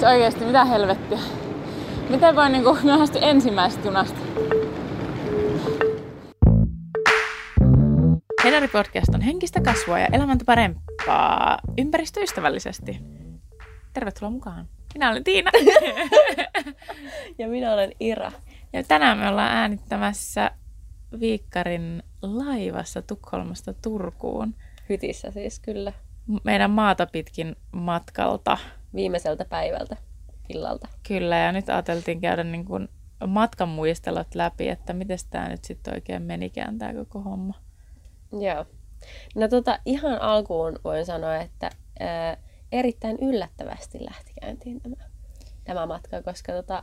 Siis oikeesti, mitä helvettiä. Miten voi niinku myöhästyä ensimmäisestä junasta? Henari Podcast on henkistä kasvua ja elämäntä parempaa ympäristöystävällisesti. Tervetuloa mukaan. Minä olen Tiina. Ja minä olen Ira. Ja tänään me ollaan äänittämässä Viikkarin laivassa Tukholmasta Turkuun. Hytissä siis kyllä. Meidän maata pitkin matkalta. Viimeiseltä päivältä illalta. Kyllä, ja nyt ajateltiin käydä niin kuin matkan muistelot läpi, että miten tämä nyt sitten oikein menikään tämä koko homma. Joo. No tota, ihan alkuun voin sanoa, että ää, erittäin yllättävästi lähti käyntiin tämä, tämä matka, koska tota,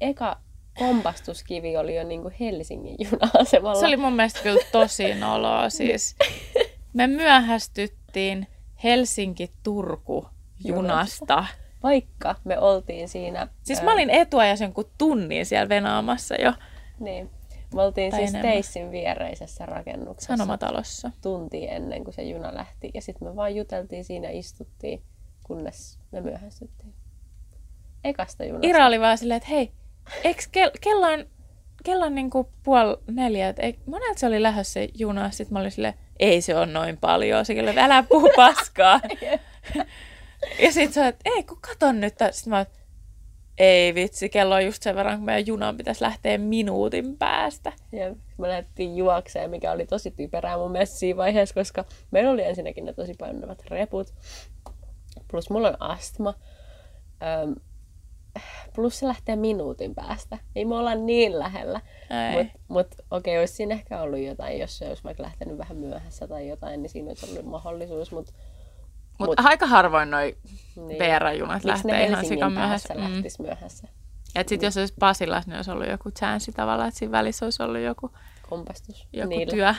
eka kompastuskivi oli jo niin kuin Helsingin juna-asemalla. Se oli mun mielestä kyllä tosi noloa. Siis me myöhästyttiin Helsinki-Turku junasta. Vaikka me oltiin siinä... Siis ää, mä olin etuajassa kuin tunnin siellä venaamassa jo Niin. Me oltiin Tai siis enemmän. Teissin viereisessä rakennuksessa. Sanomatalossa. tunti ennen kuin se juna lähti. Ja sitten me vaan juteltiin siinä, istuttiin, kunnes me myöhästyttiin. Ekasta junasta. Ira oli vaan silleen, että hei, eikö kel- kello on, kello on niinku puoli neljä, että ei, monelta se oli lähdössä se juna. Sitten mä olin silleen, ei se on noin paljon. Se kyllä, älä puhu paskaa. ja sitten sä oot, ei kun katon nyt. Sitten mä oot, ei vitsi, kello on just sen verran, kun meidän junan pitäisi lähteä minuutin päästä. Ja me lähdettiin juokseen, mikä oli tosi typerää mun mielestä siinä vaiheessa, koska meillä oli ensinnäkin ne tosi painavat reput. Plus mulla on astma. Öm, plus se lähtee minuutin päästä. Ei me olla niin lähellä. Mutta mut, okei, olisi siinä ehkä ollut jotain, jos se olisi vaikka lähtenyt vähän myöhässä tai jotain, niin siinä olisi ollut mahdollisuus. Mutta Mutta aika harvoin noi Niin. Ne lähtee ihan sikan myöhässä. Mm. myöhässä? Et sit jos olisi Pasilas, niin olisi ollut joku chanssi tavallaan, että siinä välissä olisi ollut joku, Kompastus joku niillä. työ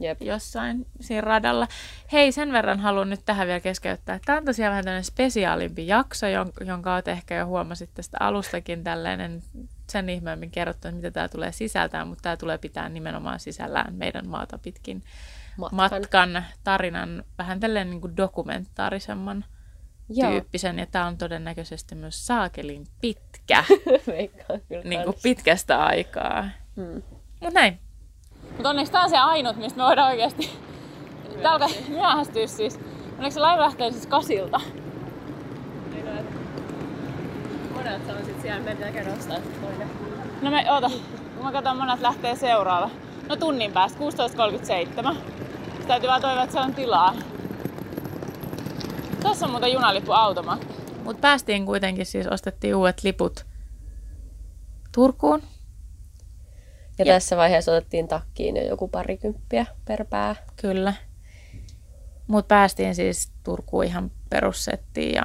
Jep. jossain siinä radalla. Hei, sen verran haluan nyt tähän vielä keskeyttää. Tämä on tosiaan vähän tämmöinen spesiaalimpi jakso, jon- jonka olet ehkä jo huomasit tästä alustakin tällainen sen ihmeemmin kerrottu, että mitä tämä tulee sisältään, mutta tämä tulee pitää nimenomaan sisällään meidän maata pitkin Matkan. matkan tarinan vähän tälleen niin kuin dokumentaarisemman Joo, tyyppisen, ja tämä on todennäköisesti myös saakelin pitkä, niin kuin pitkästä aikaa. Mm. Mutta näin. Mutta onneksi tää on se ainut, mistä me voidaan oikeasti Tää alkaa myöhästyä siis. Onneksi se laiva lähtee siis kasilta. Monet on sit siellä, meidän pitää käydä ostaa toinen. No me, oota, kun mä katson monet lähtee seuraava. No tunnin päästä, 16.37. Sitten täytyy vaan toivoa, että se on tilaa. Tässä on muuten junalippuautomaatti. Mutta päästiin kuitenkin siis, ostettiin uudet liput Turkuun. Ja, Ja- tässä vaiheessa otettiin takkiin jo joku parikymppiä per pää. Kyllä. Mutta päästiin siis Turkuun ihan perussettiin ja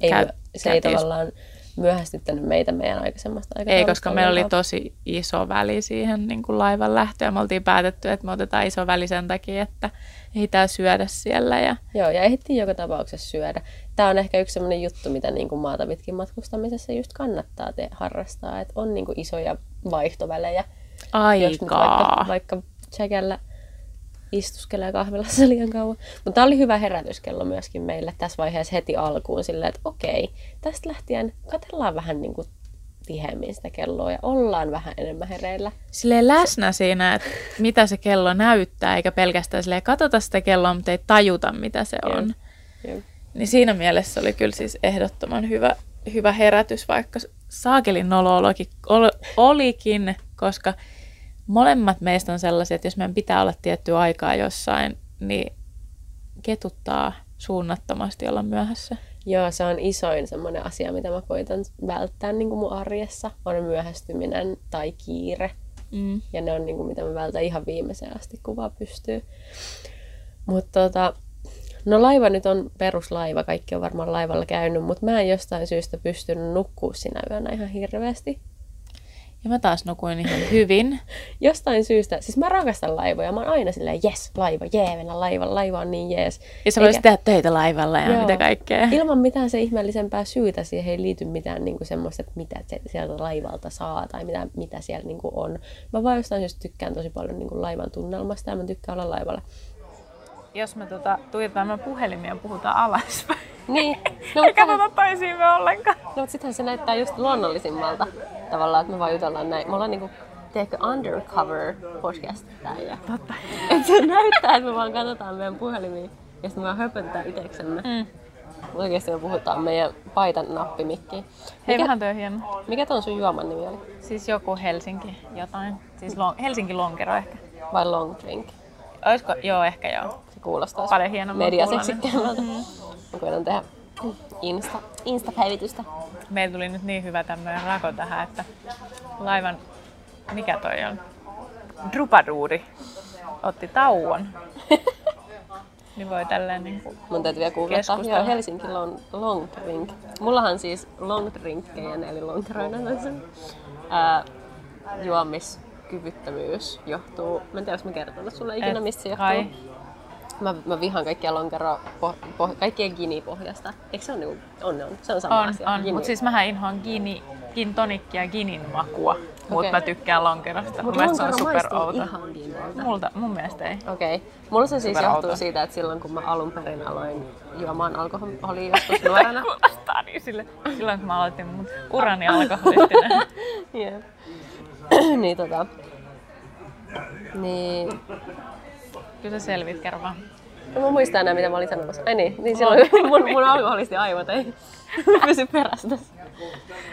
Ei, käy- se ei tavallaan myöhästyttänyt meitä meidän aikaisemmasta Ei, aikataulusta koska meillä oli tosi iso väli siihen niin kuin laivan lähtöön. Me oltiin päätetty, että me otetaan iso väli sen takia, että ehditään syödä siellä. Ja... Joo, ja ehdittiin joka tapauksessa syödä. Tämä on ehkä yksi sellainen juttu, mitä niin kuin maata pitkin matkustamisessa just kannattaa te- harrastaa, että on niin kuin isoja vaihtovälejä. Jos nyt vaikka, Aikaa. vaikka tsäkällä istuskelee kahvilassa liian kauan. Mutta tämä oli hyvä herätyskello myöskin meille tässä vaiheessa heti alkuun silleen, että okei, tästä lähtien katellaan vähän niin kuin tiheämmin sitä kelloa ja ollaan vähän enemmän hereillä. Silleen läsnä siinä, että mitä se kello näyttää, eikä pelkästään silleen katsota sitä kelloa, mutta ei tajuta, mitä se on. Joo. Niin siinä mielessä oli kyllä siis ehdottoman hyvä, hyvä herätys, vaikka saakelin nolo olikin, ol, olikin, koska molemmat meistä on sellaisia, että jos meidän pitää olla tiettyä aikaa jossain, niin ketuttaa suunnattomasti olla myöhässä. Joo, se on isoin semmoinen asia, mitä mä koitan välttää niin kuin mun arjessa, on myöhästyminen tai kiire. Mm. Ja ne on niin kuin, mitä mä vältän ihan viimeiseen asti, kun vaan pystyy. Mutta tota, no laiva nyt on peruslaiva, kaikki on varmaan laivalla käynyt, mutta mä en jostain syystä pystynyt nukkua sinä yönä ihan hirveästi. Ja mä taas nukuin ihan hyvin. Jostain syystä, siis mä rakastan laivoja, mä oon aina silleen, jes, laiva, jee, mennä laiva, laiva on niin jees. Ja sä Eikä- voisit tehdä töitä laivalla ja Joo. mitä kaikkea. Ilman mitään se ihmeellisempää syytä, siihen ei liity mitään niin kuin semmoista, että mitä se sieltä laivalta saa tai mitä, mitä siellä niin kuin on. Mä vaan jostain syystä tykkään tosi paljon niin kuin laivan tunnelmasta ja mä tykkään olla laivalla. Jos me tota, tuijotamme puhelimia ja puhutaan alaspäin. Niin. No, Ei katsota toisiimme ollenkaan. no, mutta sittenhän se näyttää just luonnollisimmalta tavallaan, että me vaan jutellaan näin. Me ollaan niinku, tiedätkö, undercover podcast ja Totta. Että se näyttää, että me vaan katsotaan meidän puhelimia ja sitten me vaan höpötetään iteksemme. Mm. Oikeasti me puhutaan meidän paitan nappimikkiin. Hei, Mikä, vähän toi hieno. mikä ton sun juoman nimi oli? Siis joku Helsinki jotain. Siis long, Helsinki Lonkero ehkä. Vai long drink? Oisko? Joo, ehkä joo. Kuulostaa Paljon hienomman mediaseksikkäämmältä. Mm. Koitan tehdä Insta, Insta-päivitystä. Meillä tuli nyt niin hyvä tämmöinen rako tähän, että laivan, mikä toi on? Drupaduuri otti tauon. niin voi tälleen niinku... Mun täytyy vielä googlettaa. Joo, Helsinki long, long drink. Mullahan siis long drinkkejä, eli sen ää, juomiskyvyttömyys johtuu. Mä en tiedä, mä kertonut sulle ikinä, Et mistä se kai. Mä, mä vihaan kaikkia lonkero, poh, poh, kaikkien gini-pohjasta. Eikö se on niinku, on, on, se on sama On, asia. on. Mutta siis mähän inhoan gini, gin tonikkia ja ginin makua. Mutta Okei. mä tykkään lonkerosta. Mut Mun mielestä se on super outo. Multa, mun mielestä ei. Okei. Okay. Mulla se siis johtuu outo. siitä, että silloin kun mä alun perin aloin juomaan alkoholia joskus nuorena. Kuulostaa niin sille, silloin kun mä aloitin mun urani alkoholistinen. Jep. niin tota... Niin... Kyllä sä selvit, kerro vaan. No mä muistan enää, mitä mä olin sanomassa. Ai niin, niin silloin mun, mun alkoholisti aivot ei pysy perässä tässä.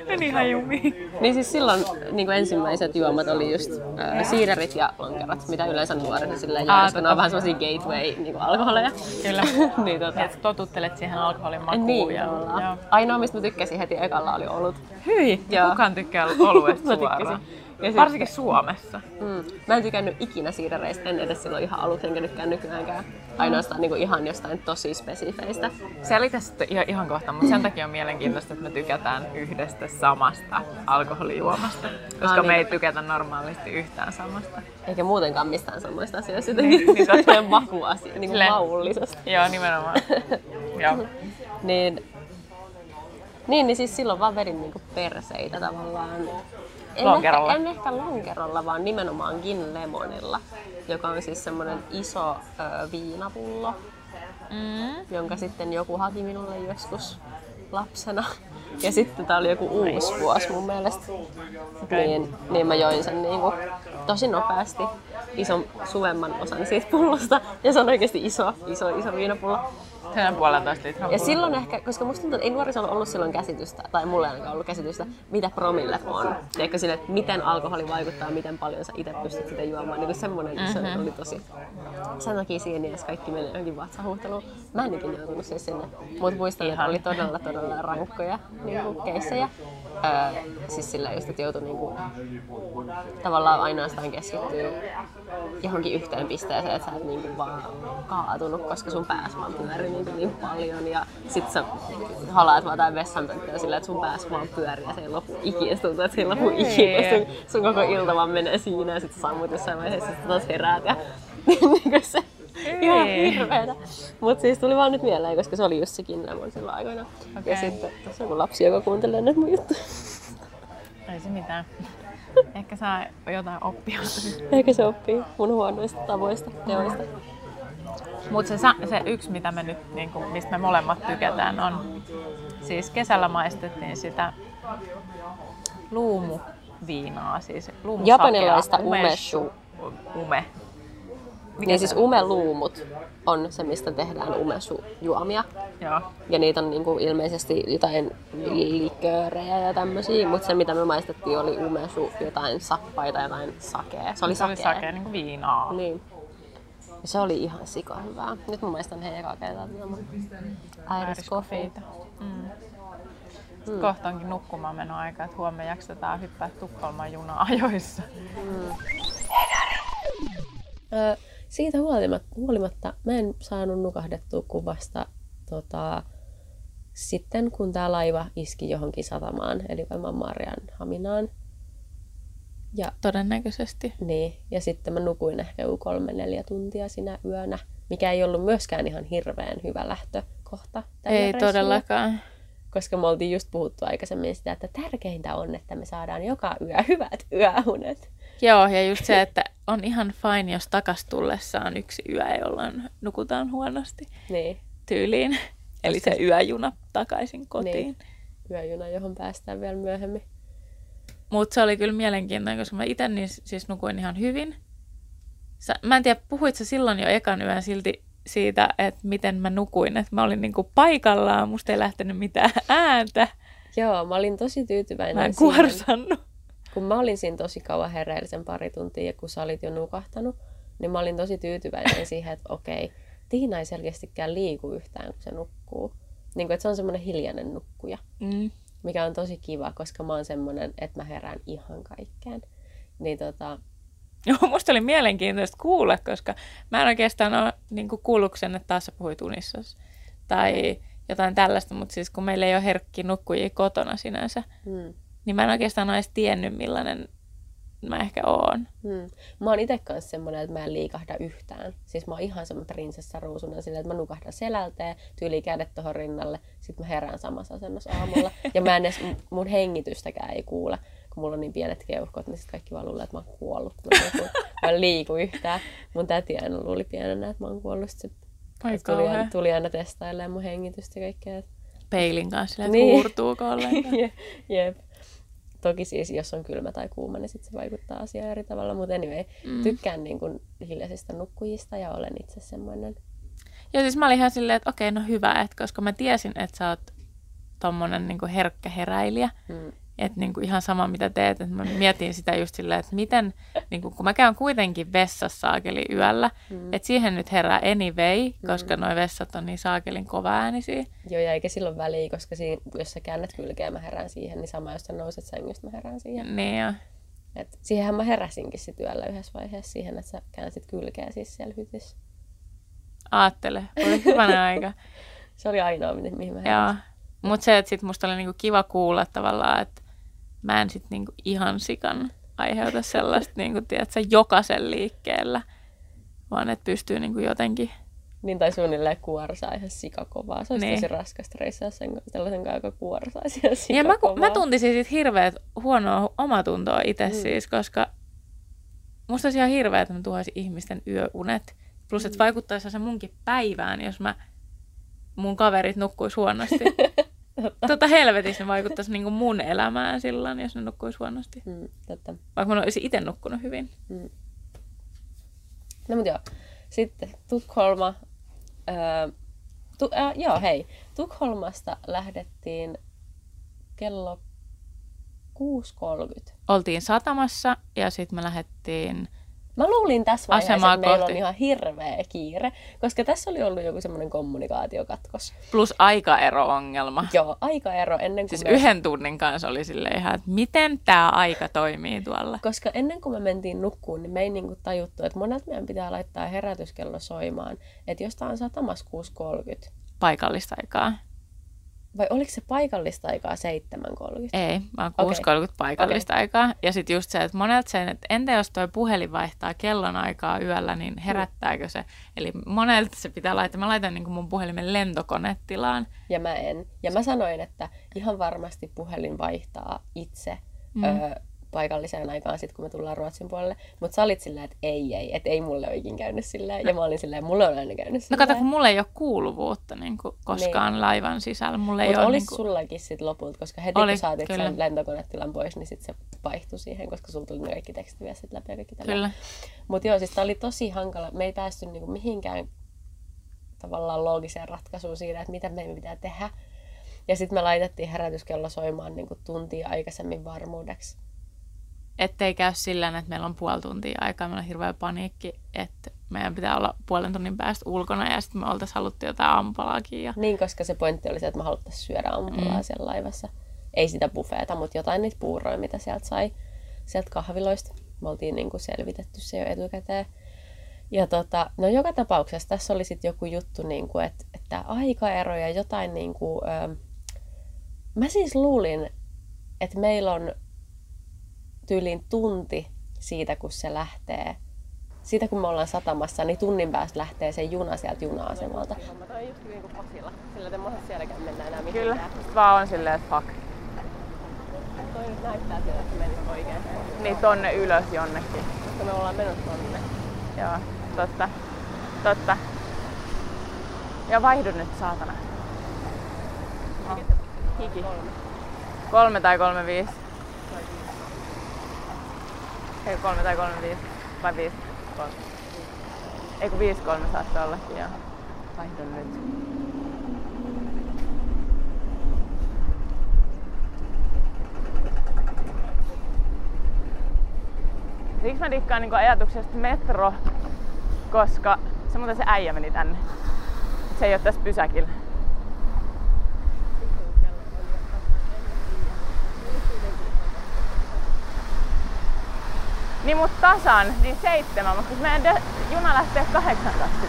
Meni ihan jumiin. Niin siis silloin niin kuin ensimmäiset juomat oli just äh, siiderit ja lonkerot, mitä yleensä nuorena silleen juo, koska ne on vähän semmosia gateway niin kuin alkoholeja. Kyllä. niin tota... Et totuttelet siihen alkoholin makuun. Niin, ja, joo. Ainoa, mistä mä tykkäsin heti ekalla oli olut. Hyi, Joo. kukaan tykkää oluesta suoraan. Ja sit- Varsinkin Suomessa. Mm. Mä en tykännyt ikinä siidereistä, en edes silloin ihan aluksi, enkä nytkään nykyäänkään. Ainoastaan niin kuin ihan jostain tosi spesifeistä. Selitä ihan, ihan kohta, mutta sen takia on mielenkiintoista, että me tykätään yhdestä samasta alkoholijuomasta. Koska Aa, niin. me ei tykätä normaalisti yhtään samasta. Eikä muutenkaan mistään samoista asioista, jotenkin Niin, niin makuasia, niin kuin maullisesti. Joo, nimenomaan. Joo. Niin, niin, niin siis silloin vaan vedin niinku perseitä tavallaan. En Lonkerolla. Ehkä, en ehkä lonkerolla, vaan nimenomaan gin lemonilla, joka on siis semmoinen iso ö, viinapullo, Mm. jonka sitten joku haki minulle joskus lapsena. Ja sitten tää oli joku uusi vuosi mun mielestä. Okei. Niin, niin mä join sen niinku tosi nopeasti ison suvemman osan siitä pullosta. Ja se on oikeasti iso, iso, iso viinapullo. Sen puolentoista litran Ja silloin ehkä, koska musta tuntuu, että ei nuorisolla ollut silloin käsitystä, tai mulla ei ainakaan ollut käsitystä, mitä promillet on. Tiedätkö sille, että miten alkoholi vaikuttaa, miten paljon sä itse pystyt sitä juomaan. Niin kuin semmoinen, mm-hmm. se oli tosi... Sen takia siinä iässä kaikki meni johonkin vatsahuhteluun. Mä en ikinä joutunut siis sinne. Mutta muistan, että oli todella, todella rankkoja niin kuin keissejä. Öö, siis sillä just, että joutui niinku, tavallaan ainoastaan keskittyä johonkin yhteen pisteeseen, että sä et niinku vaan kaatunut, koska sun pääs vaan pyöri niinku niin paljon ja sit sä halaat vaan jotain vessanpönttöä sillä, että sun pääs vaan pyörii ja se ei lopu ikinä. Se tuntuu, että se ei lopu ikinä. Sun, sun koko ilta vaan menee siinä ja sit sä sammut jossain vaiheessa ja sit sä taas heräät ja niinku se ihan hirveetä. Mut siis tuli vaan nyt mieleen, koska se oli just se Kinnamon silloin aikoina. Okei. Ja sitten tässä on joku lapsi, joka kuuntelee näitä mun juttuja. Ei se mitään. Ehkä saa jotain oppia. Ehkä se oppii mun huonoista tavoista, teoista. Mutta se, se yksi, mitä me nyt, niin kuin, mistä me molemmat tykätään, on siis kesällä maistettiin sitä luumuviinaa, siis luumusakea, Japanilaista umeshu. Ume. Mikä Niin siis umeluumut on se, mistä tehdään umesu-juomia. Joo. Ja niitä on niinku ilmeisesti jotain liköörejä ja tämmösiä, mutta se mitä me maistettiin oli umesu, jotain sappaita, jotain sakea. Se oli Se oli sakea niin kuin viinaa. Niin. Ja se oli ihan sika hyvää. Nyt mä maistan hei ekaa kertaa tätä mun Irish coffee. Mm. Mm. Kohta onkin nukkumaan meno aika, että huomenna jaksetaan hyppää Tukholman juna ajoissa. Ö, siitä huolimatta, huolimatta mä en saanut nukahdettua kuvasta tota, sitten, kun tämä laiva iski johonkin satamaan, eli varmaan Marian Haminaan. Ja, Todennäköisesti. niin, ja sitten mä nukuin ehkä joku kolme neljä tuntia sinä yönä, mikä ei ollut myöskään ihan hirveän hyvä lähtökohta. Ei reissulle. todellakaan. Koska me oltiin just puhuttu aikaisemmin sitä, että tärkeintä on, että me saadaan joka yö hyvät yöunet. Joo, ja just se, että on ihan fine, jos takas tullessaan yksi yö, jolloin nukutaan huonosti Niin, tyyliin. Eli se yöjuna takaisin kotiin. Niin. yöjuna, johon päästään vielä myöhemmin. Mutta se oli kyllä mielenkiintoinen, koska mä itse niin siis nukuin ihan hyvin. Sä, mä en tiedä, puhuit sä silloin jo ekan yön silti siitä, että miten mä nukuin. Että mä olin niinku paikallaan, musta ei lähtenyt mitään ääntä. Joo, mä olin tosi tyytyväinen Mä en siihen, kuorsannut. kun mä olin siinä tosi kauan hereillä sen pari tuntia, ja kun sä olit jo nukahtanut, niin mä olin tosi tyytyväinen siihen, että okei, Tiina ei selkeästikään liiku yhtään, kun se nukkuu. Niin kuin, että se on semmoinen hiljainen nukkuja, Mm. Mikä on tosi kiva, koska mä oon semmoinen, että mä herään ihan kaikkeen. Niin tota, Joo, musta oli mielenkiintoista kuulla, koska mä en oikeastaan ole niin kuullut sen, että taas sä puhuit unissas. Tai jotain tällaista, mutta siis kun meillä ei ole herkki nukkujia kotona sinänsä, hmm, niin mä en oikeastaan ole edes tiennyt, millainen mä ehkä oon. hmm. Mä oon itse kanssa semmoinen, että mä en liikahda yhtään. Siis mä oon ihan semmoinen prinsessa ruusuna silleen, että mä nukahdan selälteen, tyyli kädet tohon rinnalle, sit mä herään samassa asennossa aamulla. Ja mä en edes, mun hengitystäkään ei kuule, kun mulla on niin pienet keuhkot, niin sit kaikki vaan luulee, että mä oon kuollut. Kun mä, nukun. mä en liiku yhtään. Mun täti aina luuli pienenä, että mä oon kuollut. Sit Vai tuli, aina, tuli aina testailemaan mun hengitystä ja kaikkea. Peilin kanssa, silleen, Niin. huurtuuko ollenkaan. Je- Jep. Toki siis, jos on kylmä tai kuuma, niin sit se vaikuttaa asiaan eri tavalla. Mutta anyway, mm. tykkään niin kun hiljaisista nukkujista ja olen itse semmoinen. Ja siis mä olin ihan silleen, että okei, no hyvä, että koska mä tiesin, että sä oot tommonen niin herkkä heräilijä, Mm. Että niin kuin ihan sama mitä teet, että mä mietin sitä just silleen, että miten, niin kuin, kun mä käyn kuitenkin vessassa saakeli yöllä, mm. että siihen nyt herää anyway, koska mm. noi vessat on niin saakelin kovaäänisiä. Joo, ja eikä silloin väliä, koska siinä, jos sä käännät kylkeä, mä herään siihen, niin sama jos sä nouset sängystä, mä herään siihen. Niin ja, Et siihenhän mä heräsinkin sit yöllä yhdessä vaiheessa siihen, että sä käänsit kylkeä siis siellä hytissä. aattele, oli hyvänä aika. Se oli ainoa, mi- mihin mä Joo. heräsin. Mutta se, että sit musta oli niinku kiva kuulla tavallaan, että mä en sit niinku ihan sikan aiheuta sellaista, niinku, tiedätkö, jokaisen liikkeellä, vaan että pystyy niinku jotenkin Niin tai suunnilleen kuorsaa ihan sikakovaa. Se olisi Niin. tosi raskasta reissaa sen, sellaisen kanssa, joka kuorsaisi ihan Ja mä, sikakovaa. mä tuntisin sit hirveät huonoa omatuntoa itse mm. siis, koska musta olisi ihan hirveä, että mä tuhoisin ihmisten yöunet. Plus, että vaikuttaisi se munkin päivään, jos mä mun kaverit nukkuis huonosti. tota helvetissä ne vaikuttaisi niinku mun elämään silloin, jos ne nukkuis huonosti. Mm, totta. Vaikka mä olisin itse nukkunut hyvin. No mut joo. Sitten Tukholma. Öö, tu, äh, joo, hei. Tukholmasta lähdettiin kello 6.30. Oltiin satamassa ja sitten me lähdettiin... Mä luulin tässä vaiheessa, Asemaa että meillä kohti. on ihan hirveä kiire, koska tässä oli ollut joku semmoinen kommunikaatiokatkos. Plus aikaero-ongelma. Joo, aikaero ennen kuin Siis me... yhden tunnin kanssa oli silleen ihan, että miten tämä aika toimii tuolla. Koska ennen kuin me mentiin nukkuun, niin me ei niinku tajuttu, että monet meidän pitää laittaa herätyskello soimaan. Että jos tää on satamassa 6.30, Paikallista aikaa. Vai oliko se paikallista aikaa 7.30? Ei, vaan Okei. 6.30 paikallista aikaa. Ja sitten just se, että monelta sen, että entä jos toi puhelin vaihtaa kellon aikaa yöllä, niin herättääkö se? Eli monelta se pitää laittaa. Mä laitan niin mun puhelimen lentokonetilaan. Ja mä en. Ja mä sanoin, että ihan varmasti puhelin vaihtaa itse mm. öö, paikalliseen aikaan, sit kun me tullaan Ruotsin puolelle. Mutta sä olit silleen, että ei, ei, että ei mulle ole ikin käynyt silleen. Ja mä olin silleen, mulle on aina käynyt No silleen. kato, kun mulla ei ole kuuluvuutta niin kuin koskaan niin. laivan sisällä. Mulla ei Mutta ole olis niin kuin... sullakin sit lopulta, koska heti Oli, kun saatit kyllä. sen lentokonetilan pois, niin sit se vaihtui siihen, koska sulla tuli ne kaikki tekstiviestit läpi ja kaikki tällä. Kyllä. Mutta joo, siis tää oli tosi hankala. Me ei päästy niinku mihinkään tavallaan loogiseen ratkaisuun siinä, että mitä meidän pitää tehdä. Ja sitten me laitettiin herätyskello soimaan niinku tuntia aikaisemmin varmuudeksi. Ettei käy sillä, että meillä on puoli tuntia aikaa, meillä on hirveä paniikki, että meidän pitää olla puolen tunnin päästä ulkona ja sitten me oltaisiin haluttu jotain aamupalaakin. Ja... Niin, koska se pointti oli se, että me haluttaisiin syödä aamupalaa mm. siellä laivassa. Ei sitä buffeeta, mutta jotain niitä puuroja, mitä sieltä sai, sieltä kahviloista. Me oltiin niinku selvitetty se jo etukäteen. Ja tota, no joka tapauksessa tässä oli sitten joku juttu, niinku, että, että aikaero ja jotain niinku, ö, Mä siis luulin, että meillä on tyyliin tunti siitä, kun se lähtee. Siitä, kun me ollaan satamassa, niin tunnin päästä lähtee se juna sieltä juna-asemalta. Toi on just niin kuin Pasilla. Sillä te mahdollisesti sielläkään mennä enää Kyllä. Sitten vaan on silleen, että fuck. Toi nyt näyttää siltä, että mennään oikein. Niin tonne ylös jonnekin. Koska me ollaan menossa tonne. Joo, totta. Totta. Ja vaihdu nyt, saatana. No. Hiki. Kolme tai kolme viisi. Ei kolme tai kolme viisi. Vai viisi? Kolme. Ei kun viisi kolme saattaa ollakin, joo. Vaihdu nyt. Siksi mä dikkaan niin ajatuksesta metro, koska se muuten se äijä meni tänne. Se ei ole tässä pysäkillä. Niin mut tasan, niin seitsemän, mutta kun meidän de- juna lähtee 8.25.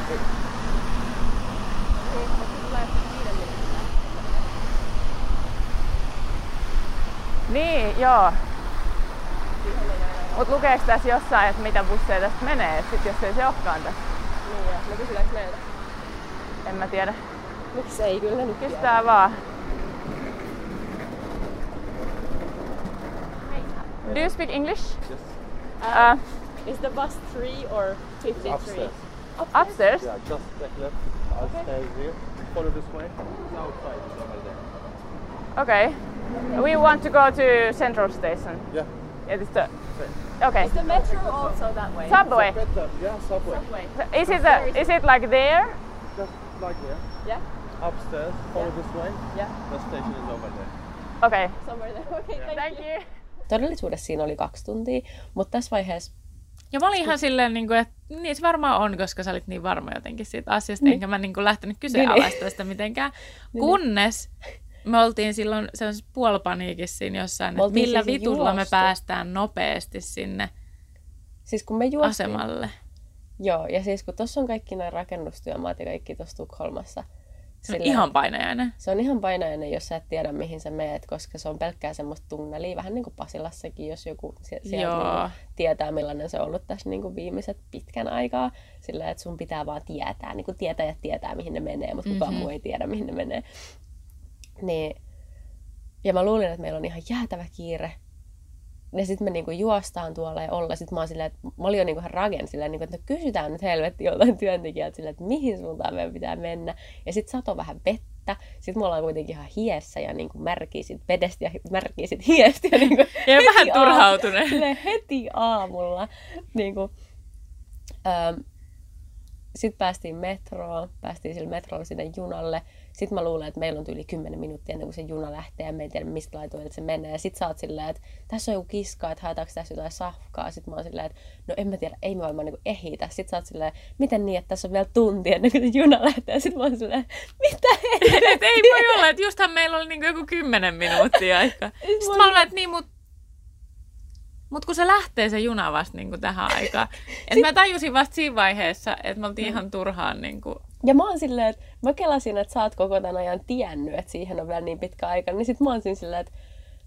Niin, Niin, joo. Mut lukeeks tässä jossain, että mitä busseja tästä menee, et sit jos ei se olekaan tässä? Niin, ja no kysytäänkö meiltä? En mä tiedä. Miksi ei? Kyllä nyt tiedä. Kystää vaan. Do you speak English? Yes. Uh, Is the bus 3 or 53? Upstairs. upstairs? Yeah, just take left. I'll stay here. Follow this way. It's outside. It's over there. Okay. We want to go to Central Station. Yeah. Yeah, It is the... Okay. Is the metro also that way? Subway. Better. Yeah, subway. Subway. Is it, the, is it like there? Just like there. Yeah? Upstairs. Follow Yeah. this way. Yeah. The station is over there. Okay. Somewhere there. Okay, thank, Thank you. you. Todellisuudessa siinä oli kaksi tuntia, mutta tässä vaiheessa Ja mä olin ihan silleen, niin kuin, että niin se varmaan on, koska sä olit niin varma jotenkin siitä asiasta, enkä mä niin kuin lähtenyt kyseenalaistamaan sitä mitenkään. Kunnes me oltiin silloin sellaisessa puolipaniikissa siinä jossain, että millä siis vitulla me juostu. päästään nopeasti sinne Siis kun me juostiin... asemalle. Joo, ja siis kun tuossa on kaikki nämä rakennustyömaat ja kaikki tuossa Tukholmassa. Se on silleen- ihan painajainen. Se on ihan painajainen, jos sä et tiedä, mihin sä meet, koska se on pelkkää semmoista tunnelia, vähän niin kuin Pasilassakin, jos joku sie- sieltä Joo. niin tietää, millainen se on ollut tässä niin kuin viimeiset pitkän aikaa. Sillä, että sun pitää vaan tietää, niin kuin tietäjät tietää, mihin ne menee, mutta kukaan Mhm. muu ei tiedä, mihin ne menee. Niin, ja mä luulin, että meillä on ihan jäätävä kiire. Ja sitten me niinku juostaan tuolla ja olla. Sitten mä oon silleen, että mä olin jo niinku ihan ragen silleen, niinku, että no kysytään nyt helvetti joltain työntekijältä silleen, että mihin suuntaan meidän pitää mennä. Ja sitten sato vähän vettä. Sitten me ollaan kuitenkin ihan hiessä ja niinku märkii sit vedestä ja märkii sit hiestä. Ja, niinku Ja vähän turhautuneen. silleen heti aamulla. Niinku, ähm, sitten päästiin metroon, päästiin sillä metrolla sinne junalle. Sitten mä luulen, että meillä on yli 10 minuuttia ennen kuin se juna lähtee ja me ei tiedä mistä laituilta se menee. Ja sit sä oot silleen, että tässä on joku kiska, että haetaanko tässä jotain safkaa. Sitten mä oon silleen, että no en mä tiedä, ei me varmaan niin ehitä. Sitten sä oot silleen, miten niin, että tässä on vielä tunti ennen kuin se juna lähtee. Sitten mä oon silleen, mitä Et ei voi olla, että justhan meillä oli niinku joku kymmenen minuuttia aikaa. Sitten mä olin, että niin, mut, mut kun se lähtee se juna vasta niinku tähän aikaan. Et mä tajusin vasta siinä vaiheessa, että me oltiin ihan turhaan niinku... Ja mä oon silleen, että mä kelasin, että sä oot koko tämän ajan tiennyt, että siihen on vielä niin pitkä aika. Niin sit mä oon siinä silleen, että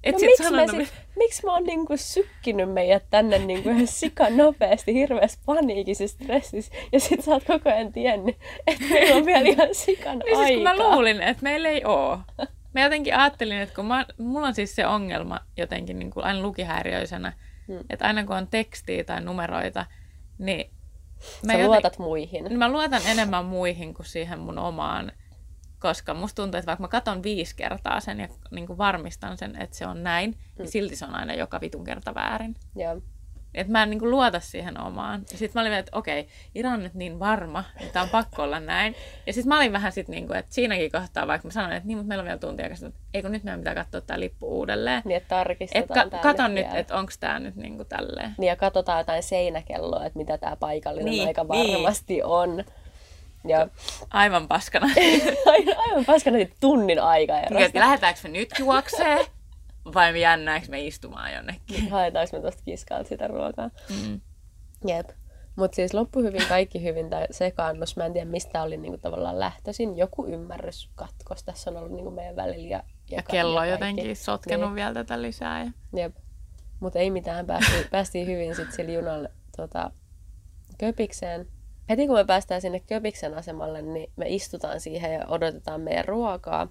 Et no sit miksi, me sanonut, sit, miksi mä oon niinku sykkinyt meidät tänne niinku ihan sika nopeasti, hirveässä paniikissa stressissä. Ja sit sä oot koko ajan tiennyt, että meillä on vielä ihan sikan Niin siis kun mä luulin, että meillä ei oo. Mä jotenkin ajattelin, että kun mä, mulla on siis se ongelma jotenkin niin kuin aina lukihäiriöisenä, Hmm. että aina kun on tekstiä tai numeroita, niin Sä joten- luotat muihin. niin mä luotan enemmän muihin kuin siihen mun omaan, koska musta tuntuu, että vaikka mä katon viisi kertaa sen ja niin kuin varmistan sen, että se on näin, Hmm. niin silti se on aina joka vitun kerta väärin. Joo. Että mä en niin kuin luota siihen omaan. Ja sitten mä olin että okei, Ira on nyt niin varma, että on pakko olla näin. Ja sitten mä olin vähän sitten, niin kuin, että siinäkin kohtaa, vaikka mä sanoin, että niin, mutta meillä on vielä tuntia, että eikö nyt meidän pitää katsoa tämä lippu uudelleen. Niin, että Et tarkistetaan ka- tää kato nyt, että onko tämä nyt niin kuin tälleen. Niin, ja katsotaan jotain seinäkelloa, että mitä tämä paikallinen Niin, aika niin. varmasti on. Ja Aivan paskana. aivan, paskana sit tunnin aika Niin, lähdetäänkö me nyt juoksee vai me jännäänkö me istumaan jonnekin. Haetaanko me tuosta kiskalta sitä ruokaa. Mm. Jep. Mutta siis loppu hyvin, kaikki hyvin tämä sekaannus. Mä en tiedä, mistä oli niinku tavallaan lähtöisin. Joku ymmärrys katkos tässä on ollut niinku meidän välillä. Ja, Ja kello on jotenkin sotkenut Niin. vielä tätä lisää. Ja... Jep. Mutta ei mitään, päästiin, päästiin hyvin sitten sillä junalla tota, Köpikseen. Heti kun me päästään sinne Köpiksen asemalle, niin me istutaan siihen ja odotetaan meidän ruokaa.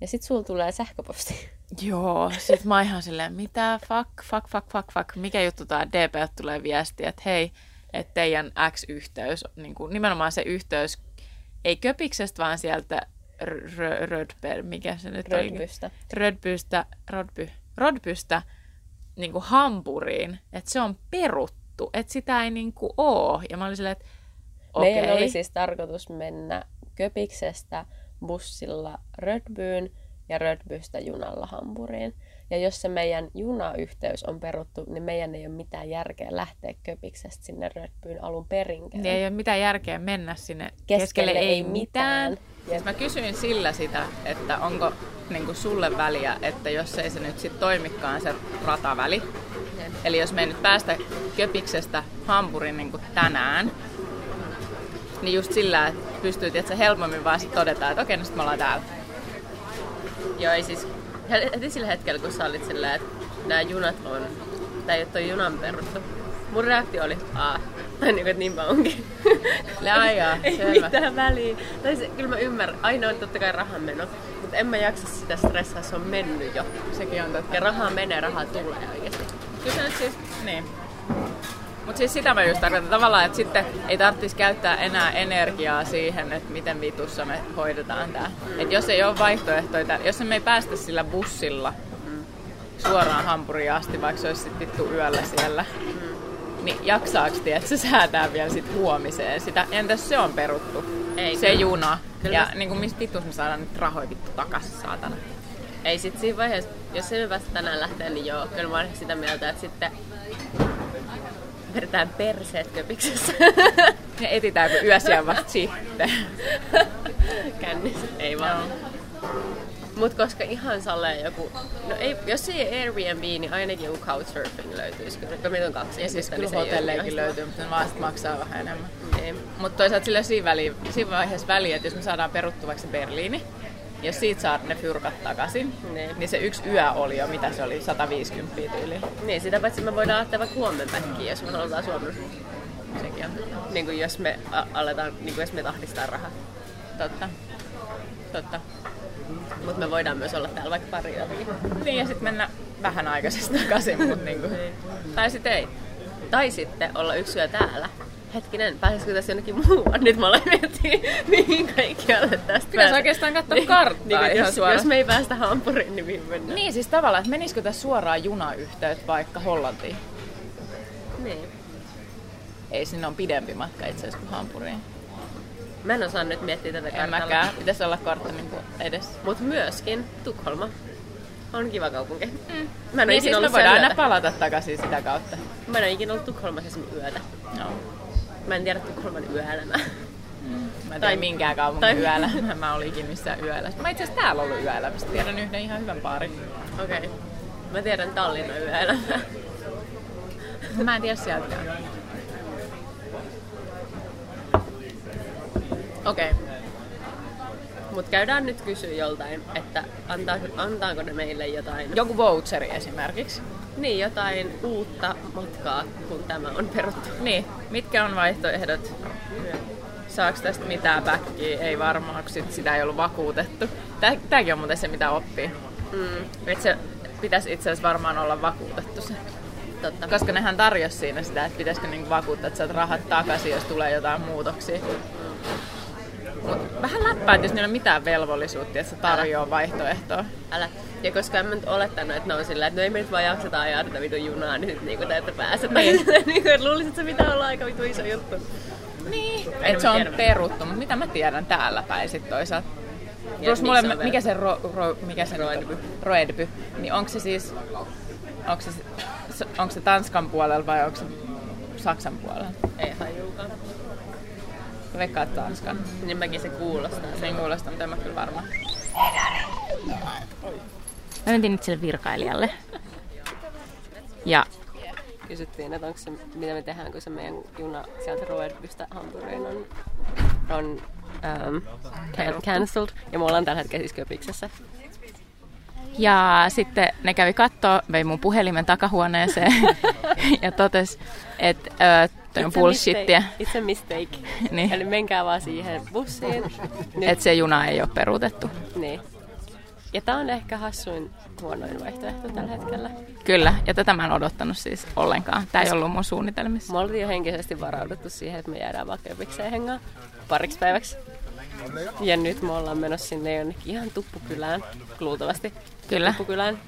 Ja sit sulla tulee sähköposti. Joo, sit mä ihan silleen, mitä, fuck, fuck, fuck, fuck, fuck, mikä juttu tää DP tulee viesti, että hei, että teidän X-yhteys, niin kuin nimenomaan se yhteys, ei köpiksestä, vaan sieltä Rödberg, mikä se nyt oli? Rödbystä. Rödbystä, Rodby, Rodbystä niin kuin Hampuriin, että se on peruttu, että sitä ei niin kuin oo. Ja mä olin silleen, että okei. Meidän oli siis tarkoitus mennä Köpiksestä bussilla Rödbyyn ja Rödbystä junalla Hampuriin. Ja jos se meidän junayhteys on peruttu, niin meidän ei ole mitään järkeä lähteä Köpiksestä sinne Rödbyyn alun perinkään. Niin ei ole mitään järkeä mennä sinne Keskelle keskelle, ei mitään. mitään. Siis mä kysyin sillä sitä, että onko niin kuin sulle väliä, että jos ei se nyt sit toimikaan se rataväli, eli jos me ei nyt päästä Köpiksestä Hampurin niin kuin tänään, niin just sillä, että pystyy tietysti helpommin vaan sit todeta, että okei, no sit me ollaan täällä. Joo, ei siis heti sillä hetkellä, kun sä olit sillä, että nämä junat on, tai ei ole toi junan peruttu. Mun reaktio oli, aa, tai niin kuin, että niinpä onkin. Le ajaa, ei selvä. mitään väliä. Tai se, kyllä mä ymmärrän, aina on totta kai rahan meno, mutta en mä jaksa sitä stressaa, se on mennyt jo. Sekin on totta. Ja rahaa menee, rahaa tulee oikeesti. Kyllä se nyt siis, niin. Mutta siis sitä mä just tarkoitan tavallaan, että sitten ei tarvitsisi käyttää enää energiaa siihen, että miten vitussa me hoidetaan tämä. Että jos ei ole vaihtoehtoja, jos me ei päästä sillä bussilla suoraan Hampuriin asti, vaikka se olisi sit vittu yöllä siellä, niin jaksaaks että se säätää vielä sit huomiseen sitä? Entäs se on peruttu? Ei, se kyllä. juna. Kyllä ja niin kuin mistä vitus me saadaan nyt rahoja vittu takas, saatana. Ei sit siinä vaiheessa, jos se päästä tänään lähtee, niin joo, kyllä mä olen sitä mieltä, että sitten vedetään perseet köpiksessä. Ja etitäänkö yösiä vasta sitten? Kännissä, ei vaan. Mut koska ihan salleen joku, no ei, jos ei Airbnb, niin ainakin joku couchsurfing löytyisi. Kyllä kun meitä on kaksi Ja siis kyllä niin hotelleikin löytyy, mutta ne vaan sit maksaa vähän enemmän. Ei. Mutta toisaalta sillä on siinä, väliin, siinä vaiheessa väliä, että jos me saadaan peruttu vaikka Berliini, jos siitä saa ne fyrkat takaisin, Niin. niin se yksi yö oli jo, mitä se oli, 150 tyyliin. Niin, sitä paitsi me voidaan lähteä vaikka huomenna päkkiin, jos me halutaan Suomessa. Sekin on. Niin kuin jos me a- aletaan, niin kuin jos me tahdistaa rahaa. totta. Totta. Mutta me voidaan myös olla täällä vaikka pari yötä. Niin ja sitten mennä vähän aikaisesti takaisin, mutta niinku. Tai sitten ei. Tai sitten olla yksi yö täällä. Hetkinen, pääsisikö tässä jonnekin muualle? Nyt mä aloin miettiä, mihin kaikkialle tästä Pitäisi oikeastaan katsoa karttaa niin, ihan jos, suoraan. jos me ei päästä Hampuriin, niin mihin mennään? Niin siis tavallaan, että menisikö tässä suoraan junayhteyt vaikka Hollantiin? Niin. Ei, sinne on pidempi matka itse asiassa kuin Hampuriin. Mä en osaa nyt miettiä tätä En kartalla. mäkään. Pitäisi olla kartta niin edessä. Mutta myöskin Tukholma on kiva kaupunki. Mm. Mä en Niin siis me voidaan aina palata takaisin sitä kautta. Mä en ole ikinä ollut Tukholmassa yötä. No. Mä en tiedä yöelämää. Mä en Tai- tai minkään kaupungin tai- yöelämää. Mä olin ikinä missään yöelämässä. Mä itse asiassa täällä ollut yöelämässä. Tiedän yhden ihan hyvän paarin. Okei. Okay. Mä tiedän Tallinnan yöelämää. Mä en tiedä sieltäkään. Okei. Okay. Mut käydään nyt kysyä joltain, että antaako, antaako ne meille jotain, Joku voucheri esimerkiksi. Niin, jotain uutta matkaa, kun tämä on peruttu. Niin, mitkä on vaihtoehdot? Saako tästä mitään backia? Ei varmaan, kun sit sitä ei ollut vakuutettu. Tää, tääkin on muuten se, mitä oppii. Mm, Et se pitäisi itse asiassa varmaan olla vakuutettu se. totta. Koska nehän tarjosi siinä sitä, että pitäisikö niinku vakuuttaa, että saat rahat takaisin, jos tulee jotain muutoksia. Mut vähän läppää, että jos niillä ole mitään velvollisuutta, että se tarjoaa vaihtoehtoa. Älä. Ja koska en mä nyt olettanut, että ne on sillä, että no ei me nyt vaan jakseta ajaa tätä vitun junaa, niin sit niinku te ette pääse. Niin. niinku, että luulisit, että se pitää olla aika vitu iso juttu. Niin. Että se on tiedä. peruttu, mutta mitä mä tiedän täällä päin sit toisaalta. Plus mulle, se on mikä se, ro, ro, mikä se Roedby. on? Roedby. Niin onko se siis, onko se, onko se Tanskan puolella vai onko se Saksan puolella? Ei hajuukaan. Veikkaat Tanskan. Niin mäkin se kuulostaa. Sen kuulostaa, mutta en mä kyllä varma. Mä mentiin nyt sille virkailijalle. Ja Kysyttiin, että onko se, mitä me tehdään, kun se meidän juna sieltä Roedbystä Hampuriin on, on um, can- cancelled. Ja me ollaan tällä hetkellä siis Köpiksessä. Ja sitten ne kävi kattoo, vei mun puhelimen takahuoneeseen ja totesi, että toi on bullshittia. It's a mistake. Niin. Eli menkää vaan siihen bussiin. Että se juna ei ole peruutettu. Niin. Ja tää on ehkä hassuin huonoin vaihtoehto tällä hetkellä. Kyllä, ja tätä mä en odottanut siis ollenkaan. Tämä ei ollut mun suunnitelmissa. Me oltiin jo henkisesti varauduttu siihen, että me jäädään vaan köpikseen hengaan pariksi päiväksi. Ja nyt me ollaan menossa sinne jonnekin ihan tuppukylään, luultavasti. Kyllä. Tuppukylään.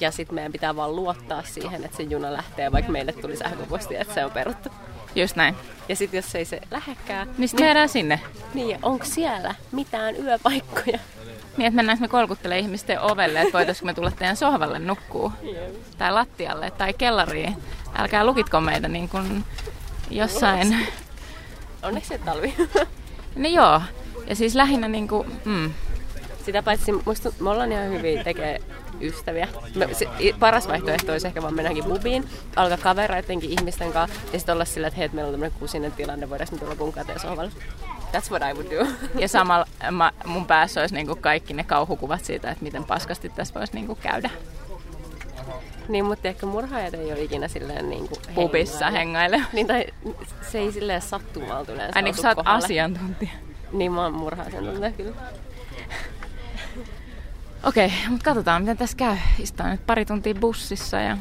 Ja sitten meidän pitää vaan luottaa siihen, että se juna lähtee, vaikka meille tuli sähköpostia, että se on peruttu. Just näin. Ja sitten jos ei se lähekkää, Niin sitten jäädään sinne. niin ja onko siellä mitään yöpaikkoja? Niin, että mennäänkö me kolkuttelemaan ihmisten ovelle, että voitaisiinko me tulla teidän sohvalle nukkuu. Tai lattialle tai kellariin. Älkää lukitko meitä niin kuin jossain. Onneksi se talvi. No joo. Ja siis lähinnä niin kuin, mm, Sitä paitsi musta me ollaan ihan hyviä tekee ystäviä. Me, se, paras vaihtoehto olisi ehkä vaan mennäkin bubiin, alkaa kavereidenkin ihmisten kanssa ja sitten olla sillä, että hei, meillä on tämmöinen kusinen tilanne, voidaanko me tulla bunkaan teidän sohvalle. That's what I would do. ja samalla mä, mun päässä olisi niin kuin kaikki ne kauhukuvat siitä, että miten paskasti tässä voisi niin kuin käydä. niin, mutta ehkä murhaajat ei ole ikinä silleen niin kuin Pubissa hengaile. Niin, tai se ei silleen sattumalta yleensä Ai niin osu kuin sä oot asiantuntija. Niin, mä oon murhaajan kyllä. Okei, mutta katsotaan miten tässä käy. Istutaan nyt pari tuntia bussissa ja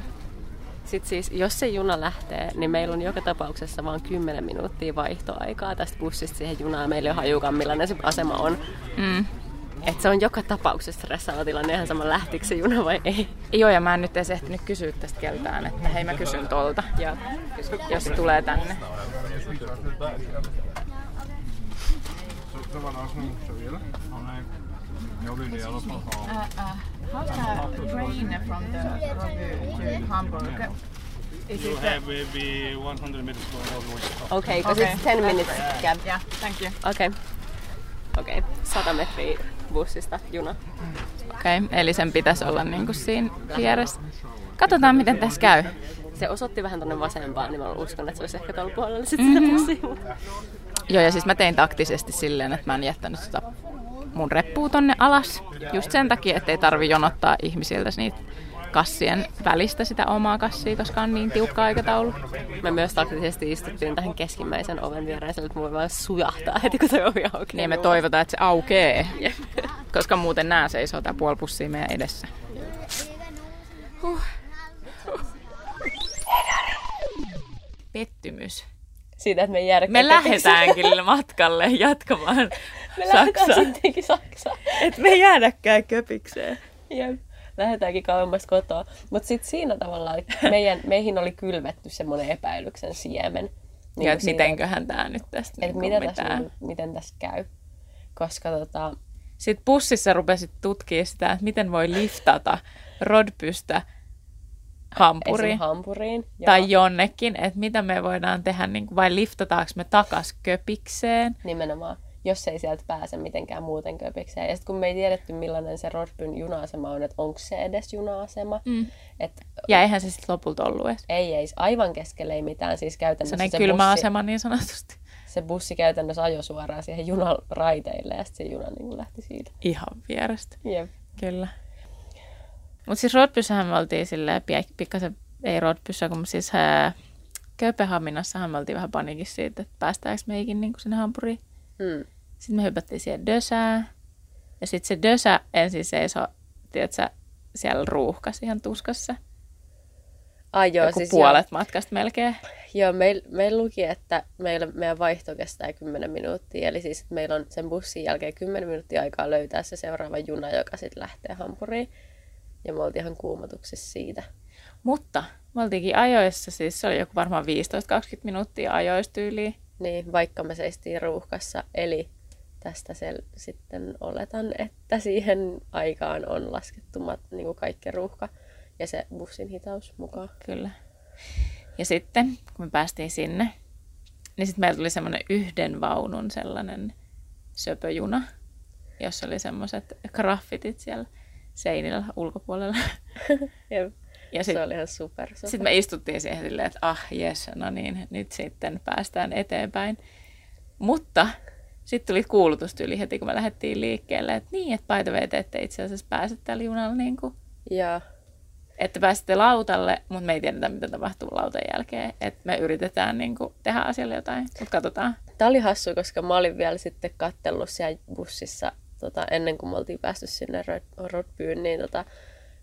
Sitten siis, jos se juna lähtee, niin meillä on joka tapauksessa vain 10 minuuttia vaihtoaikaa tästä bussista siihen junaan. Meillä ei hajukaan, millainen se asema on. mm, Et se on joka tapauksessa stressaava tilanne, ihan sama lähtikö se juna vai ei. Joo, ja mä en nyt edes ehtinyt kysyä tästä keltään, että hei mä kysyn tolta, Ja jos se tulee tänne. Så det, jeg har How's the train from the to Hamburg? Is You have maybe 100 minutes going all the way to Stockholm. okei, okay, it's 10 minutes cab. Yeah, thank you. Okei. Okay. Okei, okay. 100 metriä bussista juna. Okei, okay, eli sen pitäisi olla niinku siinä vieressä. Katsotaan miten tässä käy. Se osoitti vähän tonne vasempaan, niin mä uskon, että se olisi ehkä tuolla puolella sitten mm-hmm. Joo, ja siis mä tein taktisesti silleen, että mä en jättänyt sitä mun reppua tonne alas. Just sen takia, ettei tarvi jonottaa ihmisiltä niitä kassien välistä sitä omaa kassia, koska on niin tiukka aikataulu. Me myös taktisesti istuttiin tähän keskimmäisen oven viereen, sillä että voi vaan sujahtaa heti, kun se ovi aukeaa. Niin me toivotaan, että se aukee, koska muuten nää seisoo tää puoli pussia meidän edessä. Pettymys. Siitä, että me jäädä Me lähdetäänkin matkalle jatkamaan Me Saksaa. sittenkin Saksaan. Et me ei jäädäkään köpikseen. Jep. Lähdetäänkin kauemmas kotoa. Mutta sitten siinä tavallaan meidän, meihin oli kylvetty semmoinen epäilyksen siemen. Niin ja et siitä, mitenköhän tää nyt tästä Että niinku mitä tässä, mitään. niinku- miten tässä käy. Koska tota, Sitten bussissa rupesit tutkia sitä, että miten voi liftata Rodbystä Hampuriin esim. Hampuriin. tai jonnekin, että mitä me voidaan tehdä, niin kuin, vai liftataanko me takas köpikseen. Nimenomaan, jos ei sieltä pääse mitenkään muuten köpikseen. Ja sitten kun me ei tiedetty, millainen se Rodbyn juna-asema on, että onko se edes juna-asema. Mm. Että Ja eihän se sitten lopulta ollut edes. ei, ei, aivan keskelle ei mitään. Siis käytännössä Sellainen se, kylmä bussi, asema niin sanotusti. se bussi käytännössä ajoi suoraan siihen junan raiteille ja sitten se juna niin lähti siitä. Ihan vierestä, Jep. kyllä. Mutta siis Rodbyssähän me oltiin silleen, pikkasen, ei Rodbyssä, kun siis ää, Kööpenhaminassahan me oltiin vähän panikissa siitä, että päästäänkö meikin niin sinne Hampuriin. Mm. Sitten me hypättiin siihen dösään. Ja sitten se dösä ensin seisoi, tiedätkö, siellä ruuhkas ihan tuskassa. Ai joo, Joku siis puolet matkasta melkein. Joo, meil, meil luki, että meillä, meidän vaihto kestää 10 minuuttia. Eli siis että meillä on sen bussin jälkeen 10 minuuttia aikaa löytää se seuraava juna, joka sitten lähtee Hampuriin. Ja me oltiin ihan kuumotuksissa siitä. Mutta me oltiinkin ajoissa, siis se oli joku varmaan 15-20 minuuttia ajoista tyyliin. Niin, vaikka me seistiin ruuhkassa. Eli tästä sel- sitten oletan, että siihen aikaan on laskettu mat- niin kuin kaikki ruuhka ja se bussin hitaus mukaan. Kyllä. Ja sitten, kun me päästiin sinne, niin sitten meillä tuli semmoinen yhden vaunun sellainen söpöjuna, jossa oli semmoiset graffitit siellä seinillä ulkopuolella. Ja Ja se sit- oli ihan super. super. Sitten me istuttiin siihen silleen, että ah jes, no niin, nyt sitten päästään eteenpäin. Mutta sitten tuli kuulutustyyli heti, kun me lähdettiin liikkeelle, että niin, että by the way, te ette itse asiassa pääse tällä junalla, niin kuin, Ja että pääsette lautalle, mutta me ei tiedetä, mitä tapahtuu lautan jälkeen. Että me yritetään niin kuin, tehdä asialle jotain, mutta katsotaan. Tämä oli hassu, koska mä olin vielä sitten kattellut siellä bussissa tota, ennen kuin me oltiin päästy sinne Rod- Rodbyyn, niin tota,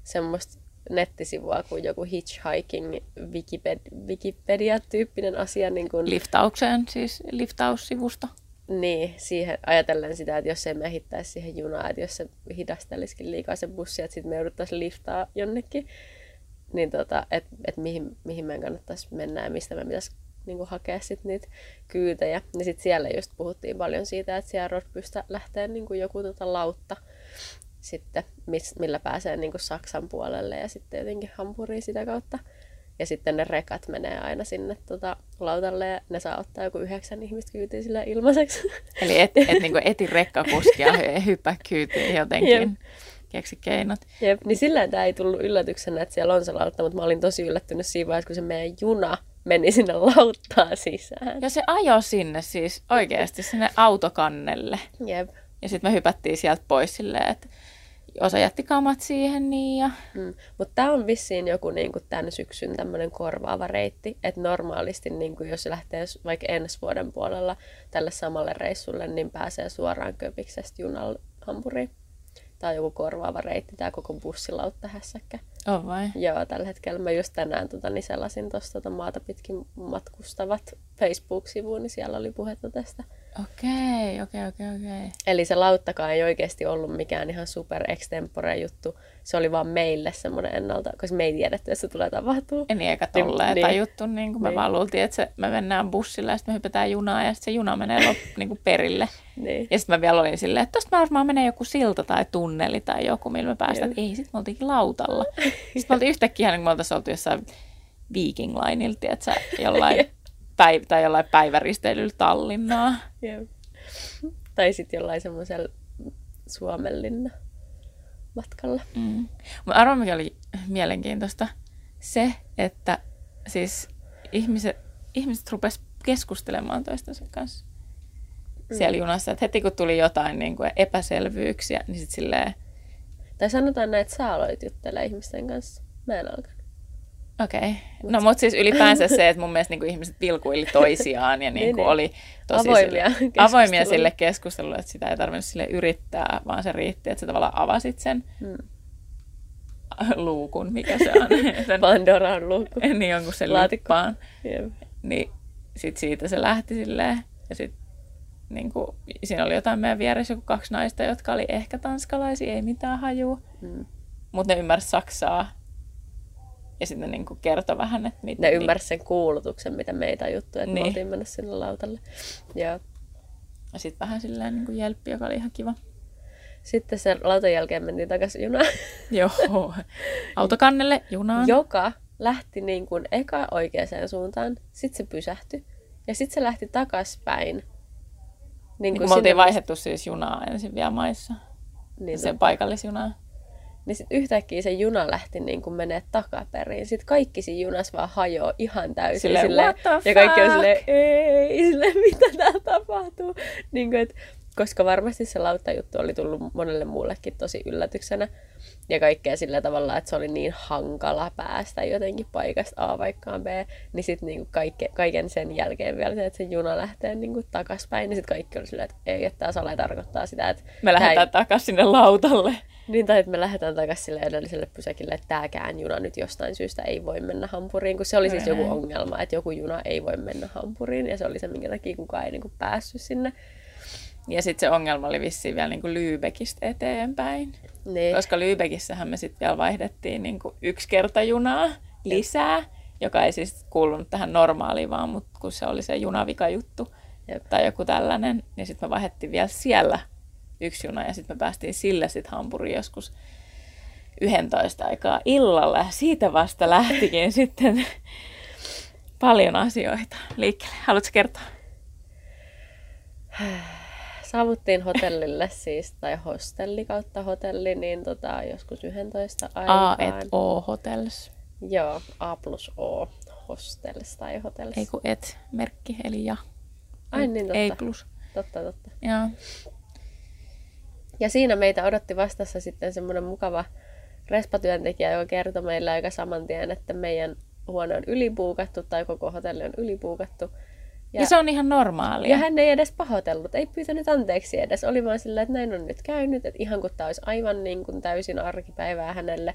semmoista nettisivua kuin joku hitchhiking Wikiped- Wikipedia-tyyppinen asia. Niin kuin, Liftaukseen, siis liftaussivusto. Niin, siihen ajatellen sitä, että jos ei me ehittäisi siihen junaan, että jos se hidastelisikin liikaa se bussi, että sitten me jouduttaisiin liftaa jonnekin, niin tota, että et mihin, mihin meidän kannattaisi mennä ja mistä me pitäisi niin kuin hakea sit niitä kyytejä. Niin sitten siellä just puhuttiin paljon siitä, että siellä Rodbystä lähtee niin kuin joku tota lautta sitten, millä pääsee niin kuin Saksan puolelle ja sitten jotenkin Hampuriin sitä kautta. Ja sitten ne rekat menee aina sinne tota, lautalle ja ne saa ottaa joku yhdeksän ihmistä kyytiin sillä ilmaiseksi. Eli et, et niinku eti rekkakuskia ja hyppää kyytiin jotenkin. Jep. Keksi keinot. Jep, niin sillä tämä ei tullut yllätyksenä, että siellä on se lautta, mutta mä olin tosi yllättynyt siinä vaiheessa, kun se meidän juna meni sinne lauttaa sisään. Ja se ajo sinne siis oikeasti sinne autokannelle. Jep. Ja sitten me hypättiin sieltä pois silleen, että osa jätti kamat siihen niin ja... Mm. Mutta tämä on vissiin joku niinku tämän syksyn tämmöinen korvaava reitti, että normaalisti niinku, jos lähtee vaikka ensi vuoden puolella tälle samalle reissulle, niin pääsee suoraan Köpiksestä junalla Hampuriin. Tämä on joku korvaava reitti, tämä koko bussilautta hässäkkä. On vai? Joo, tällä hetkellä mä just tänään tota, niin selasin tuosta tota, maata pitkin matkustavat Facebook-sivuun, niin siellä oli puhetta tästä. Okei, okei, okei, okei. Eli se lauttakaan ei oikeasti ollut mikään ihan super extempore juttu. Se oli vaan meille semmoinen ennalta, koska me ei tiedetty, että se tulee tapahtuu. En eikä Niin, tolleen niin. tajuttu, niin kuin me Niin. vaan luultiin, että se, me mennään bussilla ja sitten me hypätään junaan ja sitten se juna menee lop, niin kuin perille. Niin. Ja sitten mä vielä olin silleen, että tosta varmaan menee joku silta tai tunneli tai joku, millä me päästään. Että ei, sitten me oltiinkin lautalla. Sitten me oltiin yhtäkkiä, niin kuin me oltaisiin oltu jossain Viking Lineilta, tiedätkö, jollain, päiv- tai jollain päiväristeilyllä Tallinnaa. Jep. Tai sitten jollain semmoisella Suomenlinna matkalla. Mm. Mutta arvo, mikä oli mielenkiintoista, se, että siis ihmiset, ihmiset rupes keskustelemaan toistensa kanssa siellä junassa. Että heti kun tuli jotain niin kuin epäselvyyksiä, niin sitten silleen, Tai sanotaan näin, että sä aloit juttelemaan ihmisten kanssa. Mä en alkanut. Okei. Okay. No mutta siis ylipäänsä se, että mun mielestä niin kuin ihmiset pilkuili toisiaan ja niin kuin niin. oli tosi Avoimia sille, avoimia sille keskustelulle, että sitä ei tarvinnut sille yrittää, vaan se riitti, että sä tavallaan avasit sen Hmm. luukun, mikä se on. sen, Pandoran luukku. niin jonkun sen Laatikko. lippaan. Jep. Niin sit siitä se lähti silleen. Ja sit niin kuin, siinä oli jotain meidän vieressä joku kaksi naista, jotka oli ehkä tanskalaisia, ei mitään hajua. Mm. Mutta ne ymmärsi saksaa. Ja sitten ne niin kuin kertoi vähän, että mitä... Ne ymmärsivät sen kuulutuksen, mitä meitä juttu, että niin. Niin. me oltiin mennä sinne lautalle. Joo. Ja sitten vähän silleen niin kuin jelppi, joka oli ihan kiva. Sitten sen lautan jälkeen mentiin takaisin junaan, Joo. Autokannelle, junaan. joka lähti niin kuin eka oikeaan suuntaan, sitten se pysähtyi ja sitten se lähti takaspäin. Niin Niin kuin kun me oltiin vaihdettu siis junaa ensin vielä maissa. niin, Sen no, paikallisjunaa. Niin sitten yhtäkkiä se juna lähti niin kuin menee takaperin. Sitten kaikki siinä junassa vaan hajoaa ihan täysin. Silleen, what the ja kaikki on silleen, ei, silleen, mitä täällä tapahtuu. Niin kuin, et, koska varmasti se lauttajuttu oli tullut monelle muullekin tosi yllätyksenä. Ja kaikkea sillä tavalla, että se oli niin hankala päästä jotenkin paikasta A vaikkaan B. Niin sitten niinku kaikke, kaiken sen jälkeen vielä se, että se juna lähtee niinku takaspäin. Niin sitten kaikki oli silleen, että ei, että tämä sale tarkoittaa sitä, että Me tää ei- lähdetään takaisin sinne lautalle. Niin, tai että me lähdetään takaisin sille edelliselle pysäkille, että tämäkään juna nyt jostain syystä ei voi mennä Hampuriin, kun se oli siis joku ongelma, että joku juna ei voi mennä Hampuriin, ja se oli se, minkä takia kukaan ei niinku päässyt sinne. Ja sitten se ongelma oli vissiin vielä niin kuin Lübeckistä eteenpäin. Niin, Koska Lübeckissähän me sitten vielä vaihdettiin niin kuin yksi kerta junaa lisää, joka ei siis kuulunut tähän normaaliin, vaan mut kun se oli se junavikajuttu Jep. tai joku tällainen, niin sitten me vaihdettiin vielä siellä yksi juna ja sitten me päästiin sille sitten Hampuriin joskus 11 aikaa illalla ja siitä vasta lähtikin sitten paljon asioita liikkeelle. Haluatko kertoa? saavuttiin hotellille siis, tai hostelli kautta hotelli, niin tota, joskus 11 A aikaan. et O hotels. Joo, A plus O hostels tai hotels. Ei kun et merkki, eli ja. Ai niin, totta. Ei plus. Totta, totta. Joo. Ja siinä meitä odotti vastassa sitten semmoinen mukava respatyöntekijä, joka kertoi meille aika saman tien, että meidän huone on ylipuukattu tai koko hotelli on ylipuukattu. Ja, ja se on ihan normaalia. Ja hän ei edes pahoitellut, ei pyytänyt anteeksi edes. Oli vaan sillä, että näin on nyt käynyt, että ihan kuin tämä olisi aivan niin kuin täysin arkipäivää hänelle.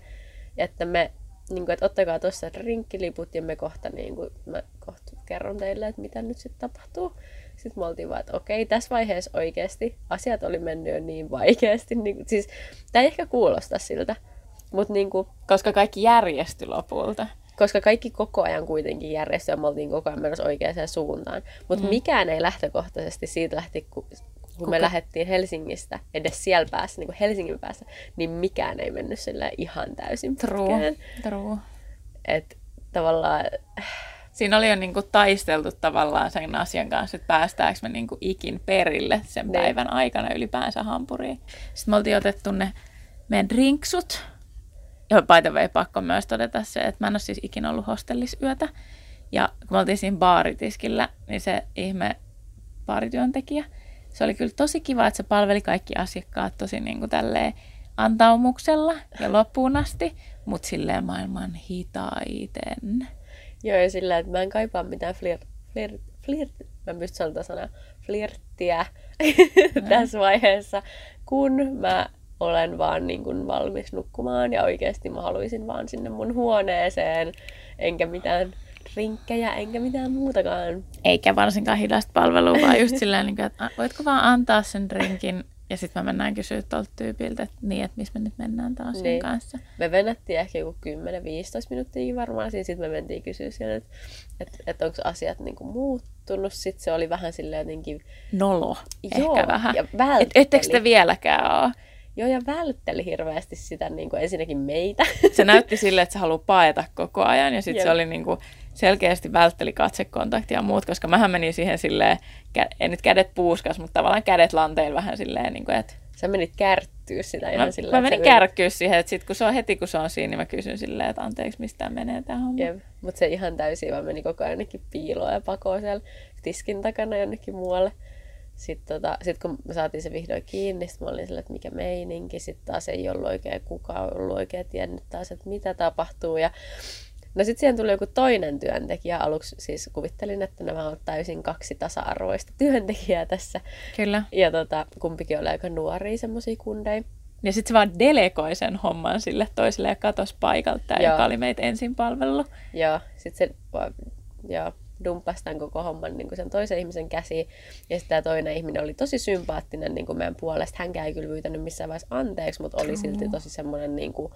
Ja että me, niin kuin, että ottakaa tuossa rinkkiliput ja me kohta, niin kuin, mä kohta kerron teille, että mitä nyt sitten tapahtuu. Sitten me oltiin vaan, että okei, tässä vaiheessa oikeasti asiat oli mennyt jo niin vaikeasti. Niin siis, tämä ei ehkä kuulosta siltä, mutta niin kuin, Koska kaikki järjestyi lopulta. koska kaikki koko ajan kuitenkin järjestyi ja me oltiin koko ajan menossa oikeaan suuntaan. Mutta mm. mikään ei lähtökohtaisesti siitä lähti, kun, kun me lähdettiin Helsingistä, edes siellä päässä, niin kuin Helsingin päässä, niin mikään ei mennyt sillä ihan täysin True. putkeen. True. Että tavallaan, Siinä oli jo niinku taisteltu tavallaan sen asian kanssa, että päästäänkö me niinku ikin perille sen Niin. päivän aikana ylipäänsä hampuriin. Sitten me oltiin otettu ne meidän drinksut. Ja by way, pakko myös todeta se, että mä en ole siis ikinä ollut hostellisyötä. Ja kun me oltiin siinä baaritiskillä, niin se ihme baarityöntekijä, se oli kyllä tosi kiva, että se palveli kaikki asiakkaat tosi niin kuin tälleen antaumuksella ja loppuun asti, mutta silleen maailman hitaiten. Joo ja sillä, että mä en kaipaa mitään flirt, flirt, flirt mä en pysty sanoa sanaa, flirttiä tässä vaiheessa, kun mä olen vaan niin kuin valmis nukkumaan ja oikeasti mä haluaisin vaan sinne mun huoneeseen, enkä mitään rinkkejä, enkä mitään muutakaan. Eikä varsinkaan hidasta palvelua, vaan just silleen, niin että voitko vaan antaa sen drinkin ja sitten mä mennään kysyä tuolta tyypiltä, että niin, että missä me nyt mennään taas niin. Niin. kanssa. Me venättiin ehkä joku 10-15 minuuttia varmaan, siinä sitten me mentiin kysyä sieltä, että et, et onko asiat niinku muuttunut. Sitten se oli vähän silleen jotenkin, Nolo, Joo, ehkä vähän. ja Et, vältteli. ettekö te vieläkään ole? joo ja vältteli hirveästi sitä niinku ensinnäkin meitä. Se näytti silleen, että se haluaa paeta koko ajan ja sitten se oli niinku selkeästi vältteli katsekontaktia ja muut, koska mähän menin siihen silleen, en nyt kädet puuskas, mutta tavallaan kädet lanteilla vähän silleen, niin kuin, että Sä menit kärttyä sitä ihan mä, sillä mä menin kärkkyä siihen, että sit kun se on heti kun se on siinä, niin mä kysyn silleen, että anteeksi, mistä tää menee tämä homma. Jep, mutta se ihan täysin vaan meni koko ajan jonnekin piiloon ja pakoon siellä tiskin takana jonnekin muualle. Sitten tota, sit kun me saatiin se vihdoin kiinni, sitten mä olin sillä, että mikä meininki. Sitten taas ei ollut oikein kukaan ollut oikein tiennyt taas, että mitä tapahtuu. Ja No sitten siihen tuli joku toinen työntekijä. Aluksi siis kuvittelin, että nämä on täysin kaksi tasa-arvoista työntekijää tässä. Kyllä. Ja tota, kumpikin oli aika nuoria semmoisia kundeja. Ja sitten se vaan delegoi sen homman sille toiselle ja katos paikalta, tämä, Joo. joka oli meitä ensin palvellut. Ja sitten se ja dumppasi tämän koko homman niin kuin sen toisen ihmisen käsiin. Ja sitten tämä toinen ihminen oli tosi sympaattinen niin kuin meidän puolesta. Hänkään ei kyllä pyytänyt missään vaiheessa anteeksi, mutta oli silti tosi semmoinen niin kuin,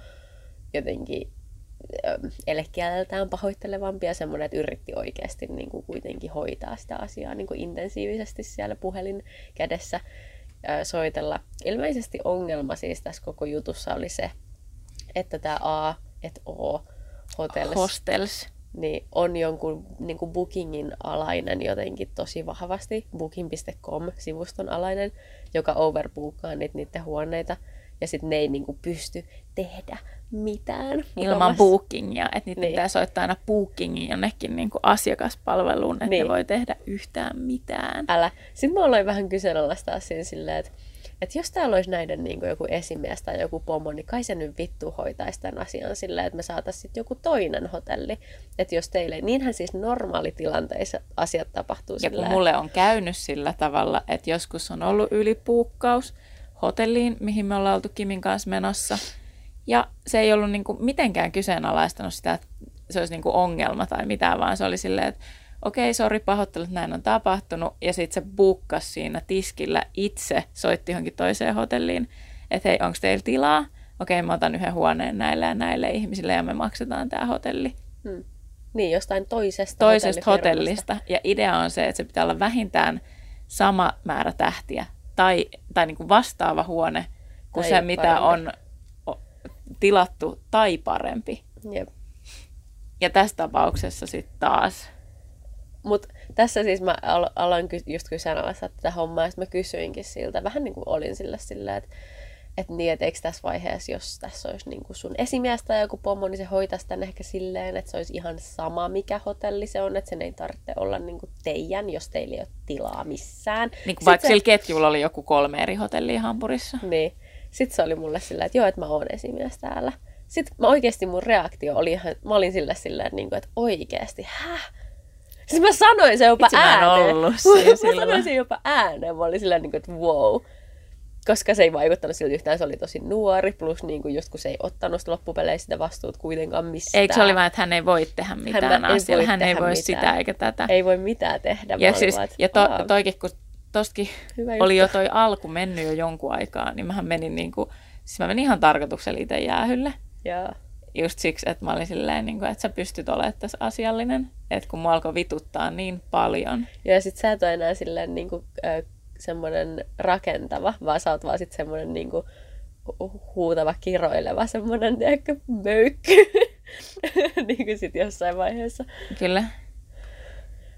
jotenkin elekieleltään pahoittelevampi ja semmoinen, että yritti oikeasti niin kuin kuitenkin hoitaa sitä asiaa niin kuin intensiivisesti siellä puhelin kädessä soitella. Ilmeisesti ongelma siis tässä koko jutussa oli se, että tämä A et O hotels Hostels. niin on jonkun niin kuin Bookingin alainen jotenkin tosi vahvasti, booking.com-sivuston alainen, joka overbookaa niitä niiden huoneita, ja sitten ne ei niin kuin pysty tehdä mitään. Ilman bookingia, että niitä Niin. pitää soittaa aina bookingin jonnekin niin kuin asiakaspalveluun, että niin. Ne voi tehdä yhtään mitään. Älä. Sitten mä aloin vähän kyseenalaistaa siinä silleen, että, että jos täällä olisi näiden niin kuin joku esimies tai joku pomo, niin kai se nyt vittu hoitaisi tämän asian silleen, että me saataisiin sitten joku toinen hotelli. Että jos teille, niinhän siis normaalitilanteissa asiat tapahtuu Ja kun silleen. mulle on käynyt sillä tavalla, että joskus on ollut ylipuukkaus hotelliin, mihin me ollaan oltu Kimin kanssa menossa. Ja se ei ollut niin kuin mitenkään kyseenalaistanut sitä, että se olisi niin kuin ongelma tai mitään, vaan se oli silleen, että okei, sori, pahoittelut, näin on tapahtunut. Ja sitten se buukkasi siinä tiskillä itse, soitti johonkin toiseen hotelliin, että hei, onko teillä tilaa? Okei, mä otan yhden huoneen näille ja näille ihmisille ja me maksetaan tämä hotelli Hmm. Niin, jostain toisesta toisesta hotellista. Ja idea on se, että se pitää olla vähintään sama määrä tähtiä tai, tai niin kuin vastaava huone kuin Tai se, mitä parempi. on tilattu tai parempi. Jep. Ja tässä tapauksessa sitten taas. Mutta tässä siis mä al- aloin just kyseenalaistaa tätä hommaa, ja mä kysyinkin siltä, vähän niin kuin olin sillä sillä, että että niin, että eikö tässä vaiheessa, jos tässä olisi niin kuin sun esimies tai joku pomo, niin se hoitaisi tämän ehkä silleen, että se olisi ihan sama, mikä hotelli se on, että sen ei tarvitse olla niin kuin teidän, jos teillä ei ole tilaa missään. Niin kuin vaikka se- sillä ketjulla oli joku kolme eri hotellia Hampurissa. Niin. Sitten se oli mulle sillä, että joo, että mä oon esimies täällä. Sitten mä oikeasti mun reaktio oli ihan, mä olin sillä sillä, että, niinku, että oikeasti, häh? Siis mä sanoin se jopa Itse mä en ääneen. ollut siinä mä sanoin sen jopa ääneen. Mä olin sillä niin kuin, että wow. Koska se ei vaikuttanut siltä yhtään, se oli tosi nuori, plus niin kuin just kun se ei ottanut loppupeleissä sitä vastuut kuitenkaan mistään. Eikö se oli vaan, että hän ei voi tehdä mitään asialla, voi hän ei voi mitään. sitä eikä tätä. Ei voi mitään tehdä. Ja, siis, vaan, että ja to, toikin, kun tostakin Hyvä oli juttu. jo toi alku mennyt jo jonkun aikaa, niin mähän menin niinku, siis mä menin ihan tarkoituksella itse jäähylle. Jaa. Just siksi, että mä olin silleen, niin kuin, että sä pystyt olemaan tässä asiallinen. Että kun mua alkoi vituttaa niin paljon. Ja sit sä et ole enää silleen niinku, äh, semmoinen rakentava, vaan sä oot vaan sit semmoinen niinku, hu- huutava, kiroileva, semmoinen, tiedätkö, möykky. niin kuin sit jossain vaiheessa. Kyllä.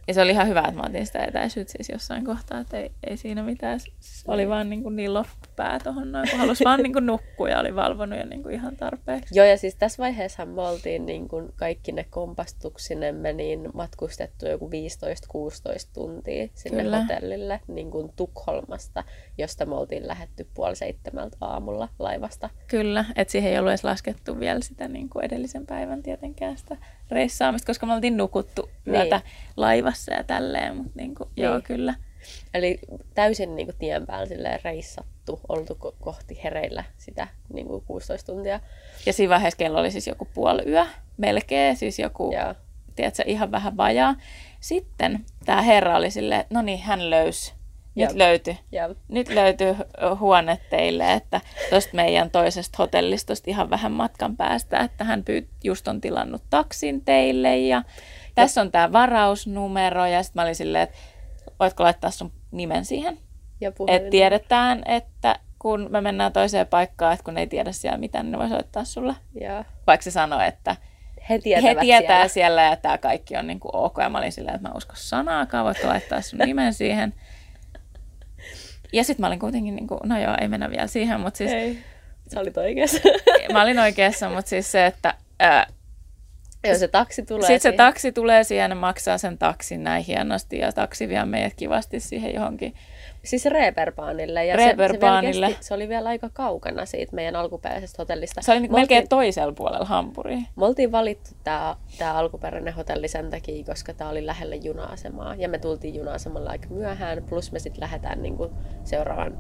Ja se oli ihan hyvä, että mä otin sitä etäisyyttä siis jossain kohtaa, että ei, ei siinä mitään. Siis oli vaan niin, kuin niin loppupää tohon noin, kun halusi vaan niin kuin nukkua ja oli valvonut jo niin kuin ihan tarpeeksi. Joo, ja siis tässä vaiheessa me oltiin niin kuin kaikki ne kompastuksinemme niin matkustettu joku 15-16 tuntia sinne Kyllä. hotellille niin kuin Tukholmasta, josta me oltiin lähetty puoli seitsemältä aamulla laivasta. Kyllä, että siihen ei ollut edes laskettu vielä sitä niin kuin edellisen päivän tietenkään sitä reissaamista, koska me oltiin nukuttu yötä Niin. laivassa ja tälleen, mutta niin kuin, joo Niin. kyllä. Eli täysin niin kuin tien päällä silleen reissattu, oltu ko- kohti hereillä sitä niin kuin 16 tuntia. Ja siinä vaiheessa kello oli siis joku puoli yö, melkein, siis joku, Ja, tiedätkö, ihan vähän vajaa. Sitten tämä herra oli silleen, no niin, hän löysi. Nyt Jep. löytyi. Nyt löytyy huone teille, että tuosta meidän toisesta hotellistosta ihan vähän matkan päästä, että hän pyyt, just on tilannut taksin teille ja tässä on tämä varausnumero ja sitten mä olin silleen, että voitko laittaa sun nimen siihen, ja että tiedetään, että kun me mennään toiseen paikkaan, että kun ne ei tiedä siellä mitään, niin ne voi soittaa sulle. Ja Vaikka se sanoi, että he tietävät he tietää siellä. siellä. ja tämä kaikki on niin kuin ok. Ja mä olin silleen, että mä en usko sanaakaan, voitko laittaa sun nimen siihen. Ja sitten mä olin kuitenkin, niin kuin, no joo, ei mennä vielä siihen, mutta siis Ei, sä olit oikeassa. mä olin oikeassa, mutta siis se, että ää, Joo, se taksi tulee sitten se siihen. taksi tulee siihen, ne maksaa sen taksin näin hienosti ja taksi vie meidät kivasti siihen johonkin. Siis Reeperbaanille. Ja Se, se, Reeperbaanille. vielä kesti, se oli vielä aika kaukana siitä meidän alkuperäisestä hotellista. Se oli niin Me melkein oltiin- toisella puolella Hampuria. Me oltiin valittu tämä tää alkuperäinen hotelli sen takia, koska tämä oli lähellä juna-asemaa. Ja me tultiin juna-asemalle aika myöhään, plus me sitten lähdetään niinku seuraavan,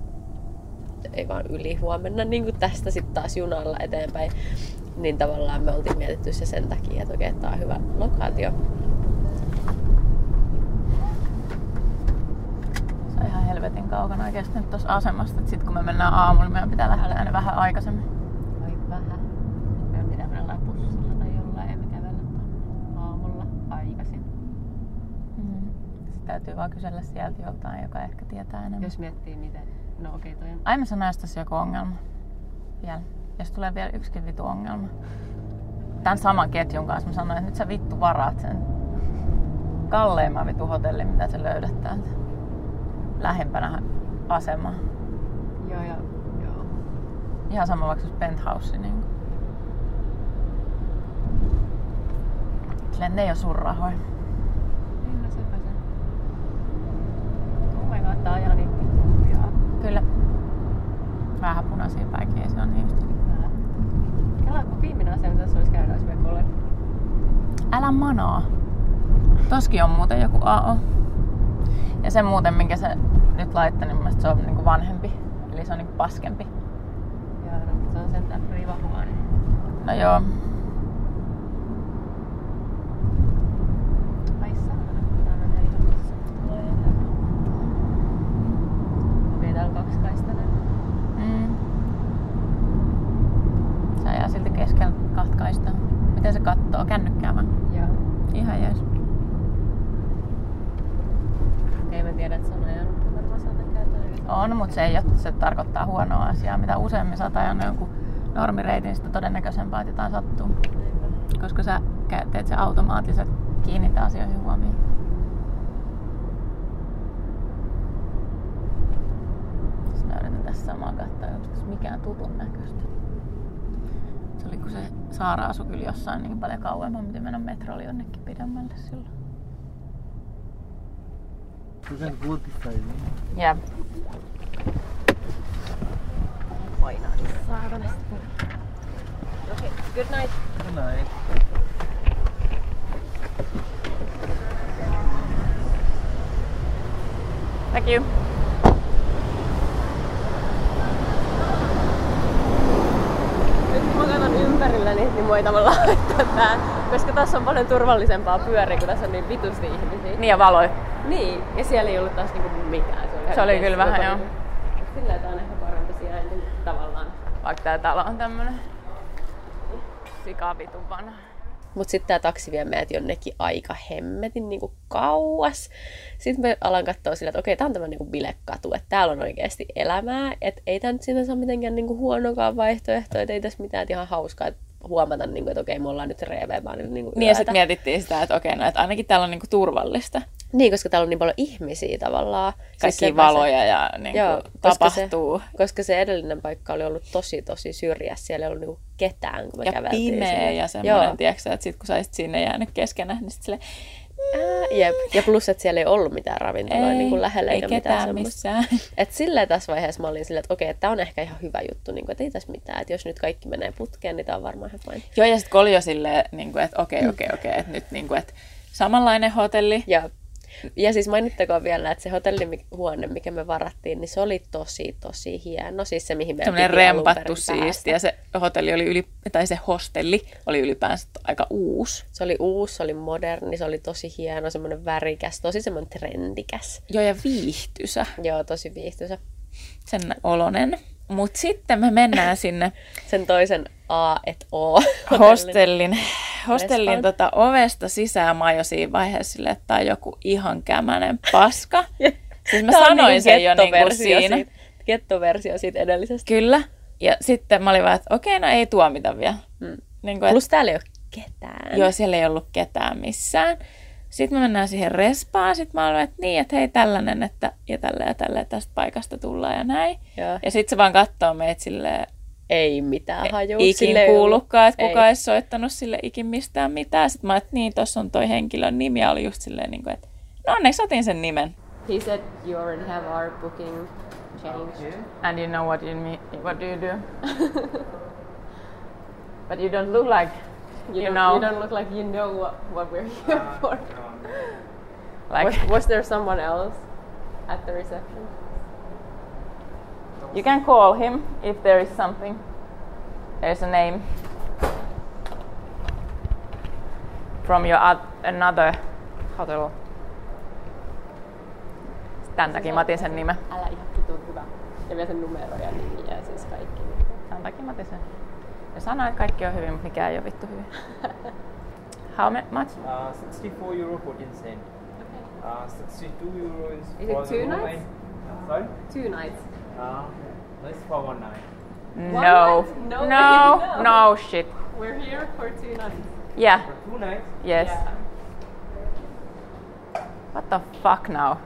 ei vaan yli huomenna niinku tästä sitten taas junalla eteenpäin. Niin tavallaan me oltiin mietitty se sen takia, että okei, tämä on hyvä lokaatio. Se on ihan helvetin kaukana oikeasti nyt tuossa asemasta, että sitten kun me mennään aamulla, niin meidän pitää lähteä aina vähän aikaisemmin. Oi vähän. Me pitää mennä bussilla tai jollain, emme kävellä aamulla aikaisin. Mm. Sitten täytyy vaan kysellä sieltä joltain, joka ehkä tietää enemmän. Jos miettii miten, no okei toi on Ai mä sanoin, että tässä joku ongelma. Vielä. Jos tulee vielä yksikin vitu ongelma. Tämän saman ketjun kanssa mä sanoin, että nyt sä vittu varaat sen kalleimman vitu hotellin, mitä sä löydät täältä. Lähempänä asemaa. Joo, ja, joo. Ihan sama vaikka se penthouse. Niin kuin. Silleen, ne ei ole sun rahoja. Niin, no sepä se. Oh my god, tää on ihan niin. Kyllä. Vähän punaisia päikiä, se on niin just. Kela, kun viimeinen asia, mitä olisi käydä, olisi. Älä manaa. Toskin on muuten joku AO. Ja se muuten, minkä se nyt laittoi, niin se on niinku vanhempi. Eli se on niinku paskempi. Joo, no, se on sentään rivahuone. No joo. Ai saatana, kun tää menee ihan missä tulee. Täällä kaksikaistainen. Mm. Se ajaa silti keskellä katkaista. Miten se kattoo? Kännykkää vaan. Joo. Ihan jees. Okei, mä tiedän, että se on ajanut. Varmaan yli. On, mutta se ei ole, se tarkoittaa huonoa asiaa. Mitä useammin sä oot ajanut jonkun normireitin, sitä todennäköisempää, että jotain sattuu. Koska sä teet se automaattiset kiinnitä asioihin huomioon. Sitten mä yritän tässä samaa onko tässä mikään tutun näköistä. Se oli kun se Saara asui kyllä jossain niin paljon kauemmin, mutta mennä metro oli jonnekin pidemmälle silloin. Du zijn goed beveiligd. Jep. Painaa niin saatana sitten. Okei, good night. Nee. Thank you. Nyt kun mä katson ympärilläni, niin mua ei tavallaan haittaa tää, koska tässä on paljon turvallisempaa pyöriä, kun tässä on niin vitusti ihmisiä. Niin ja valoi. Niin, ja siellä ei ollut taas niinku mitään. Se oli, Se oli kyllä vähän, joo. Sillä tää on ehkä parempi sijainti tavallaan. Vaikka tää talo on tämmönen sikavitun vanha. Mut sitten tää taksi vie meidät jonnekin aika hemmetin niinku kauas. Sitten me alan katsoa sillä, että okei, tää on tämmönen niinku bilekatu, että täällä on oikeasti elämää. Että ei tää nyt sinänsä ole mitenkään niinku huonokaan vaihtoehto, että ei tässä mitään ihan hauskaa että huomata, niinku, että okei, me ollaan nyt reveä vaan niinku Niin ja sitten mietittiin sitä, että okei, no että ainakin täällä on niinku turvallista. Niin, koska täällä on niin paljon ihmisiä tavallaan. Kaikki sen valoja ja niinku Joo, koska tapahtuu. Se, koska se edellinen paikka oli ollut tosi, tosi syrjässä. Siellä ei ollut niinku ketään, kun me Ja käveltiin pimeä sinne. ja semmoinen, Joo. tiedätkö, että sit kun sä olisit sinne jäänyt keskenään, niin sit sille, Ää, jep. Ja plus, että siellä ei ollut mitään ravintoloja ei, niin kuin lähellä ei eikä mitään ketään semmoista. Et silleen tässä vaiheessa mä olin silleen, että okei, että tämä on ehkä ihan hyvä juttu, niin kuin, että ei tässä mitään. Että jos nyt kaikki menee putkeen, niin tämä on varmaan ihan fine. Joo, ja sitten kun oli jo silleen, niin kuin, että okei, okei, okei, että nyt niin kuin, että samanlainen hotelli. Ja, ja siis mainittakoon vielä, että se hotellihuone, mikä me varattiin, niin se oli tosi, tosi hieno. Siis se, mihin me alun rempattu siisti ja se hotelli oli yli, tai se hostelli oli ylipäänsä aika uusi. Se oli uusi, se oli moderni, se oli tosi hieno, semmoinen värikäs, tosi semmoinen trendikäs. Joo, ja viihtysä, Joo, tosi viihtyisä. sen olonen. Mutta sitten me mennään sinne Sen toisen A et O. hostellin, hostellin tota, ovesta sisään. Mä oon jo siinä vaiheessa silleen, että on joku ihan kämänen paska. Siis mä Tää on sanoin niinku sen jo niinku siinä. Siitä, gettoversio siitä edellisestä. Kyllä. Ja sitten mä olin vaan, että okei, no ei tuomita vielä. Mm. Niin kuin, Plus täällä ei ole ketään. Joo, siellä ei ollut ketään missään. Sitten me mennään siihen respaan. Sitten mä olin, että niin, että hei tällainen, että ja tällä ja tällä tästä paikasta tullaan ja näin. Joo. Ja sitten se vaan katsoo meitä silleen, Ei mitään hajua. ikin Sille kuullutkaan, että kuka ei. soittanut sille ikin mistään mitään. Sitten mä että niin, tuossa on toi henkilön nimi ja oli just silleen, niin kuin, että no onneksi otin sen nimen. He said you already have our booking changed. And you know what you, mean, what do you do? But you don't look like, You, you don't, know, you don't look like you know what, what we're here for. like Was, was there someone else at the reception? You can call him if there is something. There's a name from your oth- another hotel. Tän takia mä otin sen nimen. Älä ihan vitun hyvä. Ja vielä sen numero ja nimi ja siis kaikki. Tän takia mä otin sen. Ja sanoin, että kaikki on hyvin, mutta mikään ei ole vittu hyvin. How much? Uh, 64 euro 14 cent. Uh, 62 euro is, Is it for two the room nights? line. Sorry? Two nights. Uh, that's for one night. No. night? No, No, no. no shit. We're here for two nights. Yeah, For two nights? yes. Yeah. What the fuck now?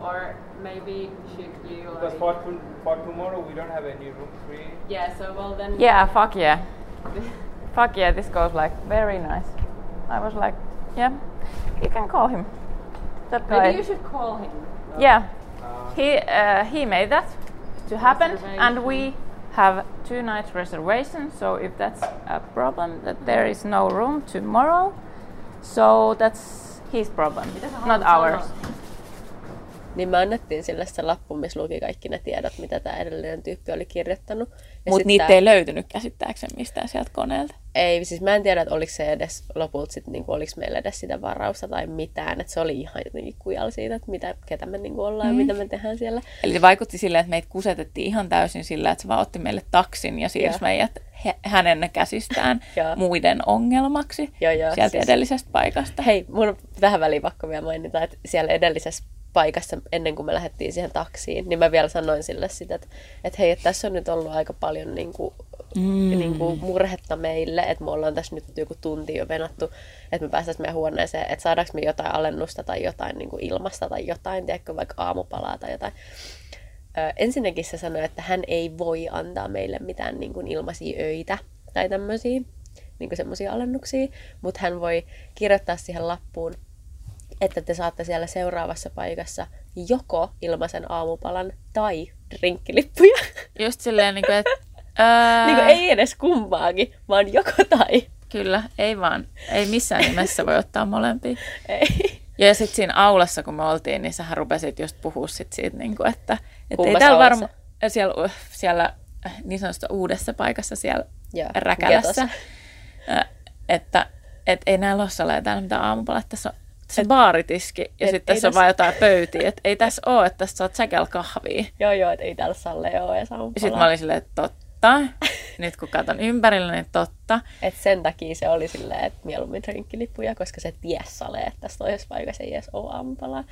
Or maybe should you Because like... for, to, for tomorrow we don't have any room free. Yeah, so well then... Yeah, fuck yeah. fuck yeah, this goes like very nice. I was like, yeah, you can call him. That guy. Maybe you should call him. Yeah, Uh, he uh, he made that to happen, and we have two nights reservation. So if that's a problem, that there is no room tomorrow, so that's his problem, not ours. Niin me annettiin sille se lappu, missä luki kaikki ne tiedot, mitä tämä edellinen tyyppi oli kirjoittanut. Mutta niitä tää- ei löytynyt käsittääkseni mistään sieltä koneelta. Ei, siis mä en tiedä, että oliko se edes lopulta sit, niinku, oliko meillä edes sitä varausta tai mitään. Että se oli ihan jotenkin kujalla siitä, että mitä, ketä me niinku ollaan mm. ja mitä me tehdään siellä. Eli se vaikutti silleen, että meitä kusetettiin ihan täysin sillä, että se vaan otti meille taksin ja siirsi meidät hänen käsistään muiden ongelmaksi Joo, joo, sieltä siis- edellisestä paikasta. Hei, mun on tähän väliin pakko vielä mainita, että siellä edellisessä paikassa, ennen kuin me lähdettiin siihen taksiin, niin mä vielä sanoin sille sitä, että, että hei, että tässä on nyt ollut aika paljon niin kuin, mm. niin kuin murhetta meille, että me ollaan tässä nyt joku tunti jo venattu, että me päästäisiin meidän huoneeseen, että saadaanko me jotain alennusta tai jotain niin kuin ilmasta tai jotain, tiedätkö, vaikka aamupalaa tai jotain. Ö, ensinnäkin se sanoi, että hän ei voi antaa meille mitään niin kuin ilmaisia öitä tai tämmöisiä niin semmoisia alennuksia, mutta hän voi kirjoittaa siihen lappuun, että te saatte siellä seuraavassa paikassa joko ilmaisen aamupalan tai drinkkilippuja. Just silleen, niin kuin, että... Ää, niin kuin ei edes kumpaakin, vaan joko tai. Kyllä, ei vaan. Ei missään nimessä voi ottaa molempia. Ei. Ja sitten siinä aulassa, kun me oltiin, niin sähän rupesit just puhua sit siitä, niin kuin, että, että ei täällä varmaan siellä, siellä äh, niin sanotusta uudessa paikassa siellä Joo, räkälässä, getossa. äh, että et ei näillä ole täällä mitään aamupalaa, että tässä on, tässä on baaritiski ja et sitten tässä on vaan jotain pöytiä, että ei tässä ole, että tässä saat säkällä kahvia. Joo, joo, että ei täällä Salle ole Ja aamupalaa. sitten mä olin silleen, että totta. Nyt kun katson ympärillä, niin totta. Et sen takia se oli silleen, että mieluummin drinkkilippuja, koska se ties Sale, että tässä toisessa paikassa ei edes ole aamupalaa.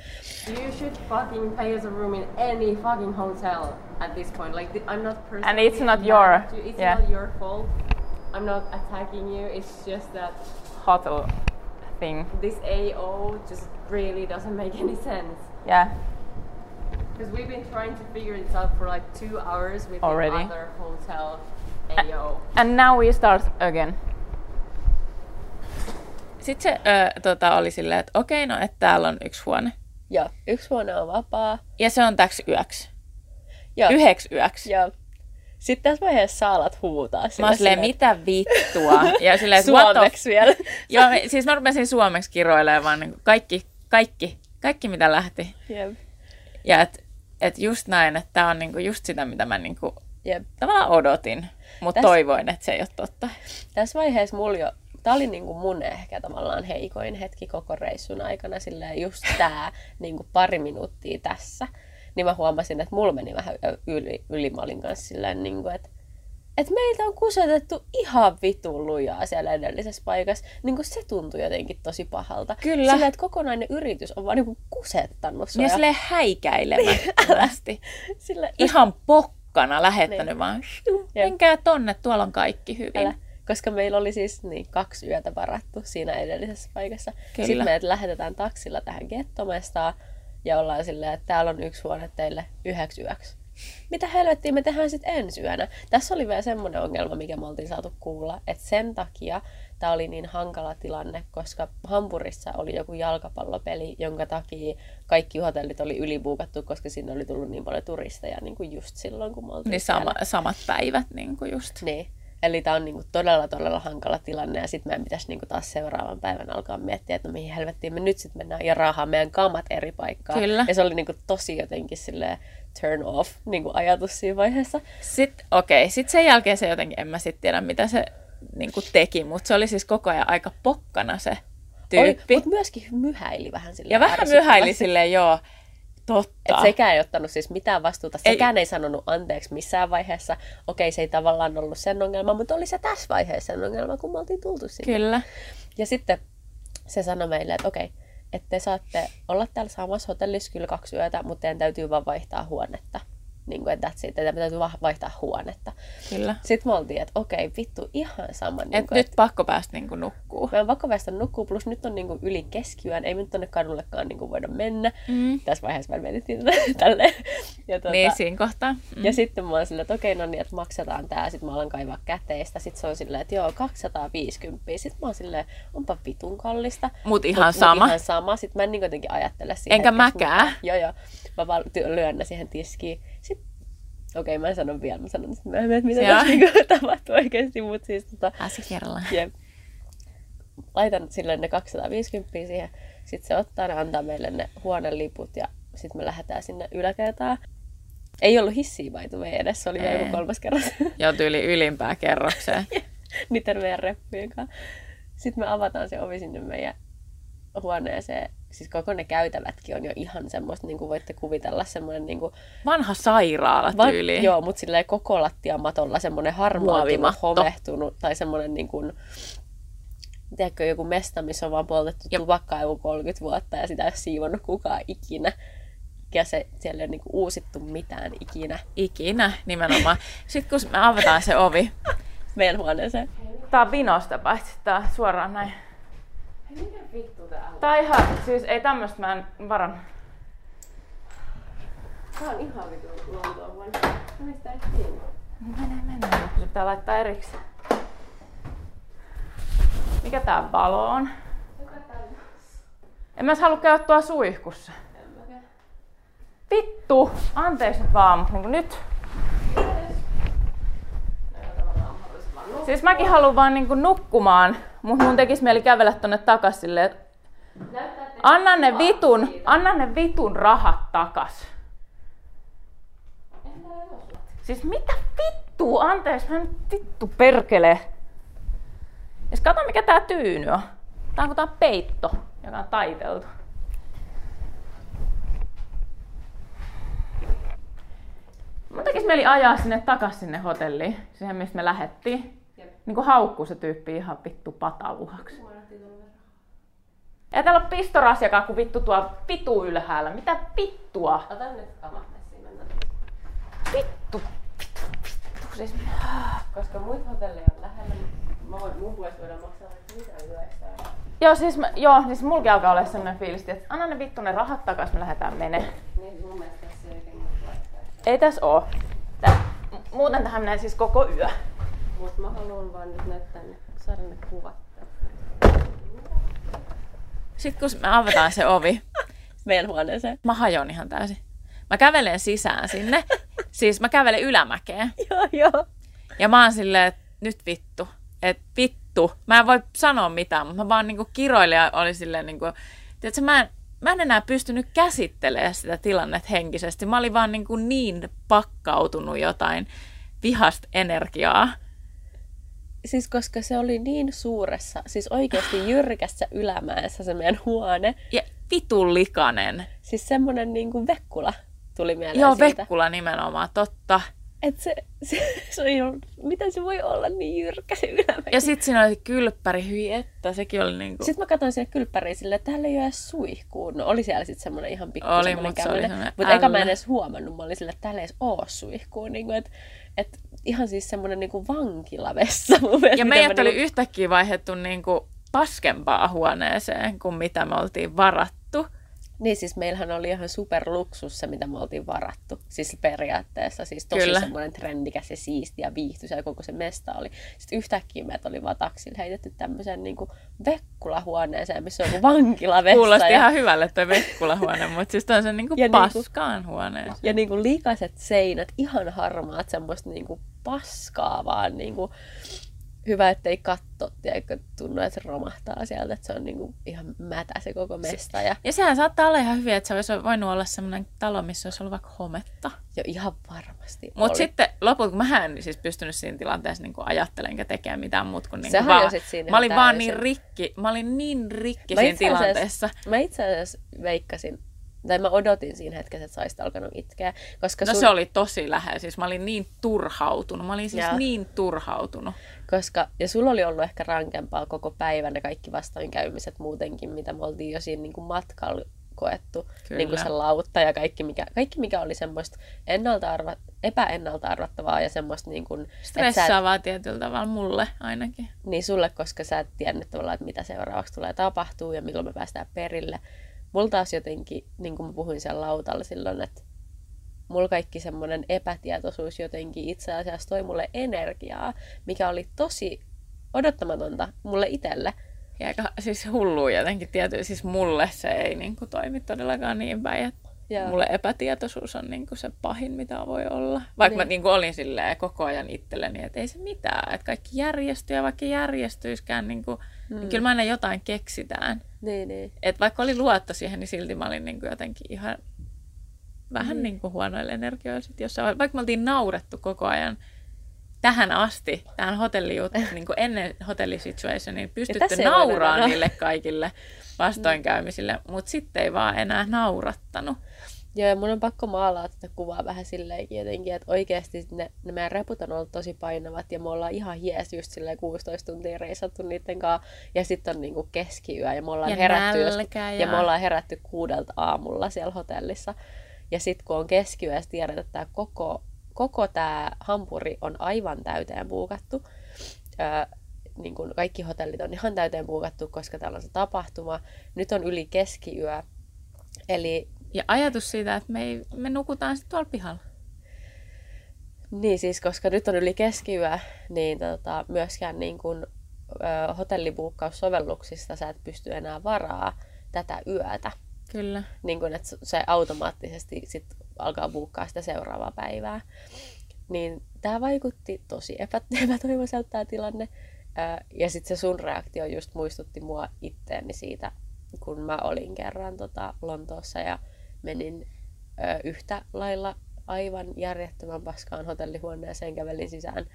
You should fucking pay us a room in any fucking hotel at this point. Like, I'm not And it's not your- It's yeah. not your fault. I'm not attacking you. It's just that Hotel thing. this AO just really doesn't make any sense. Yeah. Because we've been trying to figure this out for like two hours with Already? the other hotel AO. And now we start again. Sitten se ö, tota, oli silleen, että okei, no että täällä on yksi huone. Joo, yksi huone on vapaa. Ja se on täksi yöksi. Joo. Yhdeksi yöksi. Joo. Sitten tässä vaiheessa sä alat huutaa. Mä sille oon silleen, mitä vittua? Ja silleen, Suomeksi vielä. Joo, siis mä rupesin suomeksi kiroilemaan vaan niin kaikki, kaikki, kaikki mitä lähti. Jep. Ja että et just näin, että tää on niinku just sitä, mitä mä niinku Jep. tavallaan odotin. Mutta Täs- toivoin, että se ei ole totta. Tässä vaiheessa mulla jo, tää oli niinku mun ehkä tavallaan heikoin hetki koko reissun aikana, silleen just tää niinku pari minuuttia tässä. Niin mä huomasin, että mulla meni vähän yli, yli mä olin kanssa silleen, niinku, että et meiltä on kusetettu ihan vitun lujaa siellä edellisessä paikassa. Niin se tuntui jotenkin tosi pahalta. Kyllä. Silleen, että kokonainen yritys on vaan niinku kusettanut sua. Ja silleen häikäilemättömästi. Sille, Ihan pokkana lähettänyt Niin. vaan. "Shuu, Menkää tonne, tuolla on kaikki hyvin. Älä. Koska meillä oli siis niin, kaksi yötä varattu siinä edellisessä paikassa. Kyllä. Sitten meidät lähetetään taksilla tähän gettomestaan ja ollaan silleen, että täällä on yksi huone teille yhdeksi yöksi. Mitä helvettiä me tehdään sitten ensi yönä? Tässä oli vielä semmoinen ongelma, mikä me oltiin saatu kuulla, että sen takia tämä oli niin hankala tilanne, koska Hampurissa oli joku jalkapallopeli, jonka takia kaikki hotellit oli ylibuukattu, koska sinne oli tullut niin paljon turisteja niin kuin just silloin, kun me oltiin Niin sama, samat päivät niin kuin just. Niin. Eli tämä on niinku todella, todella hankala tilanne ja sitten meidän pitäisi niinku taas seuraavan päivän alkaa miettiä, että no mihin helvettiin me nyt sitten mennään ja raahaa meidän kamat eri paikkaan. Kyllä. Ja se oli niinku tosi jotenkin silleen turn off niinku ajatus siinä vaiheessa. Sitten, okei, sitten sen jälkeen se jotenkin, en mä sitten tiedä mitä se niin kuin teki, mutta se oli siis koko ajan aika pokkana se tyyppi. Mutta myöskin myhäili vähän silleen ja vähän myhäili silleen, joo, totta. Et sekään ei ottanut siis mitään vastuuta. Sekään ei, ei sanonut anteeksi missään vaiheessa. Okei, se ei tavallaan ollut sen ongelma, mutta oli se tässä vaiheessa sen ongelma, kun me oltiin tultu sinne. Kyllä. Ja sitten se sanoi meille, että okei, että te saatte olla täällä samassa hotellissa kyllä kaksi yötä, mutta teidän täytyy vaan vaihtaa huonetta. Niin kuin, että that's it, teidän täytyy vaihtaa huonetta. Kyllä. Sitten me oltiin, että okei, vittu, ihan sama. Niin Et nyt pakko päästä niin kuin nukkuu. Meidän pakko päästä nukkuu, plus nyt on niinku yli keskiyön, ei me nyt tonne kadullekaan niinku voida mennä. Mm. Tässä vaiheessa me mietittiin tätä tälleen. Ja, tuota, Niin, siinä kohtaa. Mm. ja sitten mä oon silleen, että okei, no niin, että maksetaan tää. Sitten mä alan kaivaa käteistä. Sitten se on silleen, että joo, 250. Sitten mä oon silleen, onpa vitun kallista. Mut ihan Mut sama. ihan sama. Sitten mä en niin jotenkin ajattele siihen. Enkä mäkään. Joo, joo. Mä vaan ty- lyön ne siihen tiskiin. Okei, mä en sano vielä, mä sanon sitten myöhemmin, että mitä tässä niinku tapahtuu oikeasti, mutta siis tota, Asia kerrallaan. Jep. Laitan sille ne 250 siihen. Sitten se ottaa ne, antaa meille ne huoneliput ja sitten me lähdetään sinne yläkertaan. Ei ollut hissiä by the way edes, se oli joku kolmas kerros. Joo, tyyli ylimpää kerrokseen. Niiden meidän reppujen kanssa. Sitten me avataan se ovi sinne meidän huoneeseen. Siis koko ne käytävätkin on jo ihan semmoista, niin kuin voitte kuvitella, semmoinen niin kuin, Vanha sairaala Va- tyyli. Joo, mutta silleen koko lattiamatolla semmoinen harmaantunut, homehtunut tai semmoinen niin kuin, tiedätkö, joku mesta, missä on vaan poltettu Jep. tupakkaa joku 30 vuotta ja sitä ei ole siivonnut kukaan ikinä. Ja se, siellä ei ole niinku uusittu mitään ikinä Ikinä, nimenomaan. Sitten kun me avataan se ovi. meidän huoneeseen. Tää on vinosta paitsi, tää on suoraan näin. Mikä vittu tää on? Tää on ihan, siis ei tämmöstä mä en varan. Tää on ihan vittu luontoa vuonna. Mistä ei tiedä? Mene, mene. Se pitää laittaa erikseen. Mikä tää valo on? En mä edes halua käydä tuolla suihkussa. Vittu! Anteeksi nyt vaan, mutta niin nyt. Siis mäkin haluan vaan niinku nukkumaan, mutta mun tekis mieli kävellä tonne takas silleen, että Anna ne vitun, anna ne vitun rahat takas. Siis mitä vittu? Anteeksi, mä nyt vittu perkele. Ja kato mikä tää tyyny on. Tää on kuin tää on peitto, joka on taiteltu. Mun tekis mieli ajaa sinne takas sinne hotelliin, siihen mistä me lähettiin. Niin kuin haukkuu se tyyppi ihan vittu pataluhaksi. Ei täällä ole pistorasiakaan kuin vittu tuo vitu ylhäällä. Mitä vittua? Ota nyt mennä. Vittu, vittu, vittu. Siis... Koska muut hotelleja on lähellä, niin mä voin, mun puolesta voidaan maksaa mitä yleistä. Joo, siis, mä, joo, siis mulki alkaa olla sellainen fiilis, että anna ne vittu ne rahat takas, me lähdetään menee. Niin mun mielestä tässä ei oikein. Ei tässä oo. Tää, muuten tähän menee siis koko yö. Mut mä haluan vaan nyt näyttää ne, saada ne kuvat. Sitten kun me avataan se ovi, Meidän huoneeseen. mä hajon ihan täysin. Mä kävelen sisään sinne. Siis mä kävelen ylämäkeen. Joo, joo. Ja mä oon silleen, että nyt vittu. Että vittu. Mä en voi sanoa mitään, mutta mä vaan niinku kiroilin ja oli silleen niinku, tiedätkö, mä en, mä en enää pystynyt käsittelemään sitä tilannetta henkisesti. Mä olin vaan niinku niin pakkautunut jotain vihasta energiaa. Siis koska se oli niin suuressa, siis oikeasti jyrkässä ylämäessä se meidän huone. Ja vitun likainen. Siis semmonen niinku vekkula tuli mieleen Joo, siitä. Vekkula nimenomaan, totta. Et se, se, se ihan, miten se voi olla niin jyrkkä se ylämäki? Ja sitten siinä oli kylppäri, hyi että, sekin oli niinku... Sitten mä katsoin sinne kylppäriin silleen, että täällä ei ole edes suihkuun. No oli siellä sitten semmoinen ihan pikku Oli, semmonen mut se oli Mutta eikä mä en edes huomannut. Mä olin silleen, että täällä ei edes oo suihkuun. Niin kuin, että, että ihan siis semmoinen niin vankilavessa mun mielestä. Ja meidät oli niinku- yhtäkkiä vaihdettu niinku paskempaa huoneeseen kuin mitä me oltiin varattu. Niin siis meillähän oli ihan superluksus se, mitä me oltiin varattu. Siis periaatteessa siis tosi Kyllä. semmoinen trendikäs ja siisti ja viihtyisä ja koko se mesta oli. Sitten yhtäkkiä meidät oli vaan taksilla heitetty tämmöiseen niin vekkulahuoneeseen, missä on vankilavessa. Kuulosti ja, ihan hyvälle toi Vekkula-huone, mutta siis on se niinku Ja niinku- paskaan huoneeseen. ja niin kuin likaiset seinät, ihan harmaat, semmoista niin kuin paskaa vaan. Niin kuin, hyvä, ettei katto, tiedätkö, tunnu, että se romahtaa sieltä, että se on niin kuin ihan mätä se koko mesta. Ja, Ja sehän saattaa olla ihan hyvin, että se olisi voinut olla semmoinen talo, missä olisi ollut vaikka hometta. ja ihan varmasti Mutta sitten lopulta, kun mä en siis pystynyt siinä tilanteessa niin ajattelemaan enkä tekemään mitään muuta kuin, niin kuin vaan, siinä mä olin ihan vaan täysin. niin rikki, mä olin niin rikki Mä siinä tilanteessa. Mä itse asiassa veikkasin, tai mä odotin siinä hetkessä, että sä olisit alkanut itkeä. Koska, No sun, se oli tosi lähellä, siis mä olin niin turhautunut, mä olin siis Joo. niin turhautunut. Koska, ja sulla oli ollut ehkä rankempaa koko päivän ne kaikki vastoinkäymiset muutenkin, mitä me oltiin jo siinä niin kuin matkalla koettu. Kyllä. Niin kuin se lautta ja kaikki mikä, kaikki, mikä oli semmoista ennalta arva, epäennalta arvattavaa ja semmoista niin kuin, sä et, Stressaavaa tietyllä tavalla mulle ainakin. niin sulle, koska sä et tiennyt tavallaan, että mitä seuraavaksi tulee tapahtuu ja milloin me päästään perille. Mulla taas jotenkin, niin kuin mä puhuin siellä lautalla silloin, että mulla kaikki semmoinen epätietoisuus jotenkin itse asiassa toi mulle energiaa, mikä oli tosi odottamatonta mulle itselle. Ja aika siis hullua jotenkin tietysti, siis mulle se ei niin kuin, toimi todellakaan niin päin, että Joo. mulle epätietoisuus on niin kuin, se pahin, mitä voi olla. Vaikka niin. mä Niin. niin kuin, olin silleen koko ajan itselleni, että ei se mitään, että kaikki järjestyy ja vaikka järjestyiskään, niin, kuin, mm. niin kyllä mä aina jotain keksitään. Niin, niin. Et vaikka oli luotto siihen, niin silti mä olin niin kuin, jotenkin ihan vähän niin kuin huonoilla energioilla sit jossain. Vaikka me oltiin naurettu koko ajan tähän asti, tähän hotellijut, niin kuin ennen hotellisituationia, pystytty tässä ei voida nauraa enää. niille kaikille vastoinkäymisille, mutta sitten ei vaan enää naurattanut. Joo, ja mun on pakko maalaa tätä kuvaa vähän silleenkin jotenkin, että oikeasti ne, ne meidän reput on ollut tosi painavat ja me ollaan ihan hies just silleen 16 tuntia reissattu niiden kanssa. Ja sitten on niinku keskiyö ja me ollaan Ja herätty jos, ja... ja- me ollaan herätty kuudelta aamulla siellä hotellissa. Ja sitten kun on keskiyö tiedät, että tää koko, koko tämä hampuri on aivan täyteen puukattu. Öö, niin kun kaikki hotellit on ihan täyteen puukattu, koska täällä on se tapahtuma. Nyt on yli keskiyö. Eli Ja ajatus siitä, että me, ei, me nukutaan sitten tuolla pihalla. Niin siis, koska nyt on yli keskiyö, niin tota, myöskään niin kun, ö, hotellibuukkaussovelluksista sä et pysty enää varaa tätä yötä. Kyllä. Niin kun, että se automaattisesti sit alkaa buukkaa sitä seuraavaa päivää. Niin tämä vaikutti tosi epä, epätoivoiselta tämä tilanne. Ja sitten se sun reaktio just muistutti mua itteeni siitä, kun mä olin kerran tota, Lontoossa ja menin ö, yhtä lailla aivan järjettömän paskaan hotellihuoneeseen, kävelin sisään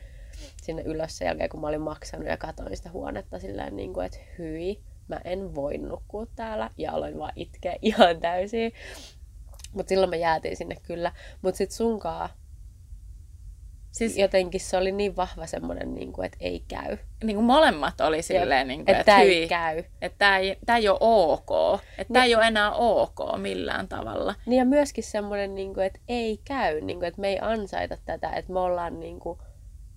sinne ylös sen jälkeen, kun mä olin maksanut ja katsoin sitä huonetta silleen, niin kuin, että hyi, mä en voi nukkua täällä ja aloin vaan itkeä ihan täysin. Mutta silloin me jäätiin sinne kyllä. Mutta sitten sunkaa Siis jotenkin se oli niin vahva semmoinen, niin kuin, että ei käy. niin kuin molemmat oli silleen, niin kuin, Että että tämä ei käy. että tämä ei, tämä ei ole ok. Että tämä ei ole enää ok millään tavalla. Niin ja myöskin semmoinen, niin kuin, että ei käy, niin kuin, että me ei ansaita tätä, että me ollaan niin kuin,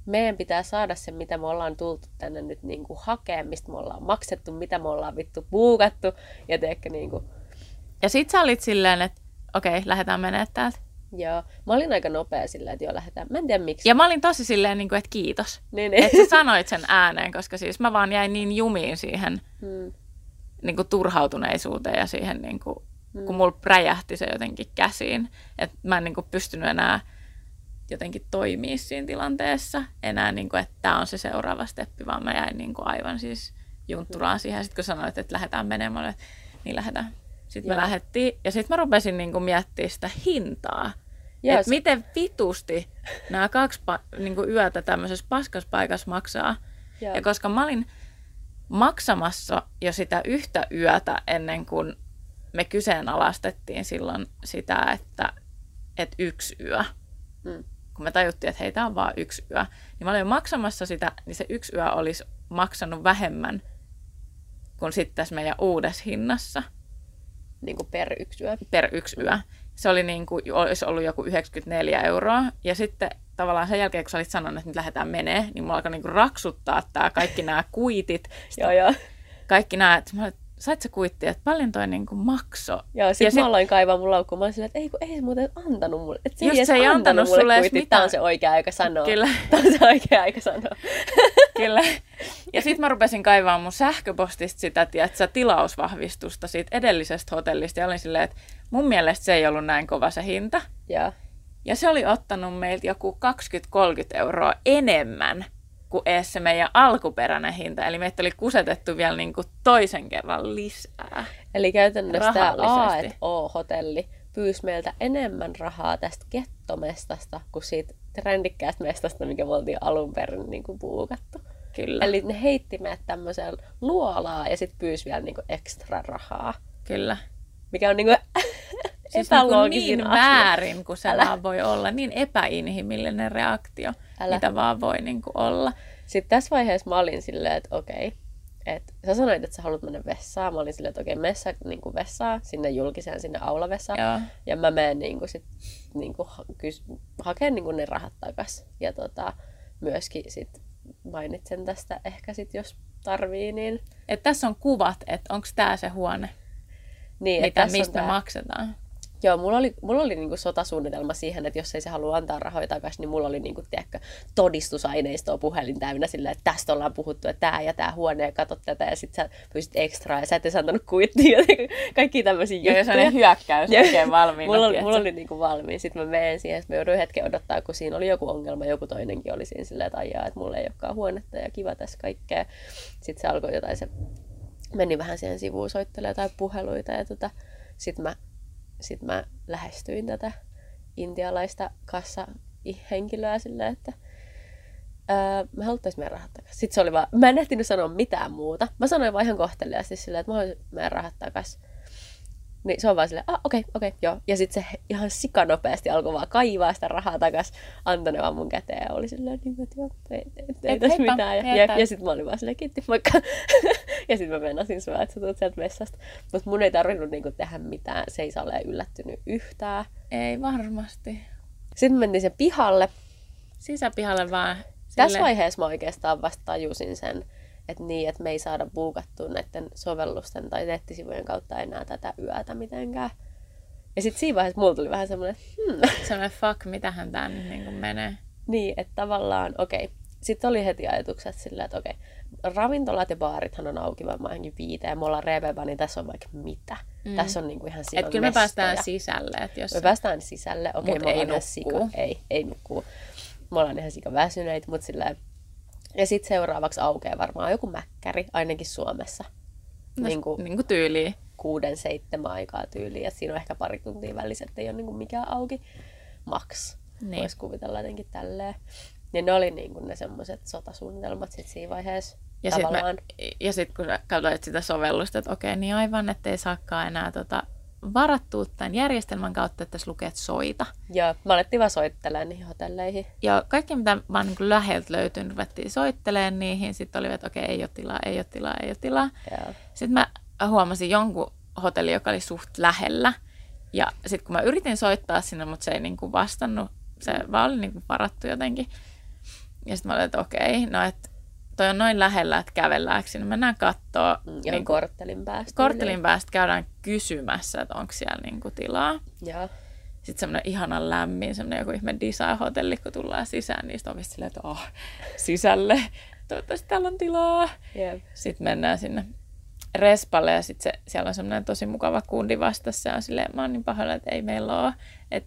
meidän pitää saada se, mitä me ollaan tultu tänne nyt niin kuin hakemaan, mistä me ollaan maksettu, mitä me ollaan vittu buukattu. Ja teekö niin kuin, Ja sit sä olit silleen, että okei, lähdetään menemään täältä. joo. Mä olin aika nopea silleen, että joo, lähdetään. Mä en tiedä miksi. Ja mä olin tosi silleen, niin kuin, että kiitos. Niin, niin. Että sä sanoit sen ääneen, koska siis mä vaan jäin niin jumiin siihen Hmm. niin kuin turhautuneisuuteen ja siihen, niin kuin, Mm. kun mulla räjähti se jotenkin käsiin. Että mä en niin kuin, pystynyt enää jotenkin toimia siinä tilanteessa. Enää, niin kuin, että tämä on se seuraava steppi, vaan mä jäin niin kuin, aivan siis juntturaan siihen. Sitten kun sanoit, että lähdetään menemään, että niin lähdetään. Sitten me Joo. lähdettiin ja sitten mä rupesin niin kuin, miettimään sitä hintaa. Joo, että miten vitusti nämä kaksi pa- niin kuin yötä tämmöisessä paskassa paikassa maksaa. Joo. Ja koska mä olin maksamassa jo sitä yhtä yötä ennen kuin me kyseenalaistettiin silloin sitä, että, että yksi yö. Mm. Kun me tajuttiin, että hei, tämä on vaan yksi yö. Niin mä olin maksamassa sitä, niin se yksi yö olisi maksanut vähemmän kuin sitten tässä meidän uudessa hinnassa niin kuin per yksi yö. per yksi yö. Se oli niin kuin, olisi ollut joku 94 euroa. Ja sitten tavallaan sen jälkeen, kun sä olit sanonut, että nyt lähdetään menee, niin mulla alkoi niin kuin raksuttaa tää kaikki nämä kuitit. Joo, joo. Kaikki nämä, että mä olin, sait sä kuittia, että paljon toi niin kuin makso. Joo, sit Ja mä sit- aloin kaivaa mun laukkuun. Mä olin silleen, että ei, kun ei se muuten antanut mulle. Että se Just ei, se ei antanut mulle sulle kuitit. mitään. Tää on se oikea aika sanoa. Kyllä. Tää on se oikea aika sanoa. Kyllä. Ja sitten mä rupesin kaivaa mun sähköpostista sitä, tiedätkö, tilausvahvistusta siitä edellisestä hotellista. Ja olin silleen, että mun mielestä se ei ollut näin kova se hinta. Joo. Ja se oli ottanut meiltä joku 20-30 euroa enemmän kuin edes se meidän alkuperäinen hinta. Eli meitä oli kusetettu vielä niin kuin toisen kerran lisää. Eli käytännössä tämä A Rahallisesti. et O-hotelli pyysi meiltä enemmän rahaa tästä gettomestasta kuin siitä trendikkäästä mestasta, mikä me oltiin alun perin niin kuin buukattu. Kyllä, Eli ne heitti meidät tämmöiseen luolaa ja sitten pyysi vielä niin kuin ekstra rahaa. kyllä. Mikä on niin kuin Siis niin, kuin epäloogisin niin väärin kuin se Älä. vaan voi olla. Niin epäinhimillinen reaktio, Älä. mitä vaan voi niin kuin olla. Sitten tässä vaiheessa mä olin silleen, että okei, että sä sanoit, että sä haluat mennä vessaan. Mä olin silleen, että okei, mene sä niin kuin vessaan, sinne julkiseen, sinne aulavessaan. Joo. Ja mä menen niin kuin sit, niin kuin, kys, hakeen niin kuin ne rahat takas. Ja tota, myöskin sit mainitsen tästä ehkä sit, jos tarvii, niin... Et tässä on kuvat, että onko tämä se huone, niin että mitä, tässä on mistä me tää- maksetaan. Joo, mulla oli, mulla oli niinku sotasuunnitelma siihen, että jos ei se halua antaa rahoja takaisin, niin mulla oli niinku, tiedätkö, todistusaineistoa puhelin täynnä sillä, että tästä ollaan puhuttu, että tämä ja tämä huone ja katot tätä ja sit sä pyysit ekstraa ja sä et antanut kuittia ja kaikki tämmöisiä Joo, ja juttuja. sellainen hyökkäys Joo. oikein valmiina. mulla, oli, mulla oli niinku valmiin. Sitten mä menen siihen, että mä jouduin hetken odottaa, kun siinä oli joku ongelma, joku toinenkin oli siinä silleen, että ajaa, että mulla ei olekaan huonetta ja kiva tässä kaikkea. Sitten se alkoi jotain, se meni vähän siihen sivuun soittelemaan jotain puheluita ja tota, sitten mä, sit mä lähestyin tätä intialaista kassa-henkilöä silleen, että Öö, mä haluttaisin meidän rahat takaisin. Sitten se oli vaan, mä en ehtinyt sanoa mitään muuta. Mä sanoin vaan ihan kohteliaasti silleen, että mä haluaisin meidän rahat takaisin. Niin se on vaan silleen, ah okei, okay, okei, okay, joo. Ja sitten se ihan sikanopeasti alkoi vaan kaivaa sitä rahaa takas, antoi ne vaan mun käteen ja oli silleen, niin että joo, ei, ei, ei Et tässä mitään. Ja, ja, ja sitten mä olin vaan silleen, kiitti, moikka. ja sitten mä menasin sua, että sä tulet sieltä vessasta. Mutta mun ei tarvinnut niinku tehdä mitään, se ei saa ole yllättynyt yhtään. Ei varmasti. Sitten me mentiin sen pihalle. Sisäpihalle vaan. Tässä sille- vaiheessa mä oikeastaan vasta tajusin sen, että niin, että me ei saada buukattua näiden sovellusten tai nettisivujen kautta enää tätä yötä mitenkään. Ja sitten siinä vaiheessa mulla tuli vähän semmoinen, hmm, Sellainen fuck, mitähän tää nyt niin kuin menee. niin, että tavallaan, okei. Sitten oli heti ajatukset silleen, että okei, ravintolat ja baarithan on auki varmaan viiteen, ja me ollaan revepa, niin tässä on vaikka mitä. Mm. Tässä on niinku ihan sikon kyllä me päästään sisälle. Et jos Me päästään sisälle, okei, Mut me ei nukkuu. sika, ei, ei nukkuu. Me ollaan ihan sika väsyneitä, mutta silleen, ja sitten seuraavaksi aukeaa varmaan joku mäkkäri, ainakin Suomessa. no, niin kuin, niin kuin tyyliin. kuuden, seitsemän aikaa tyyliin. Että siinä on ehkä pari tuntia välissä, että ei ole niinku mikään auki. Max. Niin. Voisi kuvitella jotenkin tälleen. Ja ne oli niinku ne semmoiset sotasuunnitelmat sit siinä vaiheessa. Ja sitten ja sit kun sä katsoit sitä sovellusta, että okei, niin aivan, että ei saakaan enää tota, varattua tämän järjestelmän kautta, että tässä lukee, että soita. Joo, mä alettiin vaan soittelemaan niihin hotelleihin. Ja kaikki, mitä vaan niin läheltä löytyi, niin ruvettiin soittelemaan niihin. Sitten oli, että okei, ei ole tilaa, ei ole tilaa, ei ole tilaa. Joo. Sitten mä huomasin jonkun hotelli, joka oli suht lähellä. Ja sitten kun mä yritin soittaa sinne, mutta se ei niin kuin vastannut, se vaan oli niin kuin varattu jotenkin. Ja sitten mä olin, että okei, no että toi on noin lähellä, että kävelläänkö sinne. Mennään kattoo. Mm, Ihan niin korttelin päästä. korttelin päästä käydään kysymässä, että onko siellä niin kuin tilaa. Joo. Sitten semmoinen ihanan lämmin, semmoinen joku ihme design-hotelli, kun tullaan sisään, niistä ovista silleen, että oh, sisälle, toivottavasti täällä on tilaa. Jep. Sitten mennään sinne respalle ja sitten se, siellä on semmoinen tosi mukava kundi vastassa ja on silleen, mä oon niin pahoilla, että ei meillä ole. Et,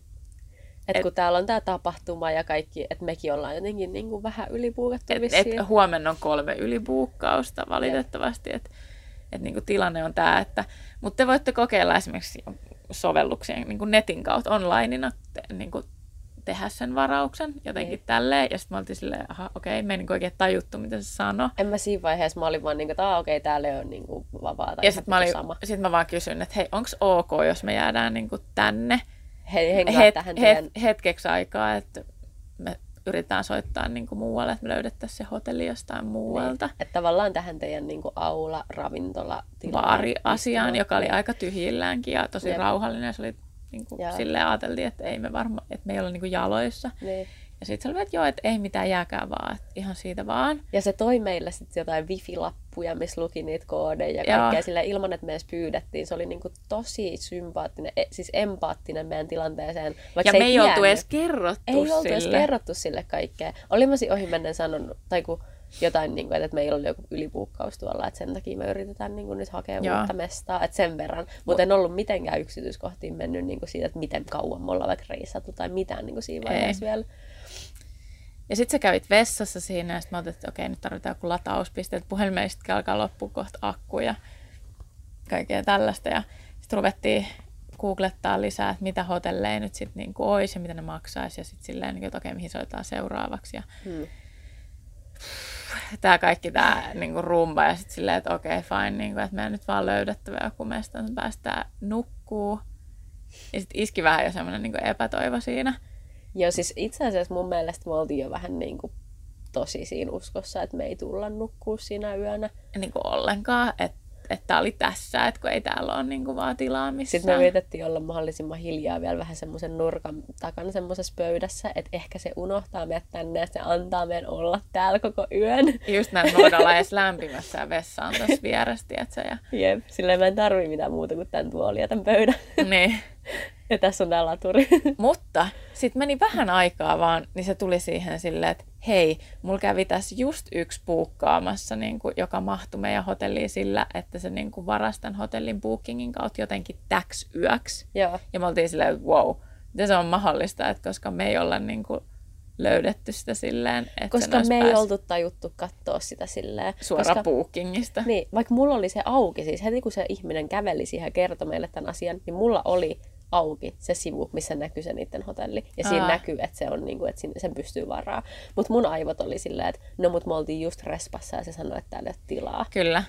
Et Et- kun täällä on tämä tapahtuma ja kaikki, että mekin ollaan jotenkin niin kuin vähän ylipuukattu et, vissiin. et huomenna on kolme ylibuukkausta valitettavasti, että et niinku tilanne on tämä, että, mutta te voitte kokeilla esimerkiksi sovelluksien niin kuin netin kautta onlineina te, niin kuin tehdä sen varauksen jotenkin Niin. tälleen. Ja sitten me oltiin silleen, aha, okei, me ei niin oikein tajuttu, mitä se sanoi. En mä siinä vaiheessa, mä olin vaan niin kuin, että okei, täällä on niin kuin vapaata. Ja sitten mä, olin, sama. sit mä vaan kysyin, että hei, onko ok, jos me jäädään niin kuin tänne He, hengaa het, tähän het, teidän... hetkeksi aikaa, että me yritetään soittaa niin kuin muualle, että me löydettäisiin se hotelli jostain muualta. Että tavallaan tähän teidän niin kuin aula, ravintola, Baari-asiaan, joka oli aika tyhjilläänkin ja tosi Jep. rauhallinen. Se oli niin kuin, silleen ajateltiin, että ei me varma, että me ei olla niin kuin jaloissa. Niin. Ja sitten se oli, että joo, että ei mitään jääkää vaan, että ihan siitä vaan. Ja se toi meille sitten jotain wifi-lappuja, missä luki niitä koodeja ja kaikkea sillä ilman, että me edes pyydettiin. Se oli niinku tosi sympaattinen, e- siis empaattinen meidän tilanteeseen. Vaikka Ja se me ei oltu tiennyt. edes kerrottu Ei oltu sille. edes kerrottu sille kaikkea. Olin mä siinä ohimennen sanonut, tai kun jotain, niin kuin, että meillä oli joku ylipuukkaus tuolla, että sen takia me yritetään niin kuin, nyt hakea Joo. uutta mestaa, että sen verran. Mutta en ollut mitenkään yksityiskohtiin mennyt niin kuin siitä, että miten kauan me ollaan vaikka reissattu tai mitään niin kuin siinä Ei. vaiheessa vielä. Ja sitten sä kävit vessassa siinä ja sitten mä ajattelin, että okei, nyt tarvitaan joku latauspiste, että puhelimesta alkaa loppua kohta akku ja kaikkea tällaista. Ja sitten ruvettiin googlettaa lisää, että mitä hotelleja nyt sitten niin olisi ja mitä ne maksaisi. Ja sitten silleen, niin kuin, että okei, mihin soitetaan seuraavaksi. Ja Hmm. tämä kaikki tämä niin rumba ja sitten silleen, että okei, fine, niin kuin, että meidän nyt vaan löydettävä joku mesta, että päästään nukkuu. Ja sitten iski vähän jo semmoinen niin epätoivo siinä. Joo, siis itse asiassa mun mielestä me oltiin jo vähän niin kuin tosi siinä uskossa, että me ei tulla nukkua siinä yönä. niin kuin ollenkaan, että että oli tässä, että kun ei täällä ole niin kuin vaan tilaa missään. Sitten me yritettiin olla mahdollisimman hiljaa vielä vähän semmoisen nurkan takana semmoisessa pöydässä, että ehkä se unohtaa meidät tänne ja se antaa meidän olla täällä koko yön. Just näin, me voidaan edes lämpimässä ja vessaan tuossa vieressä, tiedätkö? Ja, Jep, silleen mä en tarvii mitään muuta kuin tämän tuolin ja tämän pöydän. niin. Ja tässä on tää laturi. Mutta sitten meni vähän aikaa vaan, niin se tuli siihen silleen, että hei, mulla kävi tässä just yksi puukkaamassa, niin kuin, joka mahtui meidän hotelliin sillä, että se niin kuin varasi tämän hotellin bookingin kautta jotenkin täks yöksi. Joo. Ja me oltiin silleen, että wow, miten se on mahdollista, että koska me ei olla niin kuin löydetty sitä silleen, että Koska me ei päässyt oltu tajuttu katsoa sitä silleen. suoraan koska... bookingista. Niin, vaikka mulla oli se auki, siis heti kun se ihminen käveli siihen ja kertoi meille tämän asian, niin mulla oli auki se sivu, missä näkyy se niiden hotelli. Ja siinä Aa. näkyy, että se on niin kuin, että sen pystyy varaa. Mutta mun aivot oli silleen, että no mut me oltiin just respassa ja se sanoi, että täällä ei ole tilaa. Kyllä.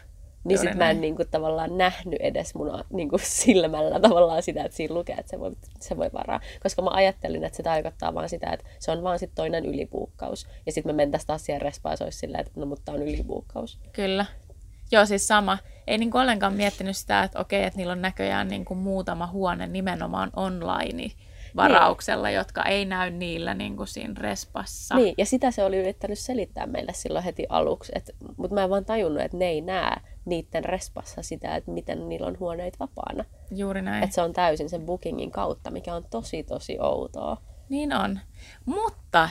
Niin sit mä en niin kuin, tavallaan nähnyt edes mun niin kuin, silmällä tavallaan sitä, että siinä lukee, että se voi, se voi varaa. Koska mä ajattelin, että se tarkoittaa vaan sitä, että se on vaan sit toinen ylipuukkaus. Ja sitten me mentäisiin taas siihen respaan se olisi silleen, että no mutta on ylipuukkaus. Kyllä. Joo, siis sama. Ei niinku ollenkaan miettinyt sitä, että okei, että niillä on näköjään niinku muutama huone nimenomaan online varauksella, jotka ei näy niillä niinku siinä respassa. Niin, ja sitä se oli yrittänyt selittää meille silloin heti aluksi, mutta mä en vaan tajunnut, että ne ei näe niiden respassa sitä, että miten niillä on huoneita vapaana. Juuri näin. Että se on täysin sen bookingin kautta, mikä on tosi tosi outoa. Niin on. Mutta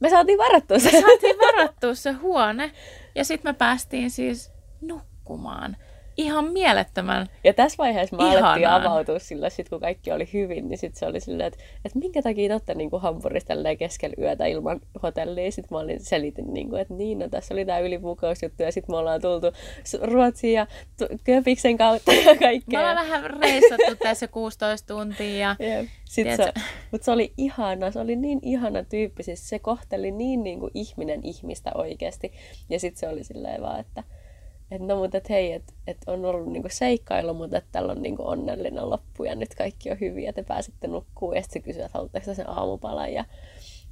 Me saatiin varattua se. saatiin varattua se huone ja sitten me päästiin siis nukkumaan. Ihan mielettömän Ja tässä vaiheessa mä alettiin Ihanaa. avautua sillä, sit kun kaikki oli hyvin, niin sit se oli silleen, että, että minkä takia te olette niin Hampurissa tälleen keskellä yötä ilman hotellia. Sitten mä olin, selitin, niin kuin, että niin, no tässä oli tämä ylipukausjuttu ja sitten me ollaan tultu Ruotsiin ja t- Köpiksen kautta ja Me kaikkea. ollaan vähän reissattu tässä 16 tuntia ja se, mutta se oli ihana, se oli niin ihana tyyppi, siis se kohteli niin, niin kuin ihminen ihmistä oikeasti. Ja sitten se oli silleen vaan, että et no mutta et hei, että et on ollut niinku seikkailu, mutta että tällä on niinku onnellinen loppu ja nyt kaikki on hyvin ja te pääsette nukkuun. Ja sitten se kysyi, että haluatteko te sen aamupalan ja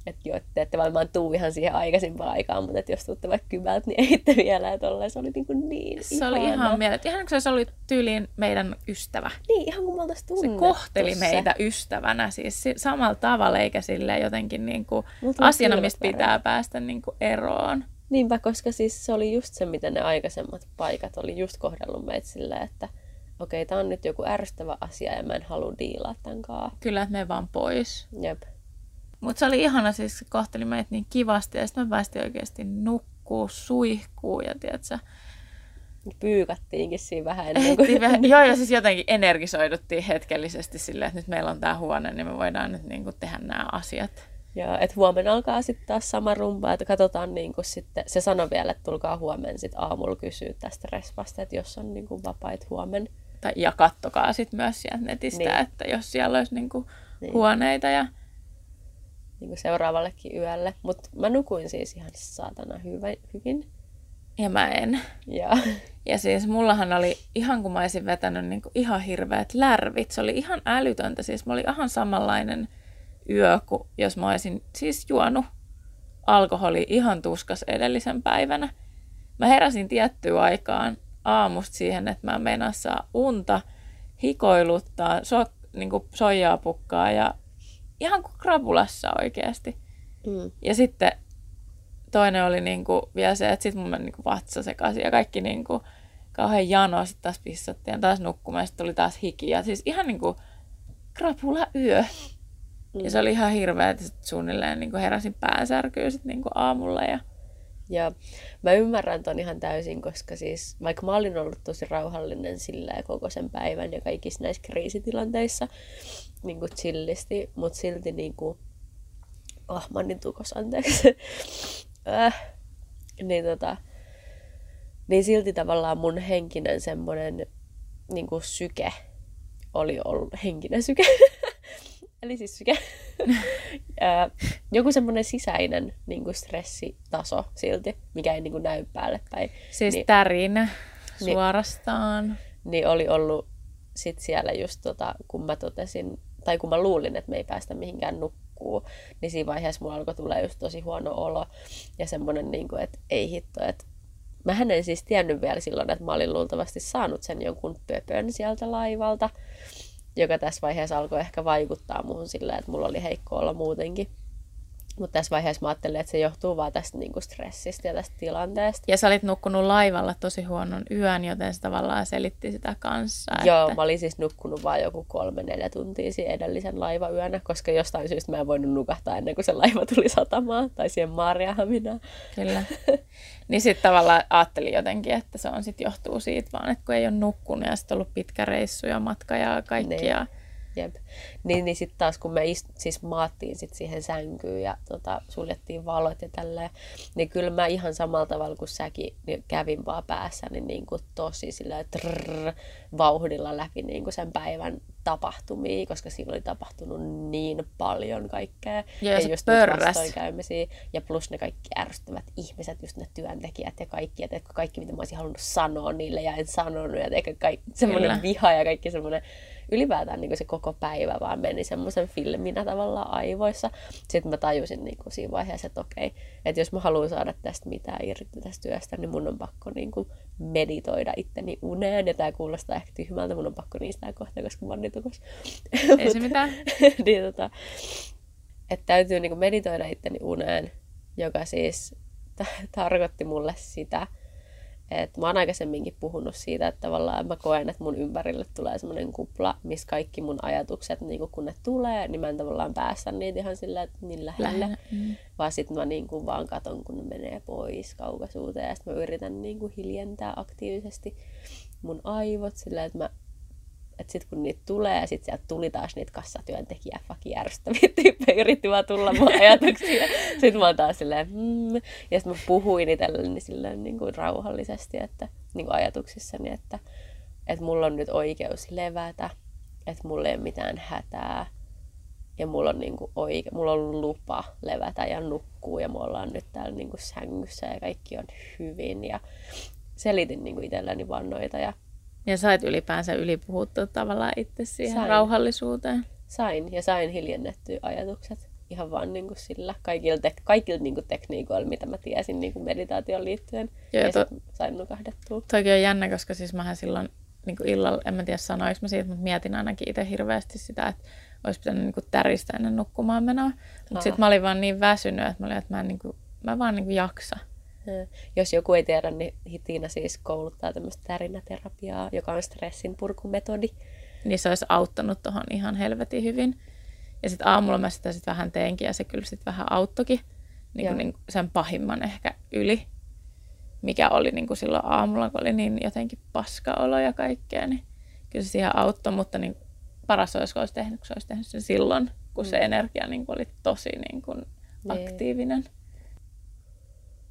että joo, että te ette varmaan tuu ihan siihen aikaisempaan aikaan, mutta että jos tuutte vaikka kymältä, niin ehitte vielä, että ollaan. Se oli niinku niin se oli ihana. ihan mieletön. Ihan kuin se olisi ollut tyyliin meidän ystävä. Niin, ihan kuin me oltaisiin Se kohteli se. meitä ystävänä siis si- samalla tavalla, eikä sille jotenkin niin kuin tuli asiana, mistä pitää päästä niin kuin eroon. Niinpä, koska siis se oli just se, miten ne aikaisemmat paikat oli just kohdellut meitä silleen, että okei, tää on nyt joku ärsyttävä asia ja mä en halua diilaa tämän kaa. Kyllä, että me vaan pois. Jep. Mutta se oli ihana, siis se kohteli meitä niin kivasti ja sitten me päästiin oikeasti nukkuu, suihkuu ja tiedätkö, Pyykattiinkin siinä vähän ennen kuin... Vähän- Joo, ja siis jotenkin energisoiduttiin hetkellisesti silleen, että nyt meillä on tämä huone, niin me voidaan nyt niin kuin tehdä nämä asiat. Ja että huomenna alkaa sitten taas sama rumba, että katsotaan niin kuin sitten, se sanoi vielä, että tulkaa huomenna sitten aamulla kysyä tästä respasta, että jos on niin kuin vapait huomenna. Tai, ja kattokaa sitten myös sieltä netistä, Niin. että jos siellä olisi niin kuin Niin. huoneita ja niin kuin seuraavallekin yölle. Mutta mä nukuin siis ihan saatana hyvä, hyvin. ja mä en. Ja Ja siis mullahan oli ihan kun mä olisin vetänyt niin kuin ihan hirveät lärvit. Se oli ihan älytöntä. Siis mä oli ihan samanlainen yö kuin jos mä olisin siis juonut alkoholi ihan tuskas edellisen päivänä. Mä heräsin tiettyyn aikaan aamusta siihen, että mä meinaan saa unta, hikoiluttaa, so, niin kuin soijaa pukkaa ja ihan kuin krapulassa oikeasti. mm, Ja sitten toinen oli niinku vielä se, että sitten mun meni niinku vatsa sekaisin ja kaikki niinku kauhean jano. Sitten taas pissattiin ja taas nukkumaan ja sitten tuli taas hiki. Ja siis ihan niinku krapula yö. Ja se oli ihan hirveä, että sit suunnilleen niinku heräsin päänsärkyyn sit niinku aamulla. Ja Ja mä ymmärrän ton ihan täysin, koska siis vaikka mä olin ollut tosi rauhallinen sillä koko sen päivän ja kaikissa näissä kriisitilanteissa niin kuin chillisti, mutta silti niin kuin, oh, mä oon niin tukos, anteeksi. äh, niin, tota, niin silti tavallaan mun henkinen semmonen niin kuin syke oli ollut henkinen syke. Eli siis. Ää, Joku semmoinen sisäinen niin kuin stressitaso silti, mikä ei niin kuin näy päälle päin. siis Niin- tärinä suorastaan. niin oli ollut sit siellä just tota, kun mä totesin, tai kun mä luulin, että me ei päästä mihinkään nukkuu, niin siinä vaiheessa mulla alkoi tulla just tosi huono olo ja semmoinen, niin kuin, että ei hitto, että Mähän en siis tiennyt vielä silloin, että mä olin luultavasti saanut sen jonkun pöpön sieltä laivalta, joka tässä vaiheessa alkoi ehkä vaikuttaa muuhun sillä, että mulla oli heikko olla muutenkin. Mutta tässä vaiheessa mä ajattelin, että se johtuu vaan tästä niinku stressistä ja tästä tilanteesta. Ja sä olit nukkunut laivalla tosi huonon yön, joten se tavallaan selitti sitä kanssa. Joo, että... mä olin siis nukkunut vain joku kolme neljä tuntia siinä edellisen laivayönä, koska jostain syystä mä en voinut nukahtaa ennen kuin se laiva tuli satamaan tai siihen Maariahaminaan. Kyllä. niin sitten tavallaan ajattelin jotenkin, että se on sit johtuu siitä vaan, että kun ei ole nukkunut ja sitten ollut pitkä reissu ja matka ja kaikki. Niin. Ja... Jep. Niin, niin sitten taas kun me ist, siis maattiin sit siihen sänkyyn ja tota, suljettiin valot ja tälleen, niin kyllä mä ihan samalla tavalla kuin säkin niin kävin vaan päässäni niin kuin tosi sillä trrr, vauhdilla läpi niin kuin sen päivän tapahtumia, koska siinä oli tapahtunut niin paljon kaikkea. Ja se just vastoinkäymisiä. Ja plus ne kaikki ärsyttävät ihmiset, just ne työntekijät ja kaikki, että kaikki mitä mä olisin halunnut sanoa niille ja en sanonut. Ja eikä kaikki, semmoinen viha ja kaikki semmoinen ylipäätään niin se koko päivä vaan meni semmoisen filminä tavallaan aivoissa. Sitten mä tajusin niin kuin siinä vaiheessa, että okei, että jos mä haluan saada tästä mitään irti tästä työstä, niin mun on pakko niin kuin meditoida itteni uneen. Ja tää kuulostaa ehkä tyhmältä, mun on pakko niistä kohta, koska mä oon niin. Ei se mitään. niin, tota, että täytyy niin kuin meditoida itteni uneen, joka siis t- tarkoitti mulle sitä, Et mä oon aikaisemminkin puhunut siitä, että tavallaan mä koen, että mun ympärille tulee semmoinen kupla, missä kaikki mun ajatukset, niin kun ne tulee, niin mä en tavallaan päästä niitä ihan sillä, niin lähelle. Lähellä, mm. Vaan sit mä niin kuin vaan katon, kun ne menee pois kaukaisuuteen ja sit mä yritän niin kuin hiljentää aktiivisesti mun aivot sillä, että mä että sitten kun niitä tulee sitten sieltä tuli taas niitä kassatyöntekijä fucking ärsyttäviä tyyppejä yritti vaan tulla mun ajatuksia. Sitten mä oon taas silleen, mm. ja sitten mä puhuin itselleni silleen niin kuin rauhallisesti, että niin kuin ajatuksissani, että, että mulla on nyt oikeus levätä, että mulla ei ole mitään hätää, ja mulla on, niin kuin oike, mulla on lupa levätä ja nukkua ja me ollaan nyt täällä niin kuin sängyssä ja kaikki on hyvin ja selitin niin kuin itselleni vaan noita ja Ja sait ylipäänsä ylipuhuttua tavallaan itse siihen Sain. rauhallisuuteen. sain ja sain hiljennettyä ajatukset ihan vaan niin kuin sillä kaikilla, tek- kaikilla niin kuin tekniikoilla, mitä mä tiesin niin kuin meditaation liittyen. Joo, ja to- sain nukahdettua. Toki on jännä, koska siis mähän silloin niin kuin illalla, en mä tiedä sanoinko mä siitä, mutta mietin ainakin itse hirveästi sitä, että olisi pitänyt niin kuin täristä ennen nukkumaan menoa. Mutta sitten mä olin vaan niin väsynyt, että mä olin, että mä, en, niin kuin, mä vaan niin kuin jaksa. Ja Jos joku ei tiedä, niin Tiina siis kouluttaa tämmöistä tärinäterapiaa, joka on stressin purkumetodi. Niin se olisi auttanut tuohon ihan helvetin hyvin. Ja sitten aamulla mä sitä sit vähän teinkin ja se kyllä sitten vähän auttokin niin kuin, niin sen pahimman ehkä yli, mikä oli niin kuin silloin aamulla, kun oli niin jotenkin paskaolo ja kaikkea, niin kyllä se siihen auttoi, mutta niin paras olisi, kun olisi tehnyt, kun se olisi tehnyt sen silloin, kun se energia niin kuin oli tosi niin kuin Niin.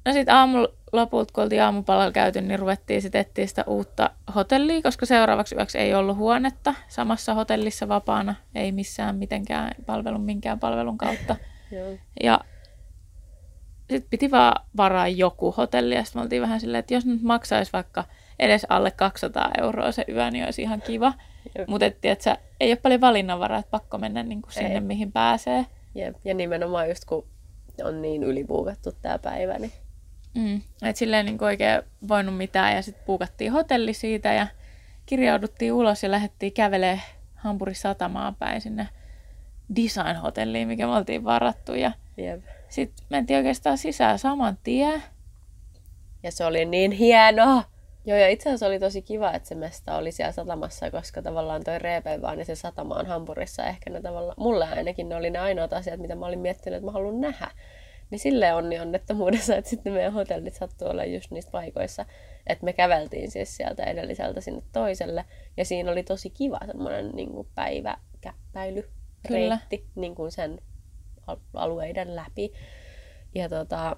No sitten aamulla lopulta, kun oltiin aamupalalla käyty, niin ruvettiin sitten etsiä sitä uutta hotellia, koska seuraavaksi yöksi ei ollut huonetta samassa hotellissa vapaana, ei missään mitenkään palvelun, minkään palvelun kautta. Ja sitten piti vaan varaa joku hotelli, ja sitten me oltiin vähän silleen, että jos nyt maksaisi vaikka edes alle 200 euroa se yö, niin olisi ihan kiva. Mutta ei ole paljon valinnanvaraa, että pakko mennä niin kuin sinne, Ei. mihin pääsee. Jep. Ja nimenomaan just kun on niin ylipuukattu tämä päivä, niin Mm. Et silleen niin oikein voinut mitään ja sitten puukattiin hotelli siitä ja kirjauduttiin ulos ja lähdettiin kävelee Hampurin satamaan päin sinne design-hotelliin, mikä me oltiin varattu. Ja jep. sitten mentiin oikeastaan sisään saman tien. Ja se oli niin hienoa. Joo, ja itse asiassa oli tosi kiva, että se mesta oli siellä satamassa, koska tavallaan toi Reepeivaan ja se satama on Hampurissa. Ehkä ne tavallaan, mulle ainakin ne oli ne ainoat asiat, mitä mä olin miettinyt, että mä haluan nähdä. Niin silleen onni onnettomuudessa, että sitten meidän hotellit sattuu olla just niissä paikoissa. Että me käveltiin siis sieltä edelliseltä sinne toiselle. Ja siinä oli tosi kiva semmoinen niin kuin päiväkäppäily, reitti niin kuin sen al- alueiden läpi. Ja tota,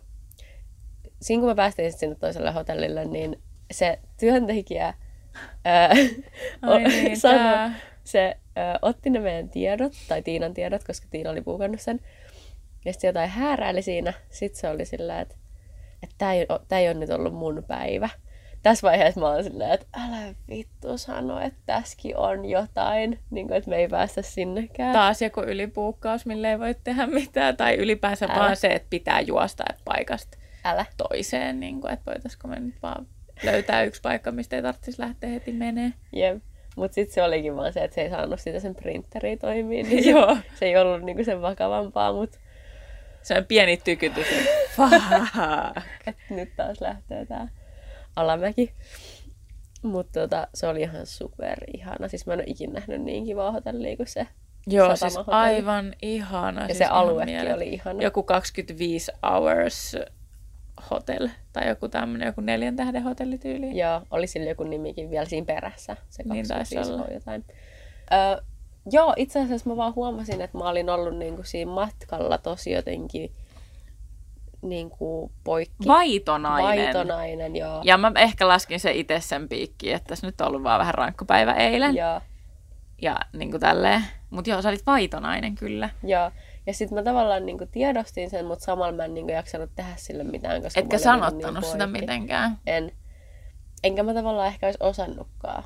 siinä kun me päästiin sinne toiselle hotellille, niin se työntekijä ää, Ai niin, sanoi, se ää, otti ne meidän tiedot, tai Tiinan tiedot, koska Tiina oli puukannut sen. Ja sitten jotain hääräili siinä. Sitten se oli sillä, että että tämä ei, tää ei ole nyt ollut mun päivä. Tässä vaiheessa mä oon silleen, että älä vittu sano, että tässäkin on jotain, niin kuin, että me ei päästä sinnekään. Taas joku ylipuukkaus, mille ei voi tehdä mitään. Tai ylipäänsä Älä. vaan se, että pitää juosta paikasta Älä. toiseen. Niin kuin, että voitaisiko me nyt vaan löytää yksi paikka, mistä ei tarvitsisi lähteä heti menee. Jep. Mutta sitten se olikin vaan se, että se ei saanut sitä sen printeriä toimii, niin se, Joo. se ei ollut niinku sen vakavampaa, mutta Se on pieni tykytys. Nyt taas lähtee tää alamäki. Mutta tota, se oli ihan super ihana. Siis mä en ole ikinä nähnyt niin kivaa hotellia kuin se. Joo, siis aivan ihana. Ja siis se aluekin mieletön. oli ihana. Joku 25 hours hotel tai joku tämmöinen, joku neljän tähden hotellityyli. Joo, oli sillä joku nimikin vielä siinä perässä. Se Niin taisi 25 olla. jotain. Öö, joo, itse asiassa mä vaan huomasin, että mä olin ollut niinku siinä matkalla tosi jotenkin niinku poikki. Vaitonainen. Vaitonainen, joo. Ja mä ehkä laskin se itse sen piikkiin, että tässä nyt on ollut vaan vähän rankka päivä eilen. Joo. ja niin kuin tälleen. Mutta joo, sä olit vaitonainen kyllä. Joo. Ja sitten mä tavallaan niinku tiedostin sen, mutta samalla mä en niinku jaksanut tehdä sille mitään, koska Etkä sanottanut niin sitä mitenkään. En. Enkä mä tavallaan ehkä olisi osannutkaan.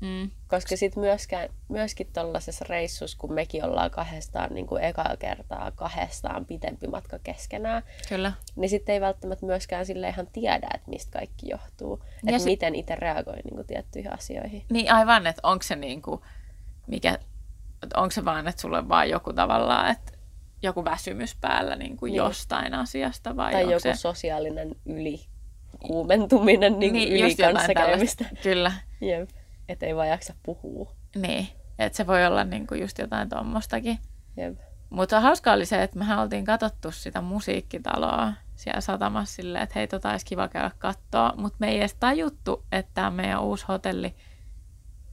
Mm. Koska sitten myöskään, myöskin tuollaisessa reissussa, kun mekin ollaan kahdestaan niin kuin ekaa kertaa kahdestaan pitempi matka keskenään, Kyllä. niin sitten ei välttämättä myöskään sille ihan tiedä, että mistä kaikki johtuu. Että sit- miten itse reagoi niin kuin tiettyihin asioihin. Niin aivan, että onko se niinku, mikä, onko se vaan, että sulla on vaan joku tavallaan, että joku väsymys päällä niin kuin Niin. jostain asiasta vai tai joku se... sosiaalinen yli kuumentuminen niin Niin, niin yli kanssakäymistä. Kyllä. Jep. Että ei vaan jaksa puhua. Niin. Että se voi olla niinku just jotain tommostakin. Jep. Mutta hauskaa oli se, että mehän oltiin katsottu sitä musiikkitaloa siellä satamassa silleen, että hei, tota olisi kiva käydä katsoa. Mutta me ei edes tajuttu, että tämä meidän uusi hotelli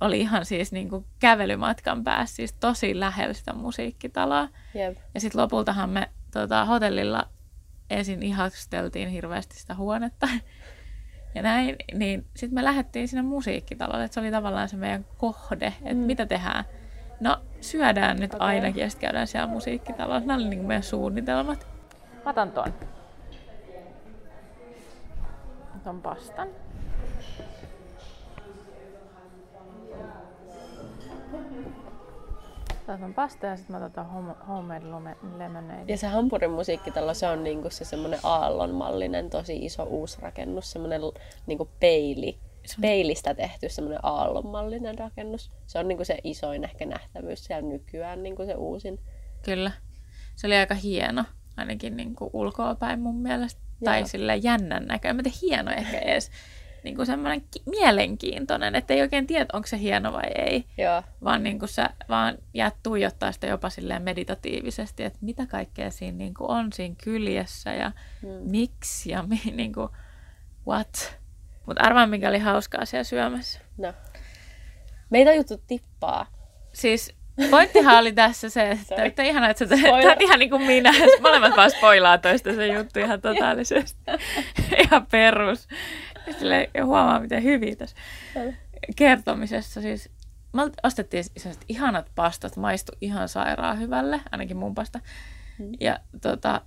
oli ihan siis niinku kävelymatkan päässä, siis tosi lähellä sitä musiikkitaloa. Jep. Ja sitten lopultahan me tota, hotellilla ensin ihasteltiin hirveästi sitä huonetta. Ja näin, niin sitten me lähdettiin sinne musiikkitalolle, että se oli tavallaan se meidän kohde, että mm. mitä tehdään. No, syödään nyt okay. ainakin ja sitten käydään siellä musiikkitalolla. Nämä oli niin meidän suunnitelmat. Mä otan ton. Ton pastan. Otan pasta ja sitten mä otan home- homemade lume- lemonade. Ja se Hampurin musiikkitalo, se on niinku se semmoinen aallonmallinen, tosi iso uusi rakennus, semmoinen niinku peili, peilistä tehty semmoinen aallonmallinen rakennus. Se on niinku se isoin ehkä nähtävyys siellä nykyään, niinku se uusin. Kyllä. Se oli aika hieno, ainakin niin kuin ulkoapäin mun mielestä. Joo. Tai sille jännän näköinen. Mä tiedän, hieno ehkä edes niin kuin semmoinen ki- mielenkiintoinen, että ei oikein tiedä, onko se hieno vai ei. Joo. Vaan niin kuin sä vaan jäät tuijottaa sitä jopa silleen meditatiivisesti, että mitä kaikkea siinä niin kuin on siinä kyljessä ja Mm. miksi ja mi, niin kuin, what. Mutta arvaan, mikä oli hauskaa siellä syömässä. No. Me ei tajuttu tippaa. Siis pointtihan oli tässä se, että, että ihana, että sä teet, on ihan niin kuin minä. Molemmat vaan spoilaa toista se juttu ihan totaalisesti. ihan perus. Ja huomaa, miten hyvin tässä kertomisessa. Siis, me ostettiin sellaiset ihanat pastat, maistu ihan sairaan hyvälle, ainakin mun pasta. Ja tota,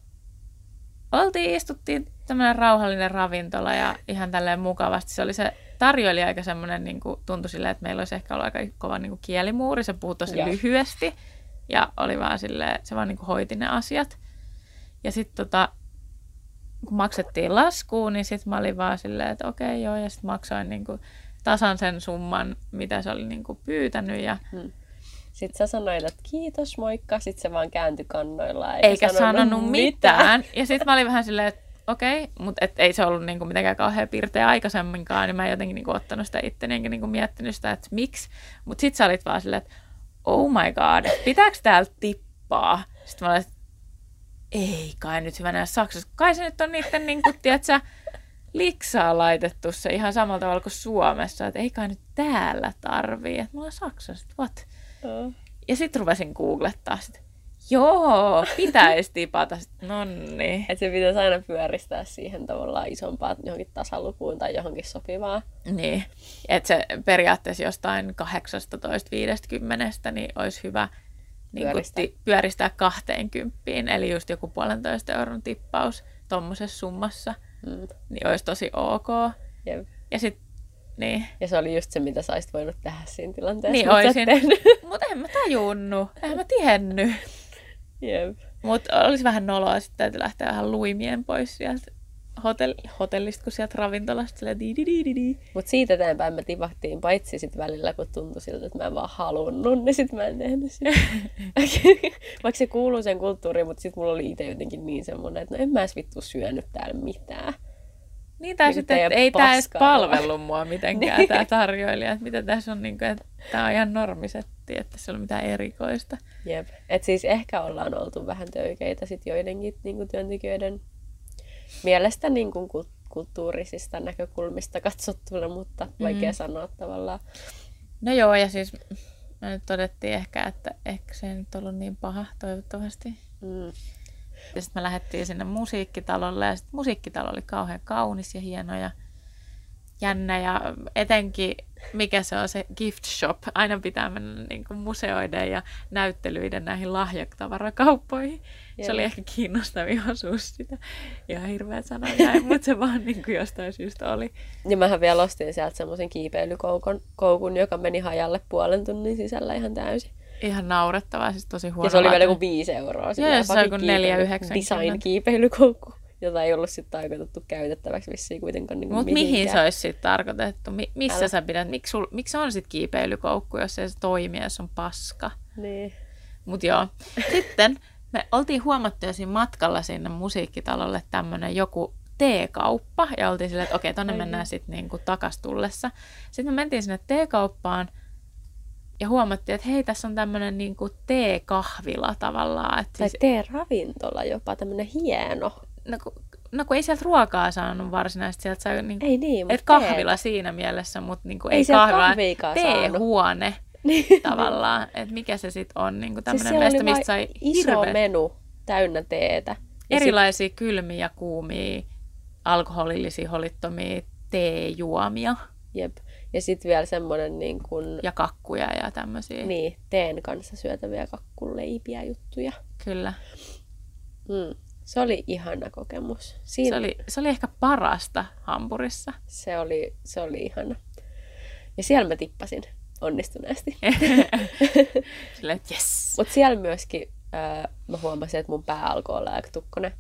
oltiin, istuttiin tämmöinen rauhallinen ravintola ja ihan tälleen mukavasti. Se oli se tarjoilija aika semmoinen, niin kuin, tuntui silleen, että meillä olisi ehkä ollut aika kova niin kuin kielimuuri. Se puhui tosi Joo. lyhyesti ja oli vaan silleen, se vaan niin kuin hoiti ne asiat. Ja sitten tota, kun maksettiin laskuun, niin sitten mä olin vaan silleen, että okei joo, ja sitten maksoin niin kuin tasan sen summan, mitä se oli niin kuin pyytänyt. Ja Sitten sä sanoit, että kiitos, moikka. Sitten se vaan kääntyi kannoillaan. Eikä, eikä sanonut mitään. Ja sitten mä olin vähän silleen, että okei, mutta et ei se ollut niinku mitenkään kauhean pirteä aikaisemminkaan, niin mä en jotenkin niinku ottanut sitä itteni enkä niinku miettinyt sitä, että miksi. Mutta sitten sä olit vaan silleen, että oh my god, pitääkö täältä tippaa? Sitten mä olin, että ei kai nyt hyvänä Saksassa. Kai se nyt on niiden niinku, tiedätkö, liksaa laitettu se ihan samalla tavalla kuin Suomessa, että ei kai nyt täällä tarvii. Että mä olen Saksassa, what? Ja sitten rupesin googlettaa sitä. Joo, pitäisi tipata. No niin. Että se pitäisi aina pyöristää siihen tavallaan isompaan johonkin tasalukuun tai johonkin sopivaan. Niin. Että se periaatteessa jostain 18-50, niin olisi hyvä niin Pyöristää. pyöristää. pyöristää 20, eli just joku puolentoista euron tippaus tuommoisessa summassa, Mm. niin olisi tosi ok. Jep. Ja sitten, niin, Ja se oli just se, mitä sä olisit voinut tehdä siinä tilanteessa. niin mut olisin. Mutta en mä tajunnut, en mä tiennyt. Jep. Mutta olisi vähän noloa, sitten täytyy lähteä vähän luimien pois sieltä hotell, hotellista, kun sieltä ravintolasta. Silleen, di, di, di, di, di. Mutta siitä eteenpäin me tipahtiin, paitsi sit välillä, kun tuntui siltä, että mä en vaan halunnut, niin sit mä en tehnyt sitä. Vaikka se kuuluu sen kulttuuriin, mutta sit mulla oli itse jotenkin niin semmonen, että no en mä edes vittu syönyt täällä mitään. Niin, tai Niin sitten, että ei tämä edes palvellut mua mitenkään, Niin. tämä tarjoilija. Että mitä tässä on, niin kuin, että tämä on ihan normisetti, että ei ole mitään erikoista. Jep. Et siis ehkä ollaan oltu vähän töykeitä sit joidenkin niinku työntekijöiden mielestä niinku kul- kulttuurisista näkökulmista katsottuna, mutta vaikea sanoa tavallaan. No joo, ja siis me nyt todettiin ehkä, että ehkä se ei nyt ollut niin paha, toivottavasti. Mm. Ja sitten me lähdettiin sinne musiikkitalolle, ja sitten musiikkitalo oli kauhean kaunis ja hieno ja jännä. Ja etenkin, mikä se on se gift shop, aina pitää mennä niin kuin museoiden ja näyttelyiden näihin lahjatavarakaupoihin. Se Joo. oli ehkä kiinnostavin osuus sitä. Ihan hirveä sanoa näin, mutta se vaan niin kuin jostain syystä oli. Ja mähän vielä ostin sieltä semmoisen kiipeilykoukun, koukun, joka meni hajalle puolen tunnin sisällä ihan täysin. Ihan naurettavaa, siis tosi huono. Ja se oli vielä joku 5 euroa. Joo, se oli joku 4,90. kiipeily- Design-kiipeilykoukku, jota ei ollut sitten tarkoitettu käytettäväksi vissiin kuitenkaan niin Mutta mihin se olisi sitten tarkoitettu? Mi- missä Älä. sä pidät? Miksi, sul, miksi on sitten kiipeilykoukku, jos ei se toimi, jos on paska? Niin. Mut joo. Sitten me oltiin huomattu jo siinä matkalla sinne musiikkitalolle tämmönen joku teekauppa ja oltiin silleen, että okei, tonne mennään sitten niinku takas tullessa. Sitten me mentiin sinne teekauppaan ja huomattiin, että hei, tässä on tämmöinen niinku teekahvila tavallaan. Että Tai siis, tee-ravintola jopa, tämmönen hieno. No, kun, no kun ei sieltä ruokaa saanut varsinaisesti, sieltä sai niinku, Ei niin, et kahvila siinä mielessä, mutta niinku, Ei ei, kahvila, teehuone Niin. tavallaan. Että mikä se sitten on, niinku Siis tämmöinen siellä mesta, mistä sai iso hirveät menu täynnä teetä. Ja sit- erilaisia kylmiä, kuumia, alkoholillisia, holittomia teejuomia Jep. Ja sitten vielä semmoinen niin kuin, ja kakkuja ja tämmöisiä. niin, teen kanssa syötäviä kakkuleipiä juttuja. Kyllä. Mm. Se oli ihana kokemus. Siinä Se oli, se oli ehkä parasta Hampurissa. se oli, se oli ihana. Ja siellä mä tippasin onnistuneesti. Silleen, että yes. Mutta siellä myöskin ää, mä huomasin, että mun pää alkoi olla aika tukkonen.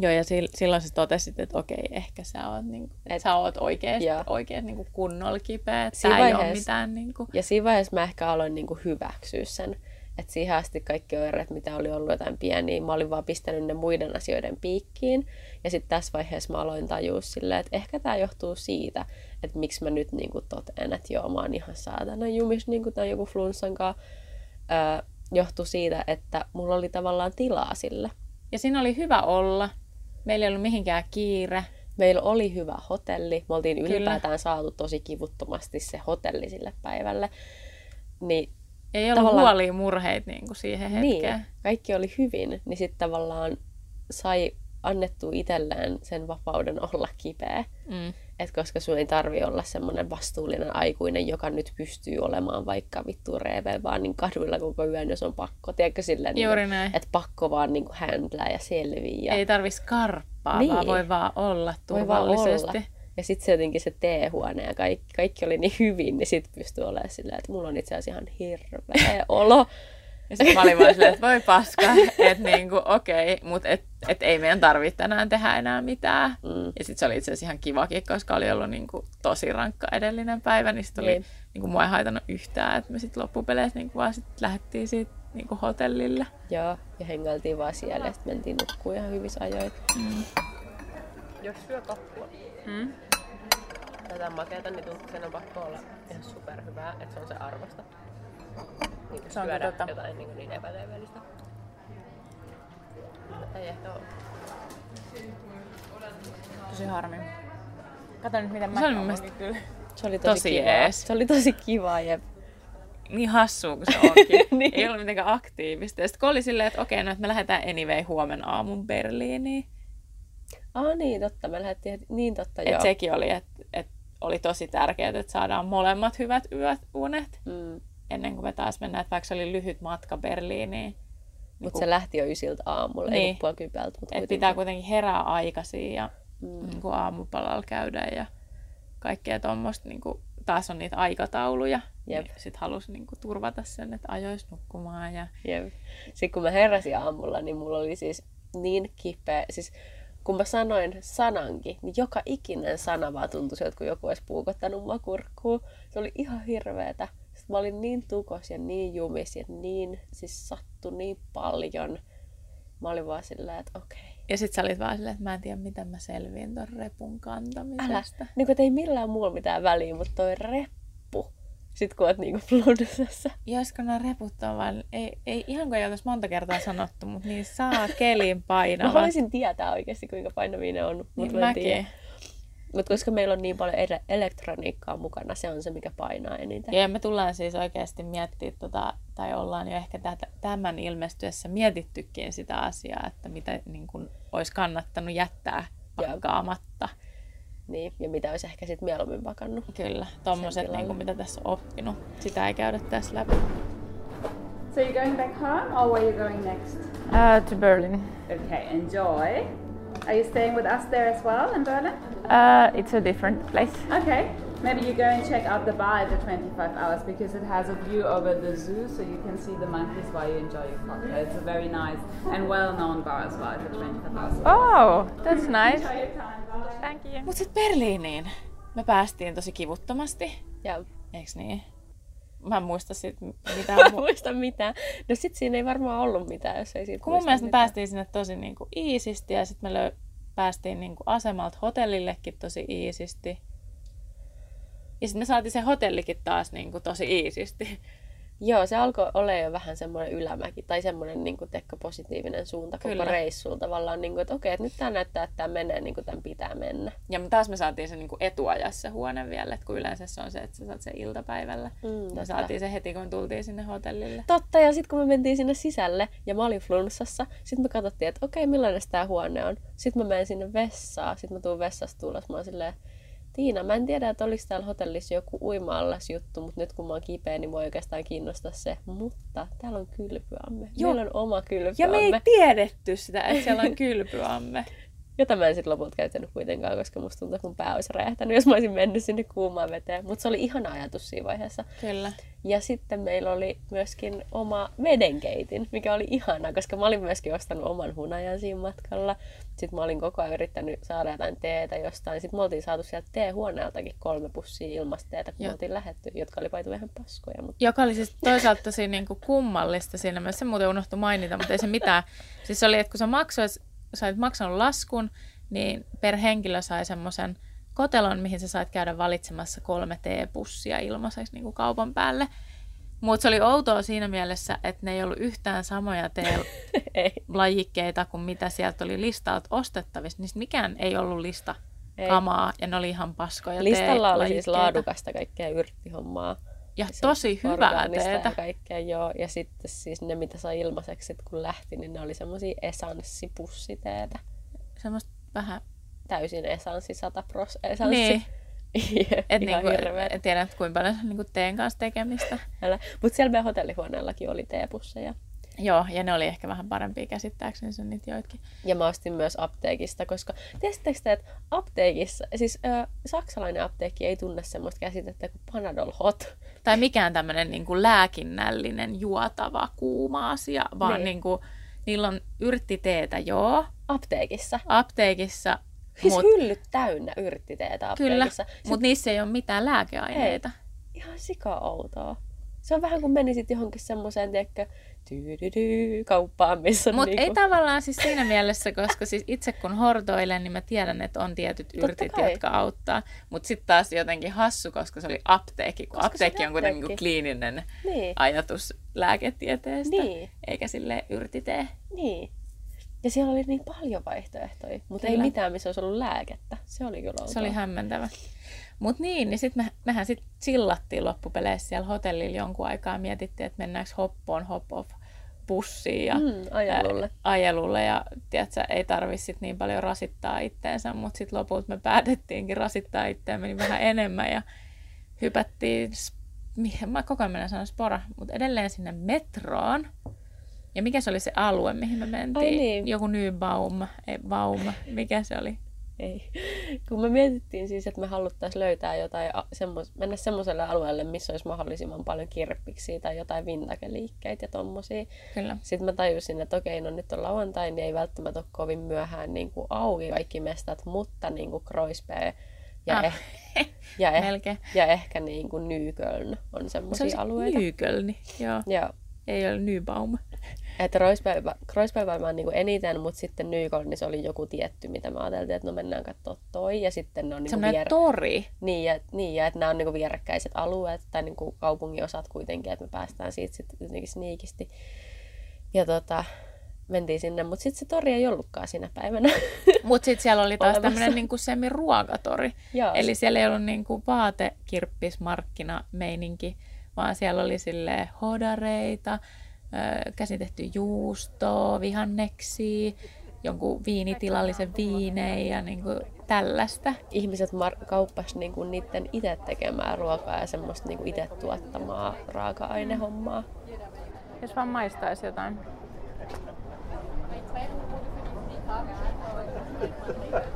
Joo, ja sil- silloin sä totesit, että okei, ehkä sä oot, niinku, et Et- sä oot oikeasti, Joo. oikein niinku kunnolla kipeä. Että Siinä ei ole mitään niinku... Ja siinä vaiheessa mä ehkä aloin niinku hyväksyä sen. Että siihen asti kaikki oireet, mitä oli ollut jotain pieniä, mä olin vaan pistänyt ne muiden asioiden piikkiin. Ja sitten tässä vaiheessa mä aloin tajua silleen, että ehkä tämä johtuu siitä, että miksi mä nyt niinku totean, että joo, mä oon ihan saatana jumis niinku tämän joku flunssan kanssa. Öö, johtui siitä, että mulla oli tavallaan tilaa sille. Ja siinä oli hyvä olla. Meillä ei ollut mihinkään kiire. Meillä oli hyvä hotelli. Me oltiin Kyllä. ylipäätään saatu tosi kivuttomasti se hotelli sille päivälle. Niin Ei ollut Tavallaan- huolia murheita niinku siihen hetkeen. Niin, kaikki oli hyvin, niin sitten tavallaan sai annettu itselleen sen vapauden olla kipeä. Mm. Et koska sun ei tarvi olla semmoinen vastuullinen aikuinen, joka nyt pystyy olemaan vaikka vittu reeve vaan niin kaduilla koko yön, jos on pakko. Tiedätkö silleen, Juuri niin, näin. että pakko vaan niin händlää ja selviä. Ei tarvis karppaa, Niin. vaan voi vaan olla Voi vaan turvallisesti. olla. Ja sitten se jotenkin se teehuone ja kaikki, kaikki oli niin hyvin, niin sitten pystyy olemaan silleen, että mulla on itse asiassa ihan hirveä olo. Ja sitten mä olin vaan silleen, että voi paska, että niinku, okei, mutta et, et ei meidän tarvitse tänään tehdä enää mitään. Mm. Ja sitten se oli itse asiassa ihan kivakin, koska oli ollut niinku tosi rankka edellinen päivä, niin sitten oli, Niin. niinku, mua ei haitannut yhtään, että me sitten loppupeleissä niinku vaan sit lähdettiin siitä niinku hotellille. Joo, ja hengailtiin vaan siellä ja sitten mentiin nukkuun ihan hyvissä ajoin. Mm. Jos syö kakkua Mm. tätä makeata, niin tuntuu, että sen on pakko olla ihan superhyvää, että se on se arvosta. Niin Se on syödä totta. jotain niin, niin epäterveellistä. Ei ehkä ole. Tosi harmi. Kato nyt, miten Se oli mä mun mielestä kyllä Se oli tosi, Tosi jees. Se oli tosi kiva, jep. niin hassua kuin se onkin. Niin. Ei ollut mitenkään aktiivista. Ja sitten kun oli silleen, että okei, no että me lähdetään anyway huomenna aamun Berliiniin. Ah niin, totta. Me lähdettiin heti. Niin totta, joo. Että sekin oli, että et oli tosi tärkeää, että saadaan molemmat hyvät yöt, unet Mm. ennen kuin me taas mennään, että vaikka se oli lyhyt matka Berliiniin. Mutta se lähti jo ysiltä aamulla, niin. ei Niin. puoli kypältä, mutta Että pitää kuitenkin herää aikaisin ja mm. niin kuin aamupalalla käydä ja kaikkea tuommoista. Niin kuin, taas on niitä aikatauluja. Jep. Niin Sitten halusi niin kuin, turvata sen, että ajois nukkumaan. Ja... Jep. Sitten kun mä heräsin aamulla, niin mulla oli siis niin kipeä. Siis kun mä sanoin sanankin, niin joka ikinen sana vaan tuntui sieltä, kun joku olisi puukottanut mua kurkkuun. Se oli ihan hirveetä. Sitten mä olin niin tukos ja niin jumis ja niin, siis sattui niin paljon. Mä olin vaan sillä, että okei. Ja sitten sä olit vaan silleen, että mä en tiedä, miten mä selviin ton repun Älä, kantamisesta. niin kuin, ei millään muulla mitään väliä, mutta toi reppu. Sitten kun oot niinku flunssassa. Ja nämä reput on vaan, ei, ei ihan kuin ei oltaisi monta kertaa sanottu, mutta niin saa kelin Mä painavat. haluaisin tietää oikeasti, kuinka painavia ne on. Niin Mutta mä en tiedä. mäkin. Mutta koska meillä on niin paljon ele- elektroniikkaa mukana, se on se, mikä painaa eniten. Ja me tullaan siis oikeasti miettimään, tota, tai ollaan jo ehkä tätä, tämän ilmestyessä mietittykin sitä asiaa, että mitä niin kun, olisi kannattanut jättää pakkaamatta. Niin, ja mitä olisi ehkä sitten mieluummin pakannut. Kyllä, tommoset, niin kuin, mitä tässä on oppinut. Sitä ei käydä tässä läpi. So you're going back home or where are you going next? Uh, to Berlin. Okay, enjoy. Are you staying with us there as well in Berlin? Uh, it's a different place. Okay. Maybe you go and check out the bar at the 25 hours because it has a view over the zoo so you can see the monkeys while you enjoy your cocktail. It's a very nice and well known bar as well at the 25 hours. Oh, that's nice. Enjoy your time. Bye. Thank you. Mutta sitten Berliiniin me päästiin tosi kivuttomasti, Ja eiks niin? Mä en muista sit mä mitään. en muista mitään. No sit siinä ei varmaan ollut mitään, jos ei siitä Kun mun mielestä me päästiin sinne tosi niinku iisisti ja sitten me löy- päästiin niin kuin asemalta hotellillekin tosi iisisti. Ja sitten me saatiin se hotellikin taas niin kuin tosi iisisti. Joo, se alkoi olla jo vähän semmoinen ylämäki tai semmoinen niin kuin, tekkä positiivinen suunta koko Kyllä. reissulla tavallaan, niin kuin, että okei, että nyt tämä näyttää, että tämä menee niin kuin tämän pitää mennä. Ja taas me saatiin se niin kuin etuajassa huone vielä, että kun yleensä se on se, että sä saat sen iltapäivällä. Mm, Me saatiin se heti, kun tultiin sinne hotellille. Totta, ja sitten kun me mentiin sinne sisälle ja mä olin flunssassa, sitten me katsottiin, että okei, millainen tämä huone on. Sitten mä menen sinne vessaan, sitten mä tuun vessasta ulos, mä oon silleen, Tiina, mä en tiedä, että oliko täällä hotellissa joku uima juttu, mutta nyt kun mä oon kipeä, niin mua ei oikeastaan kiinnosta se. Mutta täällä on kylpyamme. Joo. Meillä on oma kylpyamme. Ja me ei tiedetty sitä, että siellä on kylpyamme. Jota mä en sitten lopulta käyttänyt kuitenkaan, koska musta tuntuu, että mun pää olisi räjähtänyt, jos mä olisin mennyt sinne kuumaan veteen. Mutta se oli ihana ajatus siinä vaiheessa. Kyllä. Ja sitten meillä oli myöskin oma vedenkeitin, mikä oli ihana, koska mä olin myöskin ostanut oman hunajan siinä matkalla. Sitten mä olin koko ajan yrittänyt saada jotain teetä jostain. Sitten me oltiin saatu sieltä teehuoneeltakin kolme pussia ilmasta teetä, kun Joo. me oltiin lähetty, jotka oli paitu ihan paskoja. Mutta Joka oli siis toisaalta tosi niin kuin kummallista siinä mielessä. Se muuten unohtui mainita, mutta ei se mitään. Siis se oli, että kun sä maksoit, sait maksanut laskun, niin per henkilö sai semmoisen kotelon, mihin sä sait käydä valitsemassa kolme teepussia ilmaiseksi niin kuin kaupan päälle. Mutta se oli outoa siinä mielessä, että ne ei ollut yhtään samoja ei. teelajikkeita kuin mitä sieltä oli listalta ostettavissa. Niistä mikään ei ollut lista Ei. kamaa ja ne oli ihan paskoja listalla oli siis laadukasta kaikkea yrttihommaa. Ja Se tosi hyvää teetä. Ja kaikkea, joo. Ja sitten siis ne, mitä sai ilmaiseksi, sit kun lähti, niin ne oli semmosia esanssipussiteetä. Semmoista vähän Täysin esanssi, 100 pros esanssi. Niin. Et niinku, en tiedä, kuinka paljon niinku teen kanssa tekemistä. Mutta siellä meidän hotellihuoneellakin oli teepusseja. Joo, ja ne oli ehkä vähän parempia käsittääkseni, se on niitä joitkin. Ja mä ostin myös apteekista, koska tiesittekö te, että apteekissa, siis ö, saksalainen apteekki ei tunne semmoista käsitettä kuin Panadol Hot. Tai mikään tämmöinen niinku lääkinnällinen juotava kuuma asia, vaan Niin. niinku, niillä on yrttiteetä, joo, Apteekissa. apteekissa, Siis mut, hyllyt täynnä yrttiteetä kyllä, apteekissa. mutta niissä ei ole mitään lääkeaineita. Ihan sika outoa. Se on vähän kuin menisit johonkin semmoiseen, tiedätkö, tyydydy, kauppaan, missä Mutta niinku... ei tavallaan siis siinä mielessä, koska siis itse kun hortoilen, niin mä tiedän, että on tietyt Totta yrtit, kai. jotka auttaa. Mutta sitten taas jotenkin hassu, koska se oli apteekki, kun Koska apteekki on kuitenkin niinku kliininen Niin, ajatus lääketieteestä, Niin. eikä sille yrtitee. niin. Ja siellä oli niin paljon vaihtoehtoja, mutta ei mitään, missä olisi ollut lääkettä. Se oli kyllä outoa. Se oli hämmentävä. Mutta niin, niin sitten me, mehän sitten chillattiin loppupeleissä siellä hotellilla jonkun aikaa ja mietittiin, että mennäänkö hoppoon hop off bussiin ja Mm, ajelulle. ää, ajelulle ja tiedätkö, ei tarvi sit niin paljon rasittaa itteensä, mutta sitten lopulta me päätettiinkin rasittaa itseämme niin vähän enemmän ja hypättiin, mihin, mä koko ajan menen sanoa spora, mutta edelleen sinne metroon. Ja mikä se oli se alue, mihin me mentiin? Ai niin. Joku Nybaum, ei Baum, mikä se oli? Ei. Kun me mietittiin siis, että me haluttaisiin löytää jotain, semmos, mennä semmoiselle alueelle, missä olisi mahdollisimman paljon kirppiksiä tai jotain vintakeliikkeitä ja tommosia. Kyllä. Sitten mä tajusin, että okei, no nyt on lauantai, niin ei välttämättä ole kovin myöhään niin kuin auki kaikki mestat, mutta niin kuin Kreuzberg ja, Ah. eh, ja, eh, ja ehkä niin kuin Nyköln on Se semmoisia oli alueita. Nykölni, joo. Joo. Ei ole Nybaum. Että Kreuzberg, Kreuzberg varmaan niin eniten, mutta sitten Nyköln, niin se oli joku tietty, mitä mä ajattelin, että no mennään katsoa toi. Ja sitten ne on niin Semmoinen tori. Niin, ja, niin, ja että nämä on niinku vierekkäiset alueet tai niinku kaupungin osat kuitenkin, että me päästään siitä sitten jotenkin sniikisti. Ja tota, mentiin sinne, mutta sitten se tori ei ollutkaan siinä päivänä. Mutta sitten siellä oli taas tämmöinen niinku semi-ruokatori. Joo. Eli siellä ei ollut niinku vaatekirppismarkkina-meininki, vaan siellä oli sille hodareita, käsitetty juustoa, vihanneksia, jonkun viinitilallisen viinejä ja niinku tällaista. Ihmiset mar- kauppas niinku niiden itse tekemää ruokaa ja semmoista niinku itse tuottamaa raaka-ainehommaa. Jos vaan maistaisi jotain.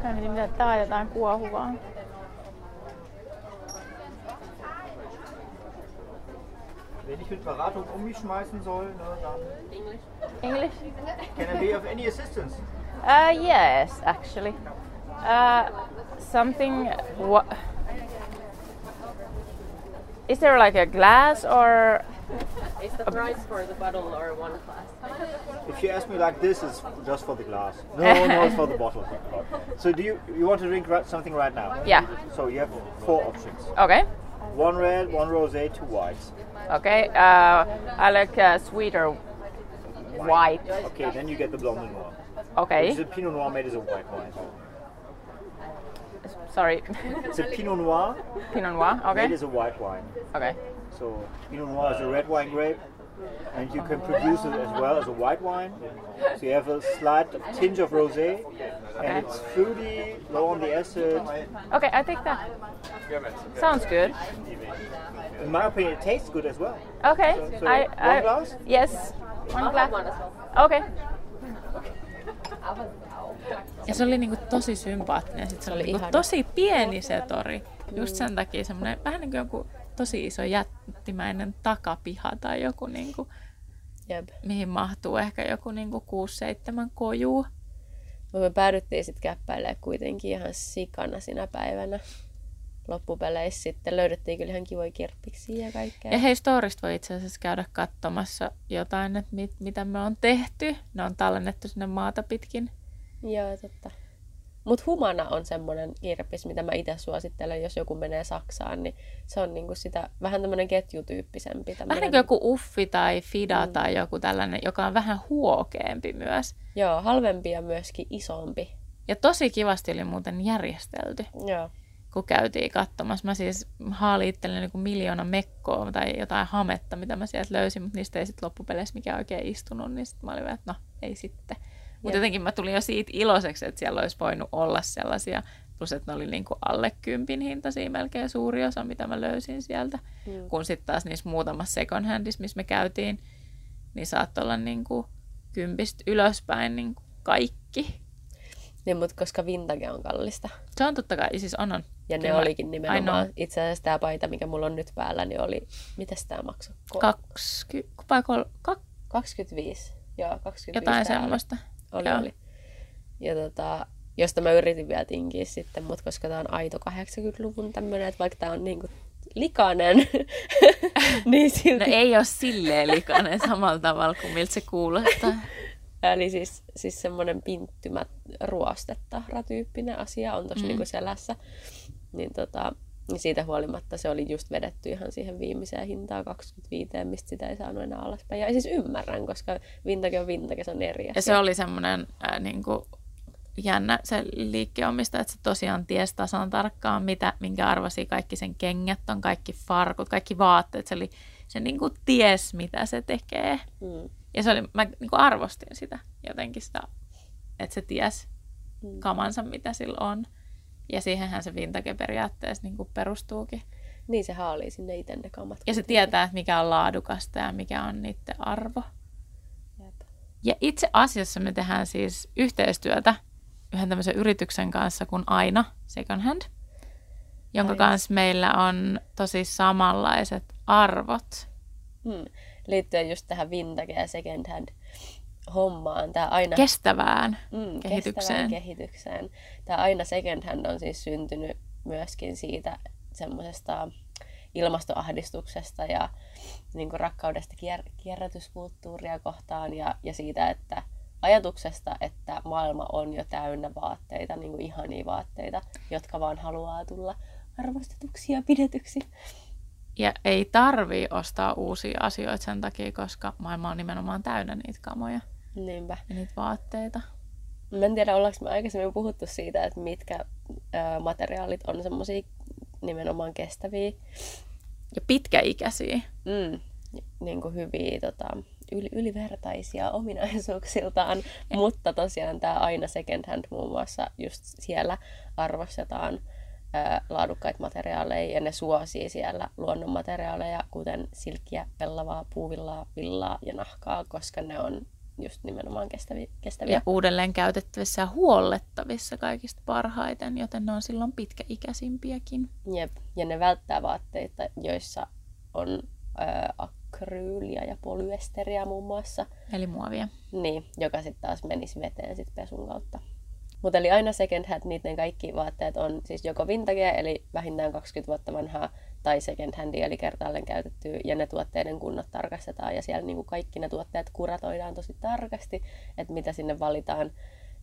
Mä mietin, mitä tää on jotain kuohuvaa. Wenn ich mit Beratung um mich schmeißen soll, ne, dann English? can I be of any assistance? Uh, yes, actually. Uh, something. What? Is there like a glass or Is the price for the bottle or one glass? If you ask me like this, it's just for the glass. No, no, it's for the bottle. So do you you want to drink something right now? Yeah. So you have four options: Okay. One red, one rosé, two whites. Okay. Uh, I like uh, sweeter white. Okay, then you get the Blanc de Noir. Okay. It's a Pinot Noir made as a white wine. Sorry. It's a Pinot Noir Pinot Noir. okay. made as a white wine. Okay. So Pinot Noir is a red wine grape, and you can produce it as well as a white wine. So you have a slight tinge of rosé, and it's fruity, low on the acid. Okay, I take that. Sounds good. In my opinion, it tastes good as well. Okay. So, I, one I glass? yes. One glass. One as well. Okay. Ja se oli niinku tosi sympaattinen. Sitten se oli niinku ihana. tosi pieni se tori. Just sen takia semmoinen vähän niin kuin joku tosi iso jättimäinen takapiha tai joku, niinku, Jep. mihin mahtuu ehkä joku niinku 6-7 kojuu. Mutta me päädyttiin sitten käppäilemään kuitenkin ihan sikana sinä päivänä. Loppupeleissä sitten löydettiin kyllä ihan kivoja kirppiksiä ja kaikkea. Ja hei, Storista voi itse asiassa käydä katsomassa jotain, että mit, mitä me on tehty. Ne on tallennettu sinne maata pitkin. Joo, totta. Mutta humana on semmoinen kirppis, mitä mä itse suosittelen, jos joku menee Saksaan, niin se on niinku sitä vähän tämmöinen ketjutyyppisempi. Vähän tämmönen- niin kuin joku uffi tai fida mm. tai joku tällainen, joka on vähän huokeampi myös. Joo, halvempi ja myöskin isompi. Ja tosi kivasti oli muuten järjestelty, Joo. kun käytiin katsomassa. Mä siis haalin itselleni niin miljoona mekkoa tai jotain hametta, mitä mä sieltä löysin, mutta niistä ei sitten loppupeleissä mikään oikein istunut, niin sitten mä olin että no, ei sitten. Mutta jotenkin mä tulin jo siitä iloiseksi, että siellä olisi voinut olla sellaisia, plus että ne oli niin kuin alle kympin hintaisia melkein suuri osa, mitä mä löysin sieltä. Mm. Kun sitten taas niissä muutamassa second handissa, missä me käytiin, niin saattoi olla niin kuin kympistä ylöspäin niin kuin kaikki. Niin, mutta koska vintage on kallista. Se on totta kai, siis on on. Ja ne Kyllä mä- olikin nimenomaan, itse asiassa tämä paita, mikä mulla on nyt päällä, niin oli, mitäs tämä maksoi? Ko- 20, vai kol, kak, 25. Joo, 25 jotain oli. semmoista. Oli, Joo. oli. Ja tota, josta mä yritin vielä tinkiä sitten, mutta koska tää on aito 80-luvun tämmönen, että vaikka tää on niinku likainen, niin silti. No ei ole silleen likainen samalla tavalla kuin miltä se kuulostaa. Eli siis, siis semmoinen pinttymä ruostetahra-tyyppinen asia on tuossa mm. niinku selässä. Niin tota, niin siitä huolimatta se oli just vedetty ihan siihen viimeiseen hintaan 25, mistä sitä ei saanut enää alaspäin. Ja siis ymmärrän, koska vintage on vintage, se on eri asia. Ja se oli semmoinen äh, niin kuin, jännä se liikkeenomistaja, että se tosiaan ties tasan tarkkaan, mitä, minkä arvosi kaikki sen kengät on, kaikki farkut, kaikki vaatteet. Se, oli, se niin kuin ties, mitä se tekee. Mm. Ja se oli, mä niin kuin arvostin sitä jotenkin sitä, että se ties Mm. kamansa, mitä sillä on. Ja siihenhän se vintage periaatteessa niin kuin perustuukin. Niin se haalii sinne itse ne kamat. Ja se tietää, että mikä on laadukasta ja mikä on niiden arvo. Jep. Ja itse asiassa me tehdään siis yhteistyötä yhden tämmöisen yrityksen kanssa kuin Aina Second Hand, jonka Nice. kanssa meillä on tosi samanlaiset arvot. Mm. Liittyen just tähän vintage ja second hand hommaan. Tämä aina Kestävään mm, kehitykseen. kestävään kehitykseen. Tämä aina second hand on siis syntynyt myöskin siitä semmoisesta ilmastoahdistuksesta ja niin kuin rakkaudesta kier- kierrätyskulttuuria kohtaan ja, ja siitä, että ajatuksesta, että maailma on jo täynnä vaatteita, niin kuin ihania vaatteita, jotka vaan haluaa tulla arvostetuksi ja pidetyksi. Ja ei tarvii ostaa uusia asioita sen takia, koska maailma on nimenomaan täynnä niitä kamoja Niinpä. ja niitä vaatteita. Mä en tiedä, ollaanko me aikaisemmin puhuttu siitä, että mitkä ö, materiaalit on semmoisia nimenomaan kestäviä, Ja pitkäikäisiä. mm, niin kuin hyviä, tota, yli, ylivertaisia ominaisuuksiltaan, mutta tosiaan tämä aina second hand muun muassa just siellä arvostetaan ö, laadukkaita materiaaleja ja ne suosii siellä luonnonmateriaaleja, kuten silkkiä, pellavaa, puuvillaa, villaa ja nahkaa, koska ne on just nimenomaan kestäviä. kestäviä. Ja uudelleen käytettävissä ja huollettavissa kaikista parhaiten, joten ne on silloin pitkäikäisimpiäkin. Jep. Ja ne välttää vaatteita, joissa on ö, akryyliä ja polyesteriä muun muassa. Eli muovia. Niin, joka sitten taas menisi veteen sit pesun kautta. Mutta eli aina second hand, niiden kaikki vaatteet on siis joko vintage, eli vähintään 20 vuotta vanhaa, tai second handia, eli kertaalleen käytettyä, ja ne tuotteiden kunnot tarkastetaan, ja siellä niin kuin kaikki ne tuotteet kuratoidaan tosi tarkasti, että mitä sinne valitaan.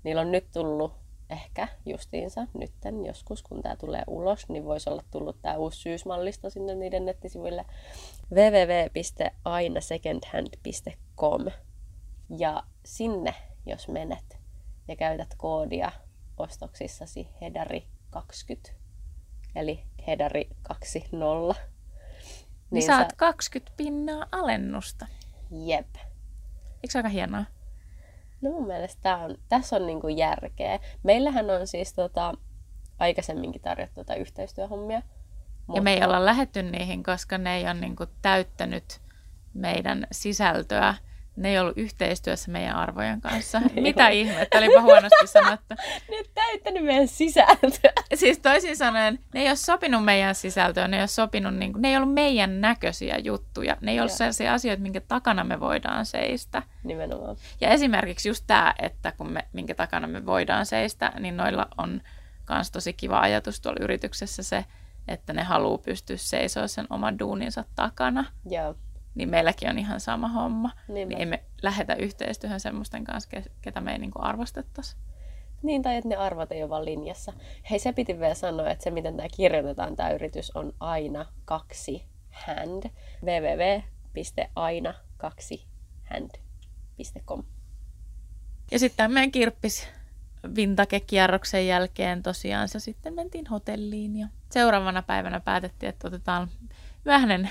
Niillä on nyt tullut ehkä justiinsa nytten joskus, kun tämä tulee ulos, niin voisi olla tullut tämä uusi syysmallisto sinne niiden nettisivuille www.ainasecondhand.com ja sinne, jos menet ja käytät koodia ostoksissasi hedari20, eli hedari 20, Niin saat sä... 20 pinnaa alennusta. Jep. Eikö se aika hienoa? No mun mielestä tää on, tässä on niinku järkeä. Meillähän on siis tota, aikaisemminkin tarjottu tätä yhteistyöhommia. Mutta... Ja me ei olla lähetty niihin, koska ne ei ole niinku täyttänyt meidän sisältöä ne ei ollut yhteistyössä meidän arvojen kanssa. Mitä ihmettä, olipa huonosti sanottu. ne ei täyttänyt meidän sisältöä. Siis toisin sanoen, ne ei ole sopinut meidän sisältöä, ne ei ole sopinut, niin kuin, ne ei ollut meidän näköisiä juttuja. Ne ei ole sellaisia asioita, minkä takana me voidaan seistä. Nimenomaan. Ja esimerkiksi just tämä, että kun me, minkä takana me voidaan seistä, niin noilla on myös tosi kiva ajatus tuolla yrityksessä se, että ne haluaa pystyä seisoa sen oman duuninsa takana. Joo niin meilläkin on ihan sama homma. Niin, niin ei me lähetä yhteistyöhön semmoisten kanssa, ketä me ei niin arvostettaisi. Niin, tai että ne arvot ei ole vaan linjassa. Hei, se piti vielä sanoa, että se miten tämä kirjoitetaan, tämä yritys on aina kaksi hand. www.aina kaksi hand.com Ja sitten meidän kirppis vintage-kierroksen jälkeen tosiaan se sitten mentiin hotelliin ja seuraavana päivänä päätettiin, että otetaan vähänen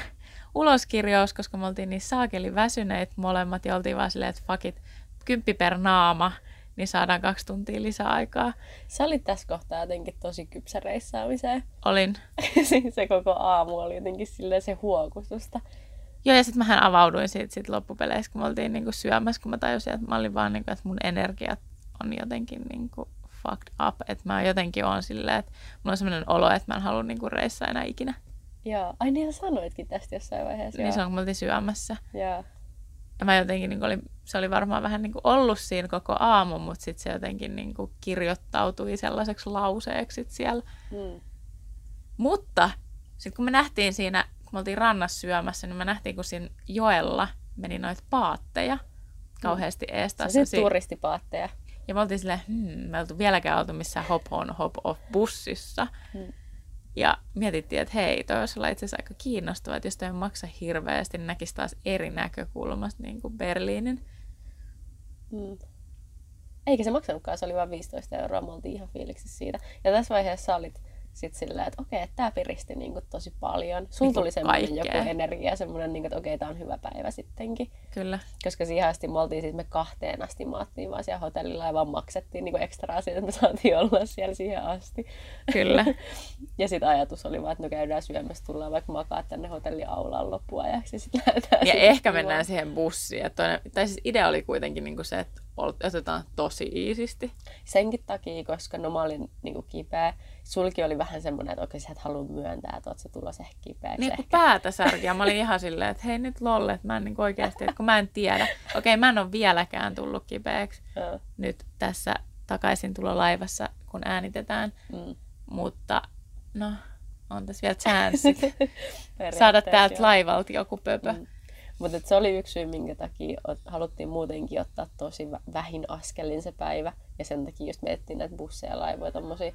uloskirjaus, koska me oltiin niin saakeli väsyneet molemmat ja oltiin vaan silleen, että fuck it, kymppi per naama, niin saadaan kaksi tuntia lisäaikaa. Sä olit tässä kohtaa jotenkin tosi kypsä reissaamiseen. Olin. se koko aamu oli jotenkin silleen se huokustusta. Joo, ja sitten mähän avauduin siitä sit loppupeleissä, kun me oltiin niinku syömässä, kun mä tajusin, että mä olin vaan, niinku, että mun energiat on jotenkin niinku fucked up. Että mä jotenkin on silleen, että mulla on sellainen olo, että mä en halua niinku reissaa enää ikinä. Joo. Ai niin sanoitkin tästä jossain vaiheessa. Niin se on, kun me oltiin syömässä. Joo. Ja mä jotenkin, niin olin, se oli varmaan vähän niin ollut siinä koko aamu, mutta sitten se jotenkin niin kirjoittautui sellaiseksi lauseeksi siellä. Mm. Mutta sitten kun me nähtiin siinä, kun me oltiin rannassa syömässä, niin me nähtiin, kun siinä joella meni noita paatteja kauheasti mm. ees. Se turistipaatteja. Ja me oltiin silleen, hmm, me oltu vieläkään oltu missään hop on hop off bussissa. Mm. Ja mietittiin, että hei, toi olisi itse asiassa aika kiinnostavaa, että jos toi maksa hirveästi, niin näkisi taas eri näkökulmasta niin kuin Berliinin. Mm. Eikä se maksanutkaan, se oli vain 15 euroa, me oltiin ihan fiiliksissä siitä. Ja tässä vaiheessa olit sitten silleen, että okei, okay, tämä piristi niin kuin tosi paljon. Sun niin tuli semmoinen joku energia, semmoinen, niin kuin, että okei, okay, tämä on hyvä päivä sittenkin. Kyllä. Koska siihen asti me oltiin siis me kahteen asti maattiin vaan siellä hotellilla ja vaan maksettiin niin ekstraa siitä, että me saatiin olla siellä siihen asti. Kyllä. ja sitten ajatus oli vaan, että no käydään syömässä, tullaan vaikka makaa tänne loppuajaksi ja sitten lähdetään. Ja ehkä mennään siihen bussiin. Toinen, tai siis idea oli kuitenkin niin kuin se, että otetaan tosi iisisti. Senkin takia, koska no mä olin niin kuin kipeä. Sulki oli vähän semmoinen, että oikein sä et halua myöntää, että oot sä tulossa ehkä kipeäksi. Niin, kun päätä särkiä. Mä olin ihan silleen, että hei nyt lolle, että mä en niin oikeasti, että kun mä en tiedä. Okei, mä en ole vieläkään tullut kipeäksi nyt tässä takaisin tulo laivassa, kun äänitetään. Mm. Mutta no, on tässä vielä chanssit saada täältä laivalta joku pöpö. Mm. Mutta se oli yksi syy, minkä takia haluttiin muutenkin ottaa tosi vähin askelin se päivä. Ja sen takia just mietittiin näitä busseja ja laivoja tommosia.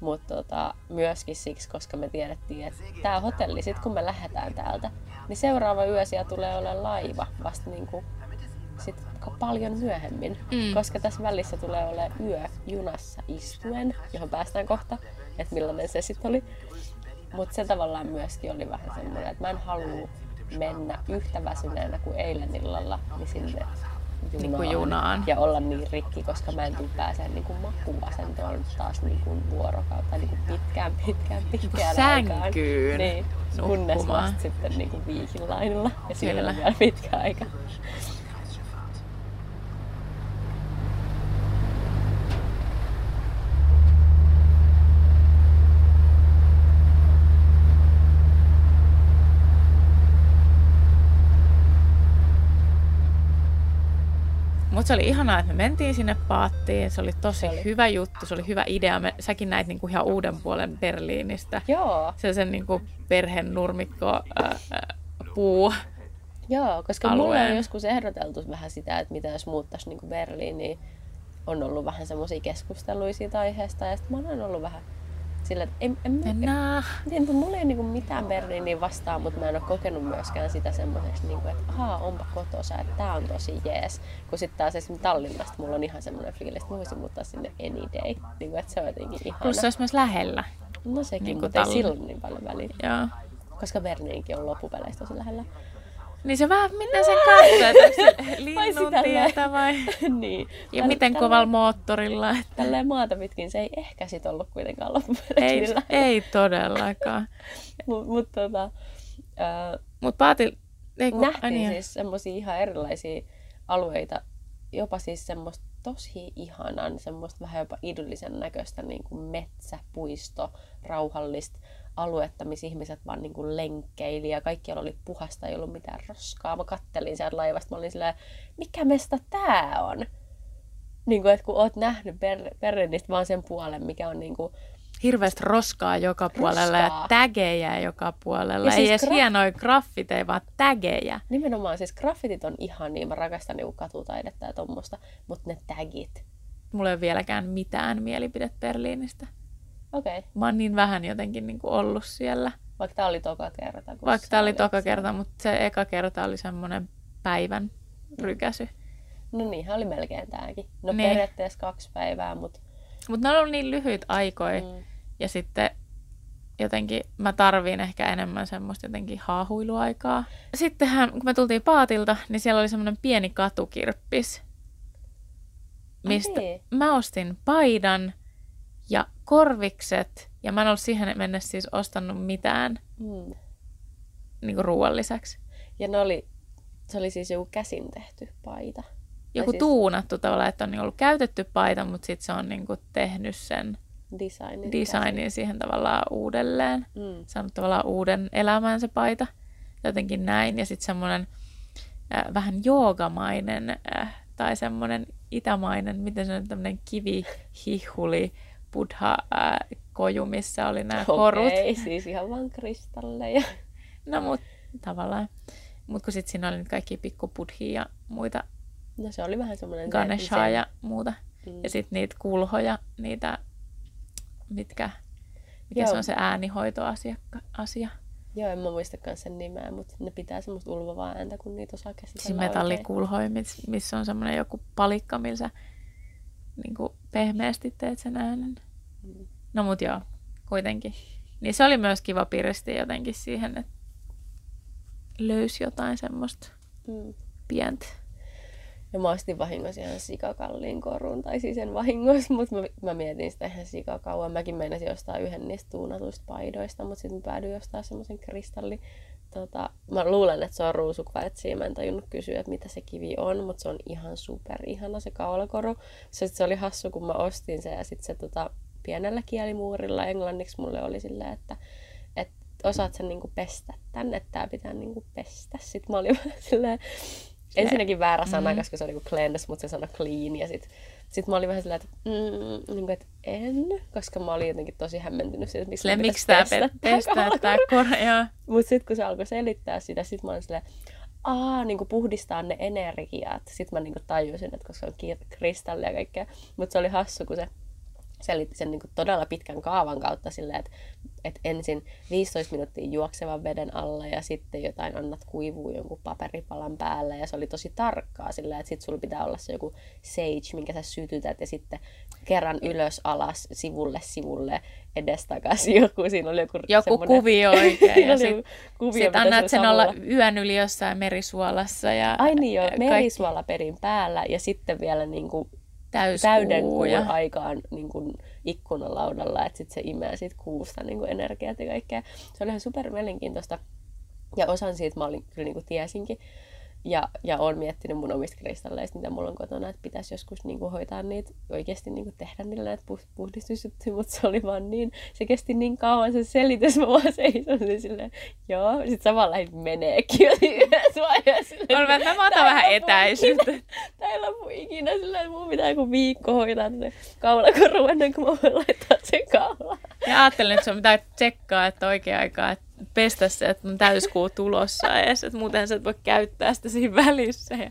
Mutta tota, myöskin siksi, koska me tiedettiin, että tämä hotelli, sit kun me lähdetään täältä, niin seuraava yö siellä tulee olemaan laiva vasta niinku sit paljon myöhemmin. Mm. Koska tässä välissä tulee olemaan yö junassa istuen, johon päästään kohta, että millainen se sitten oli. Mutta se tavallaan myöskin oli vähän semmoinen, että mä en halua mennä yhtä väsyneenä kuin eilen illalla niin sinne junaan, niin kuin junaan. ja olla niin rikki, koska mä en tule pääsee niin kuin makuasentoon taas niin kuin vuorokautta niin kuin pitkään, pitkään, pitkään Sänkyyn aikaan. Niin, kunnes vasta sitten niin kuin viikinlainilla ja siellä on vielä pitkä aika. Mutta se oli ihanaa, että me mentiin sinne paattiin. Se oli tosi Se oli. hyvä juttu, se oli hyvä idea. Me, säkin näit niinku ihan uuden puolen Berliinistä. Joo, Se sen niinku perhenurmikko ää, ää, puu. joo, koska mulle on Alueen. joskus ehdoteltu vähän sitä, että mitä jos muuttaisi niin Berliiniin. On ollut vähän semmoisia keskusteluja siitä aiheesta ja sitten mä oon ollut vähän sillä, että en, en, en. Tiedän, että mulla ei niinku mitään Berliiniä vastaan, mutta mä en ole kokenut myöskään sitä semmoiseksi, niinku, että ahaa, onpa kotosa, että tää on tosi jees. Kun sitten taas esimerkiksi Tallinnasta mulla on ihan semmoinen fiilis, että mä voisin muuttaa sinne any day. Niinku, että se on jotenkin ihana. Plus se olisi myös lähellä. No sekin, niinku mutta ei silloin niin paljon väliä. Joo. Koska Berliinikin on loppupeleissä tosi lähellä. Niin se vähän, miten sen katsoo, että onko se linnun tietä vai... niin. Ja Täl- miten kovalla moottorilla. Että Tälleen maata pitkin se ei ehkä sit ollut kuitenkaan ei, loppupeleissä. ei todellakaan. Mutta mut, tota, ää, Mutta Paatil... Ei, kun, nähtiin ai niin, siis semmoisia ihan erilaisia alueita, jopa siis semmoista tosi ihanan, semmoista vähän jopa idyllisen näköistä niin kuin metsä, puisto, rauhallista aluetta, missä ihmiset vaan niin kuin lenkkeili ja kaikkialla oli puhasta, ei ollut mitään roskaa. Mä kattelin sieltä laivasta, mä olin silleen, mikä mesta tää on? Niin kuin, että kun oot nähnyt Ber- Berliinistä vaan sen puolen, mikä on niin kuin, hirveästi roskaa joka puolella ja tägejä joka puolella. Ja ei siis edes graf- hienoja graffiteja, vaan tägejä. nimenomaan siis graffitit on ihan niin, mä rakastan niin katutaidetta ja tommosta, mutta ne tagit, Mulla ei ole vieläkään mitään mielipidettä Berliinistä. Okei. Okay. Mä oon niin vähän jotenkin niin kuin ollut siellä. Vaikka tää oli toka kerta. Vaikka tää oli toka siellä. kerta, mutta se eka kerta oli semmoinen päivän rykäsy. No niinhän oli melkein tääkin. No Niin. periaatteessa kaksi päivää, mutta Mutta ne on ollut niin lyhyitä aikoja. mm, Ja sitten jotenkin mä tarviin ehkä enemmän semmoista jotenkin haahuiluaikaa. Sittenhän, kun me tultiin Paatilta, niin siellä oli semmoinen pieni katukirppis, mistä niin. mä ostin paidan ja korvikset. Ja mä en ollut siihen mennessä siis ostanut mitään mm. niin kuin ruoan lisäksi. Ja ne oli, se oli siis joku käsin tehty paita. Joku siis- tuunattu tavallaan, että on ollut käytetty paita, mutta sitten se on niin kuin tehnyt sen Designin. designin siihen tavallaan uudelleen. Mm. saanut tavallaan uuden elämään se paita. Jotenkin näin. Ja sitten semmoinen äh, vähän joogamainen äh, tai semmoinen itämainen, miten se on tämmöinen kivihihuli buddha äh, koju, missä oli nämä korut. Okei, siis ihan vaan kristalleja. No mut tavallaan. Mut kun sitten siinä oli nyt kaikki pikku ja muita No se oli vähän semmoinen... Ganeshaa ja muuta. Mm. Ja sitten niitä kulhoja, niitä, mitkä, mikä Joo. se on se äänihoitoasia. Asia. Joo, en mä muistakaan sen nimeä, mutta ne pitää semmoista ulvovaa ääntä, kun niitä osaa käsitellä Siis oikein. metallikulhoi, miss- missä on semmoinen joku palikka, millä niin kuin pehmeästi teet sen äänen. Mm. No mut joo, kuitenkin. Niin se oli myös kiva piristi jotenkin siihen, että löysi jotain semmoista Mm. pientä. Ja mä ostin vahingossa ihan sikakalliin korun, tai siis en vahingossa, mutta mä, mä mietin sitä ihan sikakauan. Mäkin meinasin ostaa yhden niistä tuunatuista paidoista, mutta sitten mä päädyin ostaa semmoisen kristalli. Tota, mä luulen, että se on ruusukvartsia. Mä en tajunnut kysyä, että mitä se kivi on, mutta se on ihan super ihana se kaulakoru. Se, se oli hassu, kun mä ostin sen ja sitten se tota, pienellä kielimuurilla englanniksi mulle oli silleen, että, että osaat sen niinku pestä tän, että tää pitää niinku pestä. Sitten mä olin vähän silleen, ensinnäkin väärä sana, mm. koska se on niinku cleanse, mutta se sanoi clean. Ja sit, sit mä olin vähän silleen, että, mm, niinku, että en, koska mä olin jotenkin tosi hämmentynyt siitä, että miksi, mun miksi tää tää kor... Joo. Mutta sitten kun se alkoi selittää sitä, sit mä olin silleen, aa, niin puhdistaa ne energiat. Sitten mä niin tajusin, että koska on kristallia ja kaikkea. Mutta se oli hassu, kun se selitti sen niin todella pitkän kaavan kautta silleen, että, että ensin 15 minuuttia juoksevan veden alla ja sitten jotain annat kuivuu jonkun paperipalan päällä ja se oli tosi tarkkaa silleen, että sitten sulla pitää olla se joku sage, minkä sä sytytät ja sitten kerran ylös, alas, sivulle, sivulle, edestakaisin joku, siinä oli joku Joku kuvio oikein. Siinä ja sit, kuvio, sit annat sillä sen olla samalla- yön yli jossain merisuolassa. Ja Ai niin joo, kaikki merisuolaperin päällä ja sitten vielä niin kuin täyskuu täyden kuun ja- aikaan niin kuin ikkunalaudalla, että sitten se imee siitä kuusta niin kuin energiat ja kaikkea. Se oli ihan super mielenkiintoista. Ja osan siitä mä olin, kyllä niin kuin tiesinkin. Ja, ja olen miettinyt mun omista kristalleista, mitä mulla on kotona, että pitäisi joskus niin kuin hoitaa niitä, oikeasti niin kuin tehdä niillä näitä puh- puhdistusjuttuja, mutta se oli vaan niin, se kesti niin kauan se selitys, mä vaan seisoin silleen, joo, sit samalla lähdin meneekin yhdessä vaiheessa. silleen, On, että mä otan vähän etäisyyttä. Tää ei lopu ikinä sillä, että mun pitää joku viikko hoitaa se kaulakoru ennen kuin mä voin laittaa sen kaulaa. Ja ajattelin, että sun pitää tsekkaa, että oikea aikaa, että pestä se, että on täyskuu tulossa edes, että muuten sä et voi käyttää sitä siinä välissä. Ja...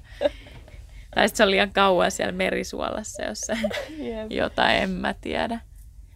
Tai sitten se on liian kauan siellä merisuolassa, jos se Jep. jotain en mä tiedä.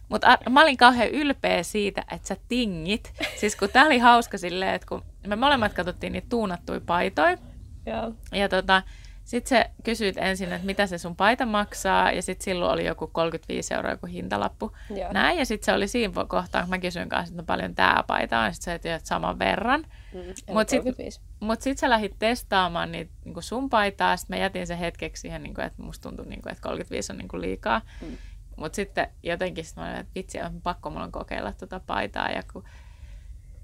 Mutta mä olin kauhean ylpeä siitä, että sä tingit. Siis kun tää oli hauska silleen, että kun me molemmat katsottiin niitä tuunattuja paitoja. Joo. Ja tota, sitten se kysyit ensin, että mitä se sun paita maksaa. Ja sitten silloin oli joku 35 euroa joku hintalappu. Joo. Näin, ja sitten se oli siinä kohtaa, kun mä kysyin kanssa, että no paljon tämä paita on. Sitten sä et saman verran. Mm. Mut sit- 35. Mutta sitten sä lähdit testaamaan niitä niin sun paitaa, sitten mä jätin sen hetkeksi siihen, niin kuin, että musta tuntui, niin kuin, että 35 on niin kuin liikaa. Mm. Mutta sitten jotenkin sit mä olin, että vitsi, on pakko mulla on kokeilla tuota paitaa. Ja kun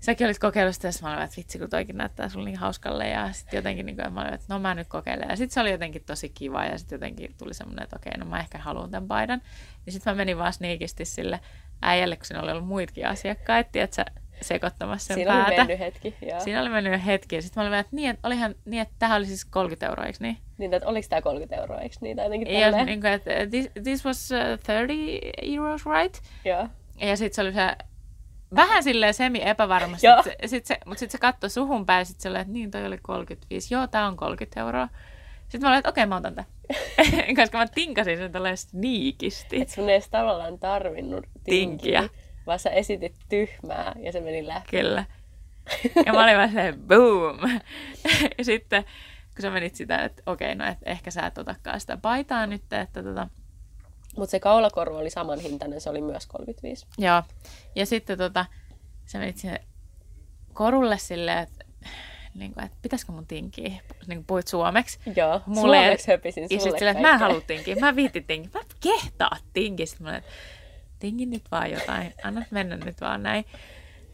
säkin olit kokeillut sitä, ja sit mä olin, että vitsi, kun toikin näyttää sulle niin hauskalle. Ja sitten jotenkin, niin kuin, että mä olin, että no mä nyt kokeilen. Ja sitten se oli jotenkin tosi kiva, ja sitten jotenkin tuli semmoinen, että okei, no mä ehkä haluan tämän paidan. Ja sitten mä menin vaan sniikisti sille äijälle, kun siinä oli ollut muitakin asiakkaita, että sä sekoittamassa sen Siinä päätä. oli mennyt hetki. Joo. Siinä oli mennyt hetki. Ja sitten mä olin että, niin, että olihan niin, että tähän oli siis 30 euroa, eikö niin? Niin, että oliko tämä 30 euroa, eikö niitä jotenkin Ja tälleen? niin kuin, että this, this was uh, 30 euros, right? Joo. Ja sitten se oli se vähän silleen semi-epävarmasti, sit sit se, mutta sitten se katsoi suhun päin sitten oli, että niin, toi oli 35. Joo, tää on 30 euroa. Sitten mä olin, että okei, mä otan tämän. Koska mä tinkasin sen tälleen sniikisti. Et sun ei edes tavallaan tarvinnut tinkiä, Tinkiä. vaan sä esitit tyhmää ja se meni läpi. Kyllä. Ja mä olin vaan silleen, boom. Ja sitten kun sä menit sitä, että okei, no et ehkä sä et otakaan sitä paitaa nyt, että tota, Mutta se kaulakoru oli saman hintainen, se oli myös 35. Joo. Ja sitten tota, sä menit sinne korulle silleen, että, niin kuin, että pitäisikö mun tinkiä? Niin kuin puhuit suomeksi. Joo, Mulle- suomeksi höpisin Ja sulle sitten silleen, että mä en halua tinkiä. Mä viitin tinkiä. Mä kehtaa tinkiä. Sitten mä että tingin nyt vaan jotain. Anna mennä nyt vaan näin.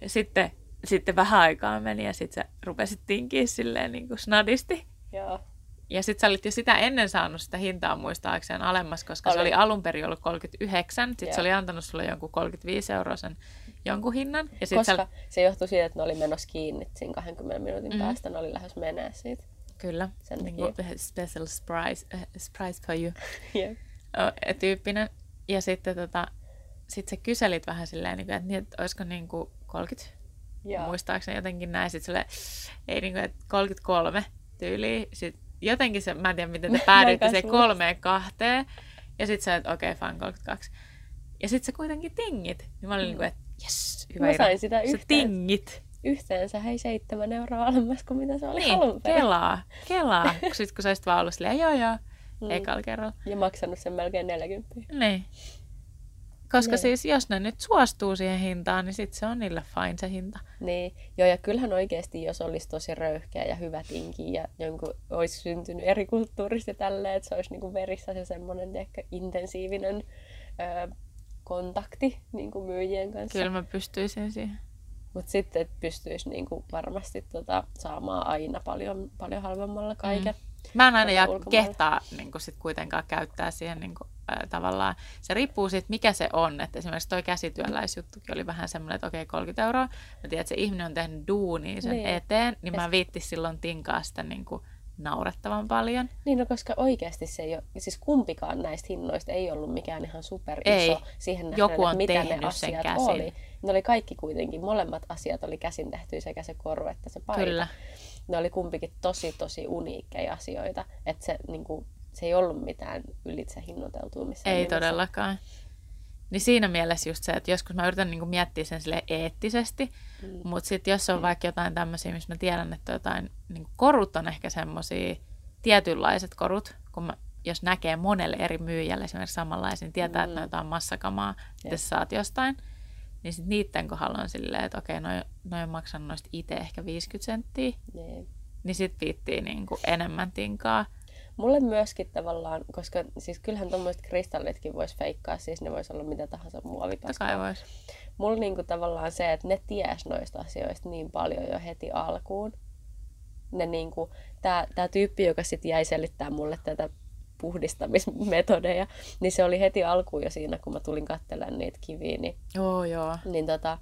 Ja sitten, sitten vähän aikaa meni ja sitten sä rupesit tinkiä silleen niin kuin snadisti. Joo. Ja sitten sä olit jo sitä ennen saanut sitä hintaa muistaakseen alemmas, koska se Olin. oli alun perin ollut 39. Sitten se oli antanut sulle jonkun 35 euroa sen jonkun hinnan. Ja sit Koska sä, se johtui siitä, että ne oli menossa kiinni siinä 20 minuutin Mhm. päästä, ne oli lähes menee siitä. kyllä, Sen niin kuin special surprise, uh, surprise for you Jep. ö, tyyppinen. Ja sitten tota, sit sä kyselit vähän silleen, niin kuin, että, niin, että olisiko niin kuin 30, Joo. muistaakseni jotenkin näin. Sitten sulle, ei niin kuin, että 33 tyyliä. Sitten jotenkin se, mä en tiedä miten te päädyitte se kolmeen kahteen. Ja sitten sä, että okei, okay, fine, 32. Ja sitten sä kuitenkin tingit. Niin mä olin niin kuin, että jes, hyvä Mä Ira. sain sitä Sä yhteen. tingit. Yhteensä hei seitsemän euroa alemmas kuin mitä se oli Niin, alun perin. kelaa, kelaa. Sitten kun sä olisit vaan ollut silleen, joo joo, Mm. mm. ekalla kerralla. Ja maksanut sen melkein 40. Niin. Koska Niin. siis jos ne nyt suostuu siihen hintaan, niin sitten se on niille fine se hinta. Niin, joo, ja kyllähän oikeasti, jos olisi tosi röyhkeä ja hyvä tinki ja jonkun olisi syntynyt eri kulttuurista ja tälleen, että se olisi niin kuin verissä se semmoinen ehkä intensiivinen ö, kontakti niin kuin myyjien kanssa. Kyllä mä pystyisin siihen. Mutta sitten että pystyisi niin kuin varmasti tota, saamaan aina paljon, paljon halvemmalla kaiken. Mm. Mä en aina ja ulkomailla. kehtaa niin sit kuitenkaan käyttää siihen niin kuin, äh, tavallaan. Se riippuu siitä, mikä se on. Että esimerkiksi toi käsityöläisjuttukin oli vähän semmoinen, että okei, 30 euroa. Mä tiedän, että se ihminen on tehnyt duunia sen Niin. eteen, niin mä viittis silloin tinkaa sitä niin kuin naurettavan paljon. Niin, no koska oikeasti se ei ole, siis kumpikaan näistä hinnoista ei ollut mikään ihan super iso Ei. siihen nähden, Joku on mitä ne tehnyt sen asiat käsin. oli. Ne oli kaikki kuitenkin, molemmat asiat oli käsin tehty, sekä se koru että se paita. Kyllä. Ne oli kumpikin tosi, tosi uniikkeja asioita, että se, niin kuin, se ei ollut mitään ylitse hinnoiteltua missään Ei nimessä. todellakaan. Niin siinä mielessä just se, että joskus mä yritän niinku miettiä sen sille eettisesti, mm. mutta sitten jos on vaikka jotain tämmöisiä, missä mä tiedän, että jotain, niin korut on ehkä semmoisia tietynlaiset korut, kun mä, jos näkee monelle eri myyjälle esimerkiksi samanlaisia, niin tietää, mm. että ne on jotain massakamaa, mitä sä saat jostain, niin sitten niiden kohdalla on silleen, että okei, noin noi on maksanut noista itse ehkä 50 senttiä, Niin. niin sitten viittii niinku enemmän tinkaa. Mulle myöskin tavallaan, koska siis kyllähän tuommoiset kristallitkin vois feikkaa, siis ne vois olla mitä tahansa muovipaskaa. kai vois. mulla niinku tavallaan se, että ne ties noista asioista niin paljon jo heti alkuun. Ne niinku, tää, tää tyyppi, joka sitten jäi selittää mulle tätä puhdistamismetodeja, niin se oli heti alkuun jo siinä, kun mä tulin katselemaan niitä kiviä, niin, Joo, joo. niin tota,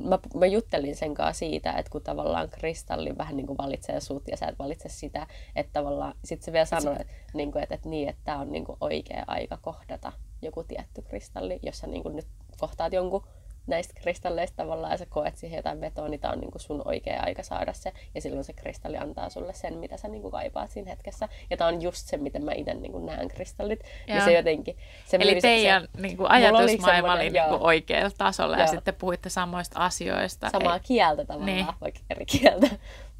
mä, mä juttelin sen kanssa siitä, että kun tavallaan kristalli vähän niin kuin valitsee sut ja sä et valitse sitä, että tavallaan sit se vielä sanoi, että, niin kuin, että, että niin, että tämä on niin kuin oikea aika kohdata joku tietty kristalli, jos sä niin kuin nyt kohtaat jonkun näistä kristalleista tavallaan ja sä koet siihen jotain vetoa, niin tämä on niin kuin sun oikea aika saada se. Ja silloin se kristalli antaa sulle sen, mitä sä niin kuin kaipaat siinä hetkessä. Ja tämä on just se, miten mä itse niin näen kristallit. Ja, ja se jotenkin... Se Eli myy- teidän se, niin kuin ajatusmaailma oli semmoinen- niin kuin oikealla tasolla ja Joo. sitten puhuitte samoista asioista. samaa Ei- kieltä tavallaan, Niin. vaikka eri kieltä.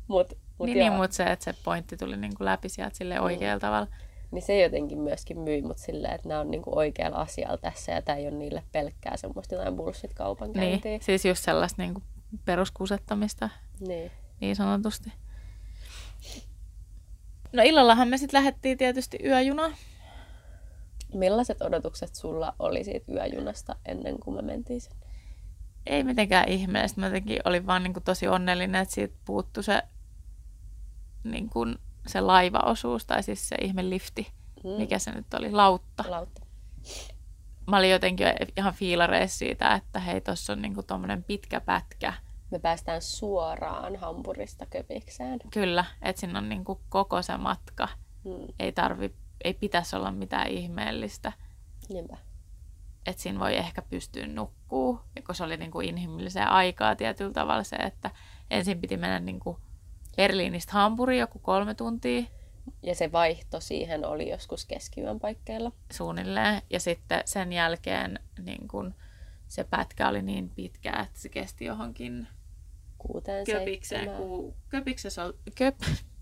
Mut, mut niin, joo. niin, mutta se, että se pointti tuli niin kuin läpi sieltä sille oikealla tavalla. Niin se jotenkin myöskin myi mut silleen, että nämä on niinku oikealla asialla tässä ja tämä ei ole niille pelkkää semmoista jotain bullshit-kaupankäyntiä. Niin, siis just sellaista niin kuin peruskusettamista Niin. niin sanotusti. No illallahan me sitten lähdettiin tietysti yöjuna. Millaiset odotukset sulla oli siitä yöjunasta ennen kuin me mentiin sinne? Ei mitenkään ihmeellistä. Mä jotenkin olin vaan niin kuin tosi onnellinen, että siitä puuttu se, niin kuin se laivaosuus tai siis se ihme lifti. Mm. Mikä se nyt oli? Lautta. Lautta. Mä olin jotenkin jo ihan fiilareissa siitä, että hei, tossa on niinku tommonen pitkä pätkä. Me päästään suoraan Hampurista Köpikseen. Kyllä, että siinä on niinku koko se matka. Mm. Ei tarvi, ei pitäisi olla mitään ihmeellistä. Niinpä. Että siinä voi ehkä pystyä nukkuu. Kun se oli niinku inhimilliseen aikaa tietyllä tavalla se, että ensin piti mennä niinku Berliinistä Hampuriin joku kolme tuntia Ja se vaihto siihen oli joskus keskiyön paikkeilla. suunnilleen. Ja sitten sen jälkeen niin kun se pätkä oli niin pitkä, että se kesti johonkin Kuuteen, Köpikseen. Ku, köpiksessä ol... Köp...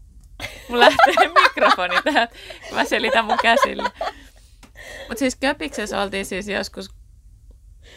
Mulla lähtee mikrofoni tähän, kun mä selitän mun käsillä. Mutta siis Köpiksessä oltiin siis joskus,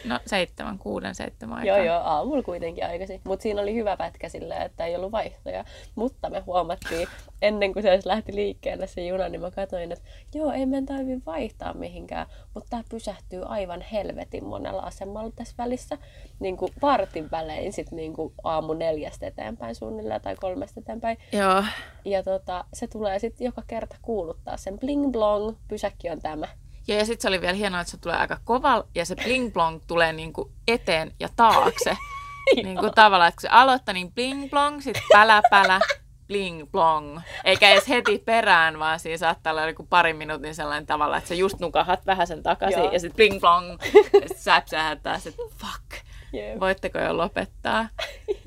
no seitsemän, kuuden, seitsemän aikaa. Joo, joo, aamulla kuitenkin aikaisin. Mutta siinä oli hyvä pätkä silleen, että ei ollut vaihtoja. Mutta me huomattiin, ennen kuin se edes lähti liikkeelle se juna, niin mä katsoin, että joo, ei meidän tarvi vaihtaa mihinkään. Mutta tämä pysähtyy aivan helvetin monella asemalla tässä välissä. Niin kuin vartin välein sit niin kuin aamu neljästä eteenpäin suunnilleen tai kolmesta eteenpäin. Joo. Ja tota, se tulee sitten joka kerta kuuluttaa sen bling blong, pysäkki on tämä. Ja, ja sitten se oli vielä hienoa, että se tulee aika koval ja se bling blong tulee niinku eteen ja taakse. niinku tavallaan, että kun se aloittaa, niin bling blong, sitten pälä pälä, bling blong. Eikä edes heti perään, vaan siinä saattaa olla joku pari minuutin sellainen tavalla, että sä just nukahat vähän sen takaisin Joo. ja sitten bling blong. Ja sitten säpsähättää, että fuck, Jep. voitteko jo lopettaa.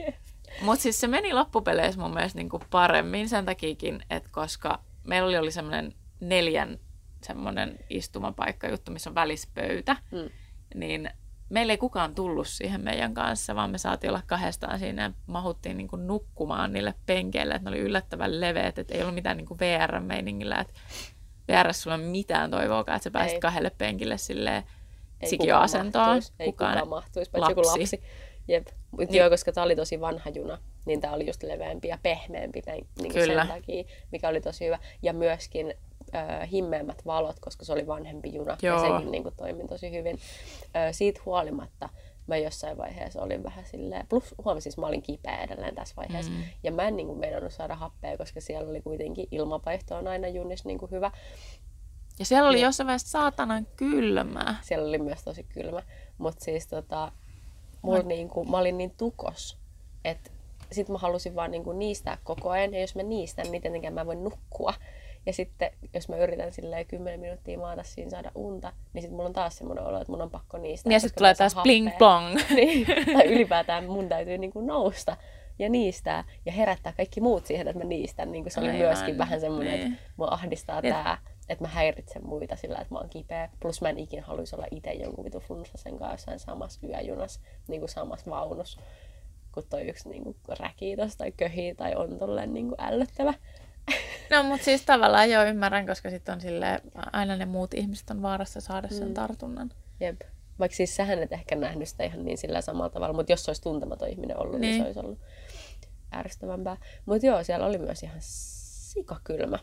Mutta siis se meni loppupeleissä mun mielestä niinku paremmin sen takiakin, että koska meillä oli, oli semmoinen neljän semmoinen istumapaikka juttu, missä on välispöytä, Mm. niin meillä ei kukaan tullut siihen meidän kanssa, vaan me saatiin olla kahdestaan siinä ja mahuttiin niinku nukkumaan niille penkeille, että ne oli yllättävän leveät, että ei ollut mitään niinku VR-meiningillä, että VR sulla ole mitään toivoakaan, että sä pääset Ei. kahdelle penkille silleen Ei sikioasentoon. kukaan Ei Kukaan- kukaan mahtuisi, paitsi joku lapsi. lapsi. Jep. Mut Niin. joo, koska tämä oli tosi vanha juna, niin tämä oli just leveämpi ja pehmeämpi niin Kyllä. sen takia, mikä oli tosi hyvä. Ja myöskin äh, himmeämmät valot, koska se oli vanhempi juna. Joo. Ja sekin niin kuin, toimi tosi hyvin. Äh, siitä huolimatta mä jossain vaiheessa olin vähän silleen, plus huomasin, että mä olin kipeä edelleen tässä vaiheessa. Mm. Ja mä en niin kuin, meinannut saada happea, koska siellä oli kuitenkin ilmapaihto on aina junissa niin kuin hyvä. Ja siellä oli Niin. jossain vaiheessa saatanan kylmää. siellä oli myös tosi kylmä. Mutta siis tota, mulla niinku, mä olin niin tukos, että sit mä halusin vaan niinku niistää koko ajan. Ja jos mä niistän, niin tietenkään mä en voi nukkua. Ja sitten jos mä yritän silleen 10 minuuttia maata siinä saada unta, niin sitten mulla on taas semmoinen olo, että mun on pakko niistää. Ja koska sitten tulee taas bling blong. niin, tai ylipäätään mun täytyy niinku nousta ja niistää ja herättää kaikki muut siihen, että mä niistän. Niin se oli Aivan, myöskin vähän semmoinen, niin. että mua ahdistaa Et- tää, että mä häiritsen muita sillä, että mä oon kipeä. Plus mä en ikinä haluaisi olla itse jonkun vitu flunssasen kanssa jossain samassa yöjunassa, niin kuin samassa vaunussa, kun toi yksi niin kuin räkii tosta tai köhii tai on tolleen niin kuin ällöttävä. No mutta siis tavallaan jo ymmärrän, koska sitten on sille aina ne muut ihmiset on vaarassa saada sen Mm. tartunnan. Jep. Vaikka siis sähän et ehkä nähnyt sitä ihan niin sillä samalla tavalla, mutta jos se olisi tuntematon ihminen ollut, niin, niin se olisi ollut ärsyttävämpää. Mutta joo, siellä oli myös ihan sikakylmä.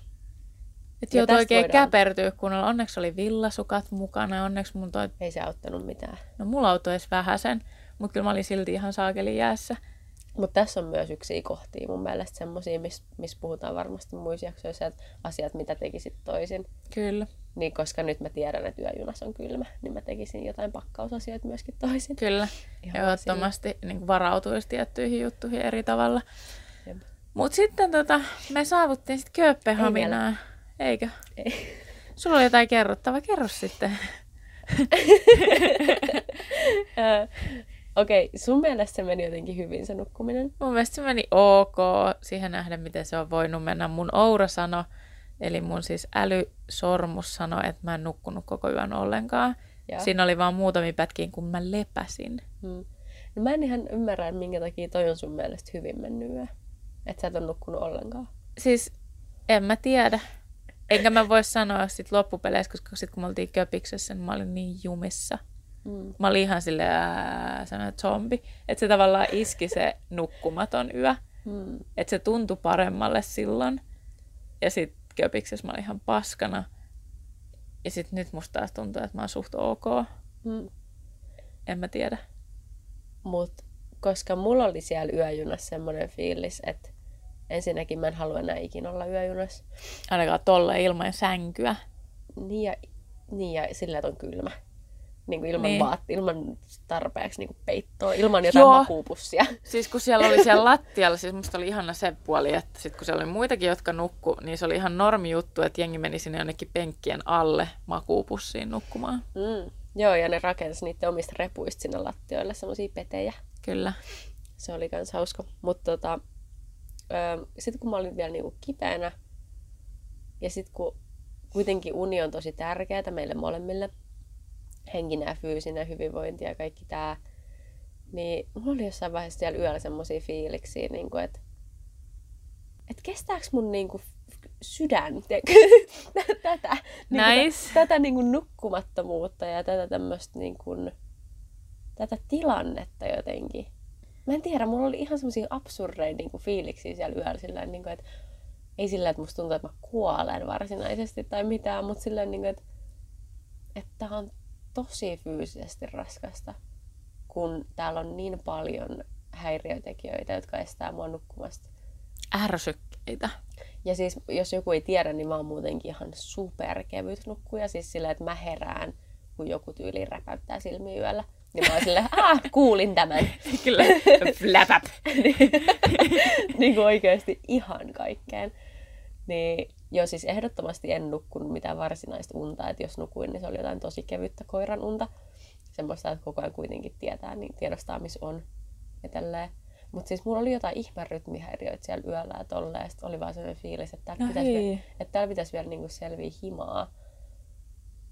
Et Ja joutui oikein voidaan- käpertyä kunnolla. Onneksi oli villasukat mukana ja onneksi mun toi... Ei se auttanut mitään. No mulla auto edes vähäsen, mutta kyllä mä olin silti ihan saakelin jäässä. Mutta tässä on myös yksi kohtia mun mielestä semmoisia, missä mis puhutaan varmasti muissa jaksoissa, että asiat, mitä tekisit toisin. Kyllä. Niin koska nyt mä tiedän, että yöjunassa on kylmä, niin mä tekisin jotain pakkausasioita myöskin toisin. Kyllä. Ehdottomasti niin varautuisi tiettyihin juttuihin eri tavalla. Mutta sitten tota, me saavuttiin sitten Kööpenhaminaan. Eikö? Ei. Sulla oli jotain kerrottavaa. Kerro sitten. Okei, okay, sun mielestä se meni jotenkin hyvin se nukkuminen? Mun mielestä se meni ok siihen nähden, miten se on voinut mennä. Mun Oura sano, eli mun siis älysormus sanoi, että mä en nukkunut koko yön ollenkaan. Joo. Siinä oli vaan muutamia pätkiä, kun mä lepäsin. Hmm. No mä en ihan ymmärrä, minkä takia toi on sun mielestä hyvin mennyt yö. Että sä et ole nukkunut ollenkaan. Siis en mä tiedä. Enkä mä voi sanoa sit loppupeleissä, koska sit kun me oltiin köpiksessä, niin mä olin niin jumissa. Mm. Mä olin ihan silleen ää, sellainen zombi. Että se tavallaan iski se nukkumaton yö. Hmm. Että se tuntui paremmalle silloin. Ja sit köpiksessä mä olin ihan paskana. Ja sit nyt musta taas tuntuu, että mä oon suht ok. Hmm. En mä tiedä. Mut koska mulla oli siellä yöjunassa semmoinen fiilis, että ensinnäkin mä en halua enää ikinä olla yöjunassa. Ainakaan tolle ilman sänkyä. Niin ja, niin ja sillä, että on kylmä. Niin kuin ilman, Niin. niin. vaat, ilman tarpeeksi niin kuin peittoa, ilman jotain Joo. makuupussia. Siis kun siellä oli siellä lattialla, siis musta oli ihana se puoli, että sit kun siellä oli muitakin, jotka nukku, niin se oli ihan normi juttu, että jengi meni sinne jonnekin penkkien alle makuupussiin nukkumaan. Mm. Joo, ja ne rakensi niiden omista repuista sinne lattioille semmoisia petejä. Kyllä. Se oli kans hauska. Mutta tota, sitten kun mä olin vielä niinku kipeänä, ja sitten kun kuitenkin uni on tosi tärkeää meille molemmille, henkinen ja fyysinen hyvinvointi ja kaikki tää, niin mulla oli jossain vaiheessa siellä yöllä semmoisia fiiliksiä, niinku, että et kestääkö mun niinku sydän tätä, niinku, Nice. tä- tätä niinku nukkumattomuutta ja tätä tämmöistä niinku, tätä tilannetta jotenkin. Mä en tiedä, mulla oli ihan semmoisia absurdeja niinku, fiiliksiä siellä yöllä sillä niin kuin, että ei sillä, että musta tuntuu, että mä kuolen varsinaisesti tai mitään, mutta sillä niin kuin, että, että on tosi fyysisesti raskasta, kun täällä on niin paljon häiriötekijöitä, jotka estää mua nukkumasta. Ärsykkeitä. Ja siis, jos joku ei tiedä, niin mä oon muutenkin ihan superkevyt nukkuja. Siis sillä, että mä herään, kun joku tyyli räpäyttää silmiä yöllä. Niin mä oon silleen, ah, kuulin tämän. Kyllä. Fläpäp. niin kuin oikeasti ihan kaikkeen. Niin joo, siis ehdottomasti en nukkunut mitään varsinaista unta. Että jos nukuin, niin se oli jotain tosi kevyttä koiran unta. Semmoista, että koko ajan kuitenkin tietää, niin tiedostaa, missä on. Ja tälleen. Mutta siis mulla oli jotain ihme rytmihäiriöitä siellä yöllä ja tolleen. Ja sit oli vaan sellainen fiilis, että täällä No pitäisi, hei. vielä, että täällä pitäisi vielä niinku selviä himaa.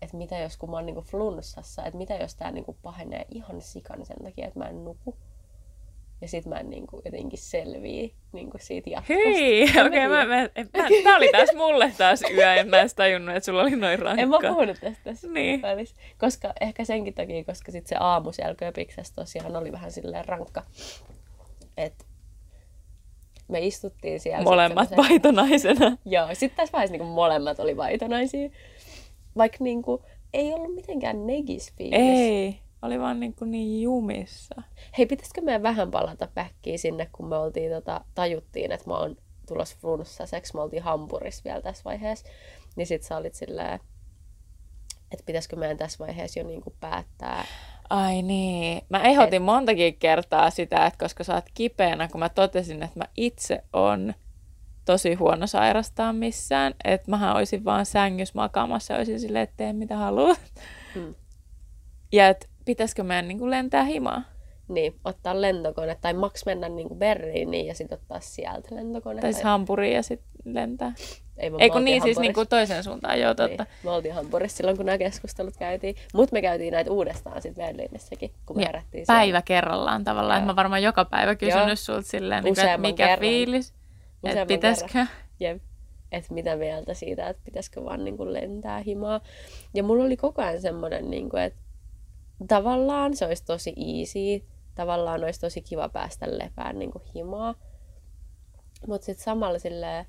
Että mitä jos, kun mä oon niinku flunssassa, että mitä jos tää niinku pahenee ihan sikan sen takia, että mä en nuku. Ja sit mä en niinku jotenkin selviä niinku siitä jatkosta. Hei, okei, okay, mä, mä, mä, tää oli taas mulle taas yö, en mä edes tajunnut, että sulla oli noin rankka. En mä puhunut tästä tässä Niin. välissä. Koska ehkä senkin takia, koska sit se aamu siellä köpiksessä tosiaan oli vähän silleen rankka. Et me istuttiin siellä. Molemmat vaitonaisena. Joo, sitten tässä vaiheessa niin molemmat oli vaitonaisia. Vaikka niin kuin, ei ollut mitenkään negis fiilis. Ei, oli vaan niin, kuin niin jumissa. Hei, pitäisikö meidän vähän palata päkkiin sinne, kun me oltiin, tota, tajuttiin, että mä oon tulossa flunssaseksi. Me oltiin Hampurissa vielä tässä vaiheessa. Niin sit sä olit silleen, että pitäisikö meidän tässä vaiheessa jo niin kuin päättää. Ai niin. Mä ehdotin montakin kertaa sitä, että koska sä oot kipeänä, kun mä totesin, että mä itse on tosi huono sairastaa missään, että mähän olisin vaan sängyssä makaamassa ja olisin silleen, että tee mitä haluat. Hmm. Ja että pitäisikö meidän niin kuin lentää himaa? Niin, ottaa lentokone tai maks mennä niin kuin Berliiniin ja sitten ottaa sieltä lentokone. Tai siis Hampuriin ja sitten lentää. Ei, Ei kun niin, siis niin kuin toiseen suuntaan, joo totta. Niin, me oltiin Hampurissa silloin, kun nämä keskustelut käytiin. Mutta me käytiin näitä uudestaan sitten Berliinissäkin, kun me siellä. päivä kerrallaan tavallaan. Mä varmaan joka päivä kysynyt Joo. sulta silleen, niin kuin, että mikä kerran. fiilis, että pitäisikö. Jep. Että mitä mieltä siitä, että pitäisikö vaan niin kuin lentää himaa. Ja mulla oli koko ajan semmoinen, niin kuin, että tavallaan se olisi tosi easy. Tavallaan olisi tosi kiva päästä lepään niin kuin himaa. Mutta sitten samalla silleen,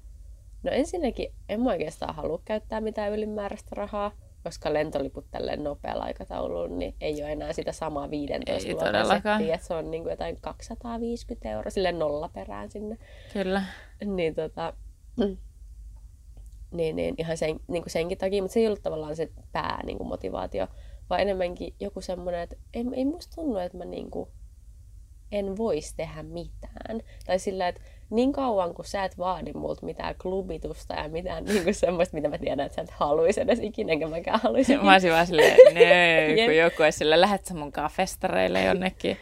no ensinnäkin en mä oikeastaan halua käyttää mitään ylimääräistä rahaa. koska lentoliput tälleen nopealla aikataululla, niin ei ole enää sitä samaa 15 Ei luokan settiä, että se on niin kuin jotain 250 euroa sille nolla perään sinne. Kyllä. Niin tota, niin, niin ihan sen, niin kuin senkin takia, mutta se ei ollut tavallaan se pää niin kuin motivaatio, vaan enemmänkin joku semmoinen, että ei, ei musta tunnu, että mä niin kuin, en voisi tehdä mitään. Tai sillä, että niin kauan kun sä et vaadi multa mitään klubitusta ja mitään niin kuin semmoista, mitä mä tiedän, että sä et haluaisi edes ikinä, enkä mäkään haluaisi. Mä olisin vaan silleen, kun joku olisi silleen, lähet sä munkaan festareille jonnekin,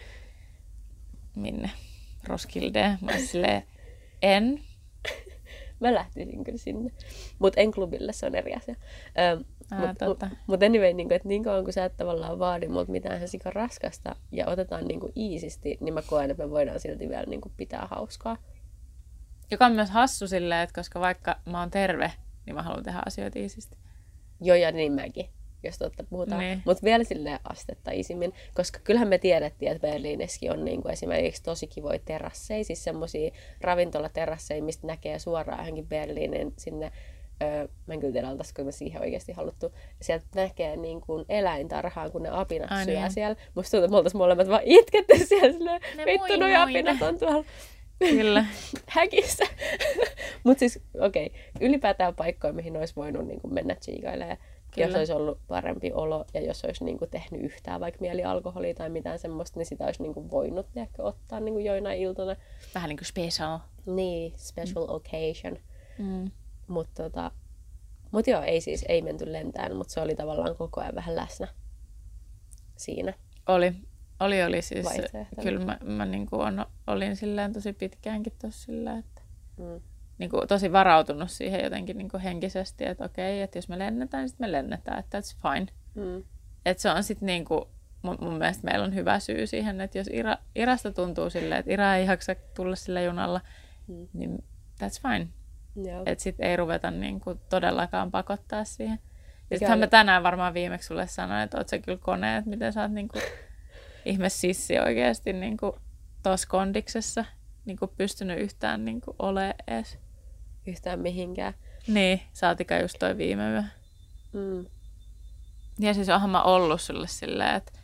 minne, Roskildeen. Mä olisin silleen, en. Mä lähtisin kyllä sinne. Mutta en klubille, se on eri asia. Öm, Mutta mut, mut anyway, niin että niin kauan kun sä et tavallaan vaadi multa mitään ihan sika raskasta ja otetaan niin kuin iisisti, niin mä koen, että me voidaan silti vielä niin kuin pitää hauskaa. Joka on myös hassu silleen, että koska vaikka mä oon terve, niin mä haluan tehdä asioita iisisti. Jo ja niin mäkin, jos totta puhutaan. Niin. Mutta vielä sille astetta isimmin, koska kyllähän me tiedettiin, että Berliinessäkin on niin kuin esimerkiksi tosi kivoja terasseja, siis semmoisia ravintolaterasseja, mistä näkee suoraan johonkin Berliinin sinne Öö, mä en kyllä tiedä, oltaisiko me siihen oikeasti haluttu. Sieltä näkee niin kuin eläintarhaan, kun ne apinat Ai syö niin. siellä. Musta tuntuu, että me oltaisiin molemmat vaan itketty siellä silleen, vittu noi muina." apinat on tuolla Kyllä. häkissä. Mutta siis, okei, okay, ylipäätään paikkoja, mihin olisi voinut niin kuin mennä tsiikailemaan, jos Kyllä. olisi ollut parempi olo ja jos olisi niin kuin tehnyt yhtään vaikka mieli alkoholia tai mitään semmoista, niin sitä olisi niin kuin voinut ehkä ottaa niin kuin joinain iltana. Vähän niin kuin special. Niin, special occasion. Mm. Mutta tota, mut joo, ei siis, ei menty lentään, mutta se oli tavallaan koko ajan vähän läsnä siinä. Oli. Oli, oli siis. Kyllä mä, mä niin kuin on, olin silleen tosi pitkäänkin tossa sillä, että Mm. niin kuin tosi varautunut siihen jotenkin niin kuin henkisesti, että okei, että jos me lennetään, niin sitten me lennetään, että that's fine. Mm. Että se on sitten niin kuin, mun, mun mielestä meillä on hyvä syy siihen, että jos Ira, Irasta tuntuu silleen, että Ira ei jaksa tulla sillä junalla, Mm. niin that's fine. Että sitten ei ruveta niin kuin todellakaan pakottaa siihen. Ja sittenhän mä tänään varmaan viimeksi sulle sanoin, että oot sä kyllä kone, että miten sä oot niin kuin ihme sissi oikeasti niin kuin tossa kondiksessa niin kuin pystynyt yhtään niin kuin ole edes. Yhtään mihinkään. Niin, saatika just toi viime yö. Mm. Ja siis onhan mä ollut sulle silleen, että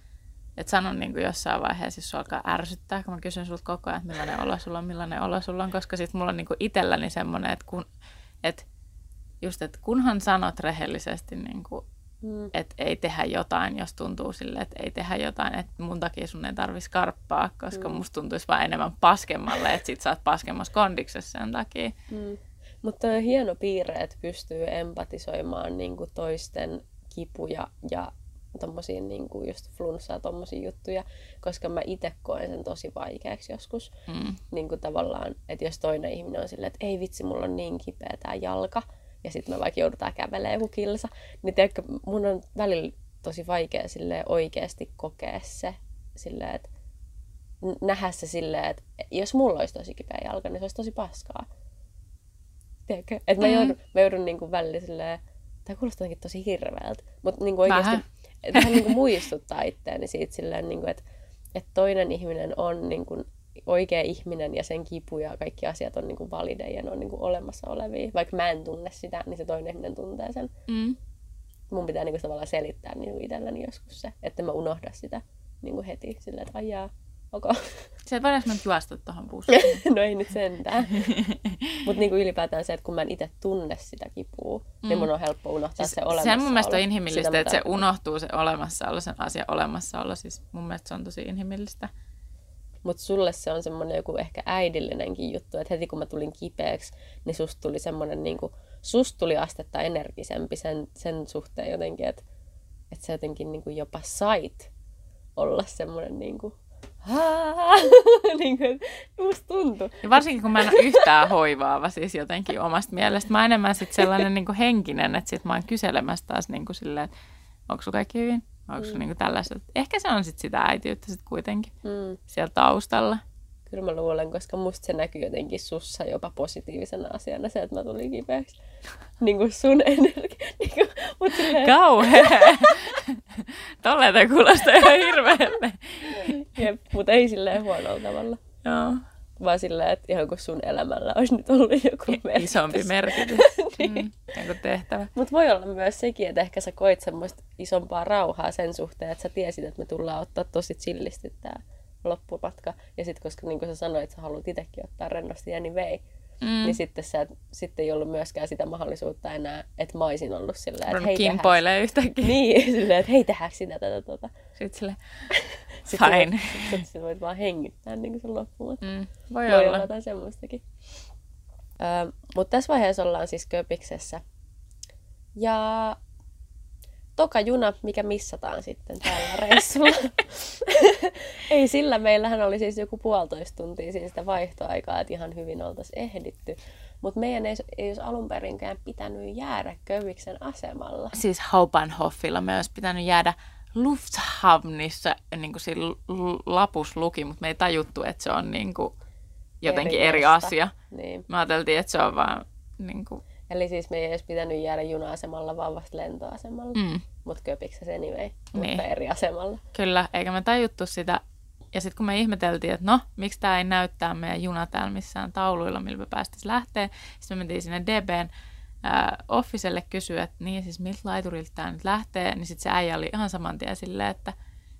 et sanon niin kuin jossain vaiheessa, jos alkaa ärsyttää, kun mä kysyn sulta koko ajan, että millainen olo sulla on, millainen olo sulla on, koska sitten mulla on niin kuin itselläni semmoinen, että, kun, että just, että kunhan sanot rehellisesti, niin kuin, Mm. että ei tehdä jotain, jos tuntuu sille, että ei tehdä jotain, että mun takia sun ei tarvitsisi karppaa, koska mm. musta tuntuisi vaan enemmän paskemmalle, että sit sä oot paskemmassa kondiksessa sen takia. Mm. Mutta on hieno piirre, että pystyy empatisoimaan niin kuin toisten kipuja ja tommosia niin kuin just flunssaa, tommosia juttuja, koska mä itse koen sen tosi vaikeaksi joskus. Mm. Niin kuin tavallaan, että jos toinen ihminen on silleen, että ei vitsi, mulla on niin kipeä tää jalka, ja sitten me vaikka joudutaan kävelemään joku kilsa, niin tiedätkö, mun on välillä tosi vaikea sille oikeasti kokea se, silleen, että nähdä se silleen, että jos mulla olisi tosi kipeä jalka, niin se olisi tosi paskaa. Tiedätkö? Että mä Mm. joudun, mä joudun niin kuin välillä silleen, tämä kuulostaa jotenkin tosi hirveältä, mutta niin kuin oikeasti Vähän. Että vähän niin kuin muistuttaa itseäni siitä silleen, niin kuin, että, että toinen ihminen on niin kuin oikea ihminen ja sen kipu ja kaikki asiat on niin kuin valideja ja ne on niin kuin olemassa olevia. Vaikka mä en tunne sitä, niin se toinen ihminen tuntee sen. Mm. Mun pitää niin kuin tavallaan selittää niin kuin itselleni joskus se, että mä unohda sitä niin kuin heti silleen, että ajaa, ok. Se voidaanko mä nyt juosta tuohon bussiin? no ei nyt sentään. Mutta niin kuin ylipäätään se, että kun mä en itse tunne sitä kipua, mm. niin mun on helppo unohtaa Siis se olemassaolo. se mun mielestä on inhimillistä, että se unohtuu se olemassaolo, sen asian olemassaolo. Siis mun mielestä se on tosi inhimillistä. Mutta sulle se on semmoinen joku ehkä äidillinenkin juttu, että heti kun mä tulin kipeäksi, niin susta tuli semmoinen, niin kuin, susta tuli astetta energisempi sen, sen suhteen jotenkin, että, että sä jotenkin niin kuin jopa sait olla semmoinen niin kuin, niin kuin, musta tuntui. Ja varsinkin kun mä en ole yhtään hoivaava siis jotenkin omasta mielestä. Mä enemmän sit sellainen niin henkinen, että sit mä oon kyselemässä taas niin kuin silleen, että onko sulla kaikki hyvin? Onko mm. niin tällaiset? Ehkä se on sit sitä äitiyttä sit kuitenkin Mm, siellä taustalla. Kyllä mä luulen, koska musta se näkyy jotenkin sussa jopa positiivisena asiana se, että mä tulin kipeäksi. Niin kuin sun energia. Niin kuin, mut silleen, Kauhea! Tolleen toi kuulostaa ihan hirveelle. jep, mutta ei silleen huonolla tavalla. Joo. vaan silleen, että ihan kuin sun elämällä olisi nyt ollut joku merkitys. Isompi merkitys. mm, joku tehtävä. Mutta voi olla myös sekin, että ehkä sä koit semmoista isompaa rauhaa sen suhteen, että sä tiesit, että me tullaan ottaa tosi chillisti tää loppumatka. Ja sitten koska niin kuin sä sanoit, että sä haluat itsekin ottaa rennosti ja niin vei, mm. niin sitten, sä, sitten ei ollut myöskään sitä mahdollisuutta enää, että mä olisin ollut silleen, että hei Kimpoilee yhtäkkiä. Niin, silleen, että hei tehdäänkö sinä tätä tota. Sitten silleen, Sitten fine. voit, sit sä voit vaan hengittää niin kuin sen loppuun. Mm, voi Voi olla. olla jotain semmoistakin. Öö, Mutta tässä vaiheessa ollaan siis Köpiksessä. Ja toka juna, mikä missataan sitten tällä reissulla. Ei sillä, meillähän oli siis joku puolitoista tuntia siis sitä vaihtoaikaa, että ihan hyvin oltaisiin ehditty. Mutta meidän ei, ei olisi alun perinkään pitänyt jäädä Köpiksen asemalla. Siis Hauptbahnhofilla me olisi pitänyt jäädä Lufthavnissa, niin kuin siinä lapus luki, mutta me ei tajuttu, että se on niin kuin jotenkin eri, eri asia. Niin. Me ajateltiin, että se on vaan niin kuin, Eli siis me ei edes pitänyt jäädä juna-asemalla, vaan vasta lentoasemalla. mm, Mutta Köpiksessä anyway, Niin. mutta eri asemalla. kyllä, eikä me tajuttu sitä. Ja sitten kun me ihmeteltiin, että no, miksi tämä ei näyttää meidän juna täällä missään tauluilla, millä me päästäisiin lähteä. Sitten me mentiin sinne DBn äh, officelle kysyä, että niin siis miltä laiturilta tämä nyt lähtee. Niin sitten se äijä oli ihan saman tien silleen, että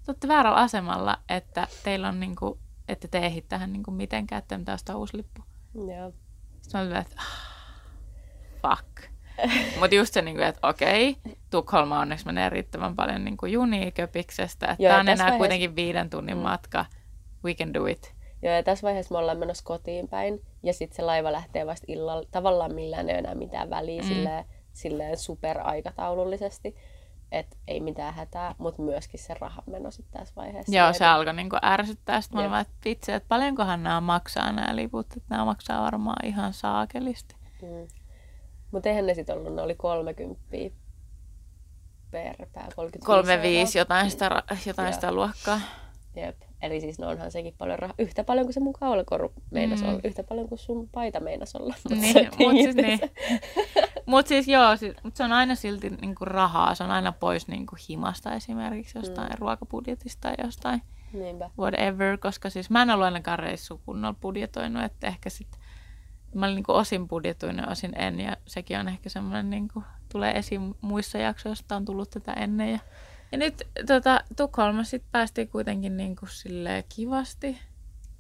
te olette väärällä asemalla, että teillä on niinku, että te ehdi tähän niinku mitenkään, että pitää ostaa uusi lippu. Joo. Sitten mä olin, että ah, fuck. Mutta just se, niinku, että okei, Tukholma onneksi menee riittävän paljon niinku junia Köpiksestä. Että Joo, tämä on enää vaiheessa- kuitenkin viiden tunnin Mm. matka. We can do it. Joo, ja tässä vaiheessa me ollaan menossa kotiin päin, ja sitten se laiva lähtee vasta illalla. Tavallaan millään ei enää mitään väliä Mm. silleen, silleen superaikataulullisesti, että ei mitään hätää, mutta myöskin se rahan meno sitten tässä vaiheessa. Joo, se alkoi niinku ärsyttää. Sitten mä olin että vitsi, että paljonkohan nämä maksaa nämä liput. Että nämä maksaa varmaan ihan saakelisti. Mm. Mutta eihän ne sitten ollut, ne oli 30 per pää, 35 35 euroa. jotain sitä, jotain Joo. sitä luokkaa. Jep. Eli siis no onhan sekin paljon rahaa. Yhtä paljon kuin se mun kaulakoru meinas Mm. olla. Yhtä paljon kuin sun paita meinas olla. Mut Niin, se mut siis, niin. Mut siis joo, siis, mut se on aina silti niinku rahaa. Se on aina pois niinku himasta esimerkiksi jostain mm. ruokabudjetista tai jostain Niinpä. whatever, koska siis mä en ollut ainakaan reissu kunnolla budjetoinut, että ehkä sit mä olin niinku osin budjetoinut, osin en, ja sekin on ehkä semmoinen, niinku, tulee esiin muissa jaksoissa, on tullut tätä ennen. Ja, ja nyt tota, Tukholmassa sit päästiin kuitenkin niinku silleen kivasti.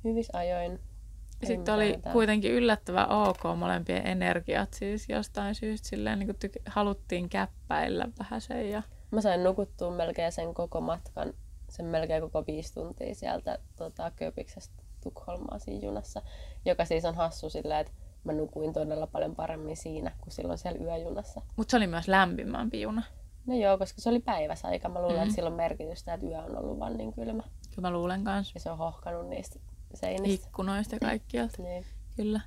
Hyvissä ajoin. Sitten mitään oli hätää. kuitenkin yllättävän ok molempien energiat, siis jostain syystä silleen niin tyk- haluttiin käppäillä vähän sen ja Mä sain nukuttua melkein sen koko matkan, sen melkein koko viisi tuntia sieltä tota, Köpiksestä Tukholmaa siinä junassa, joka siis on hassu sillä, että mä nukuin todella paljon paremmin siinä kuin silloin siellä yöjunassa. Mutta se oli myös lämpimämpi juna. No joo, koska se oli päiväsaika. Mä luulen, Mhm. että sillä on merkitystä, että yö on ollut vaan niin kylmä. Kyllä mä luulen kanssa. Ja se on hohkanut niistä seinistä. Ikkunoista ja kaikkialta. Niin. Kyllä.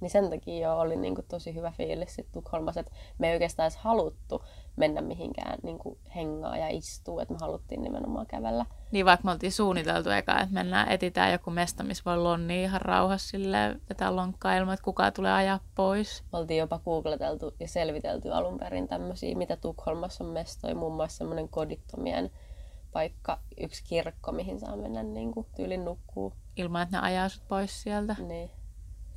Niin sen takia jo oli niin kuin tosi hyvä fiilis sit Tukholmassa, että me ei oikeastaan edes haluttu mennä mihinkään niin kuin hengaa ja istua, että me haluttiin nimenomaan kävellä. Niin vaikka me oltiin suunniteltu eka, että mennään, etitään joku mesta, missä voi lonni ihan rauhassa sille vetää lonkkaa ilman, että kukaan tulee ajaa pois. Me oltiin jopa googleteltu ja selvitelty alun perin tämmöisiä, mitä Tukholmassa on mestoja, muun muassa semmoinen kodittomien paikka, yksi kirkko, mihin saa mennä niin kuin tyylin nukkuu. Ilman, että ne ajaa sut pois sieltä. Niin.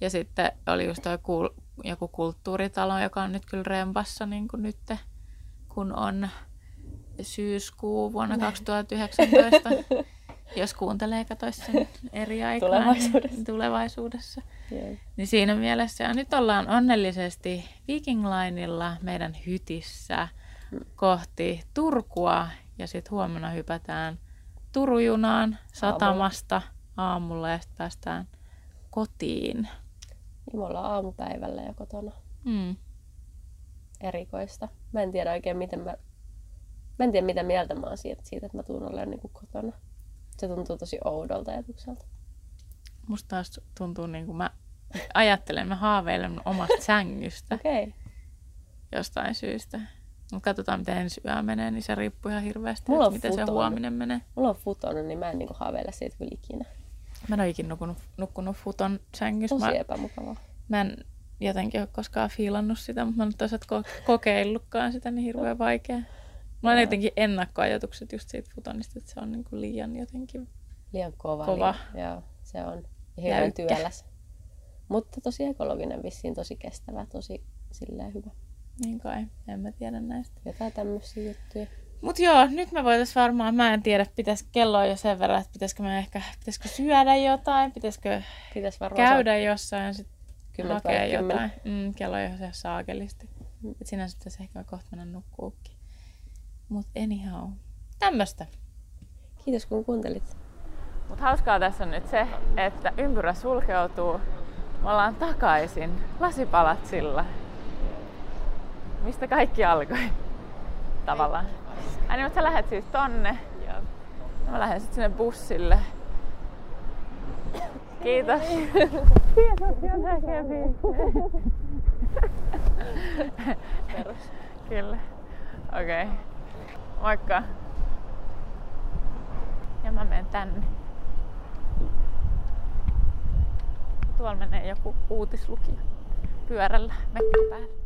Ja sitten oli just toi kul- joku kulttuuritalo, joka on nyt kyllä rempassa niin kuin nyt, kun on syyskuu vuonna 2019. Jos kuuntelee, katsoisi sen eri aikaan. Tulevaisuudessa. Tulevaisuudessa. Joo. Niin siinä mielessä. Ja nyt ollaan onnellisesti Viking Linella meidän hytissä kohti Turkua. Ja sitten huomenna hypätään Turujunaan satamasta aamulla ja sitten päästään kotiin. Niin me ollaan aamupäivällä ja kotona. Mm. Erikoista. Mä en tiedä oikein, miten mä... Mä en tiedä, mitä mieltä mä oon siitä, siitä että mä tuun olemaan niin kuin kotona. Se tuntuu tosi oudolta ajatukselta. Musta taas tuntuu niin kuin mä ajattelen, mä haaveilen omasta sängystä Okei. Okay. jostain syystä. Mutta katsotaan, miten ensi yö menee, niin se riippuu ihan hirveästi, Mulla miten se futon. huominen menee. Mulla on futona, niin mä en niin kuin haaveile siitä kyllä ikinä. Mä en ole ikinä nukkunut, nukkunut futon sängyssä. Tosi Mä, epämukavaa. mä en jotenkin ole koskaan fiilannut sitä, mutta mä en ole toisaalta ko- kokeillutkaan sitä niin hirveän vaikea. Mulla on jotenkin ennakkoajatukset just siitä futonista, että se on niin kuin liian jotenkin Liian kova. Kova. Liian, joo, se on. Hirveän työläs. Mutta tosi ekologinen vissiin, tosi kestävä, tosi silleen hyvä. Niin kai, en mä tiedä näistä. Jotain tämmöisiä juttuja. Mut joo, nyt me voitais varmaan, mä en tiedä, pitäis kello on jo sen verran, että pitäisikö me ehkä, pitäisikö syödä jotain, pitäisikö Pitäis käydä jossain, sit hakea jotain. Mm, kello on jo se saakelisti. Et sinänsä pitäisi ehkä kohta mennä nukkuukin. Mut anyhow, tämmöstä. Kiitos kun kuuntelit. Mutta hauskaa tässä on nyt se, että ympyrä sulkeutuu. Me ollaan takaisin lasipalatsilla. Mistä kaikki alkoi? Tavallaan. Ai niin, mutta sä lähdet siis tonne. Joo. Mä lähden sitten sinne bussille. Kiitos. Kiitos ja näkemiin. Kyllä. Okei. Okay. Moikka. Ja mä menen tänne. Tuolla menee joku uutislukija pyörällä mekko päällä.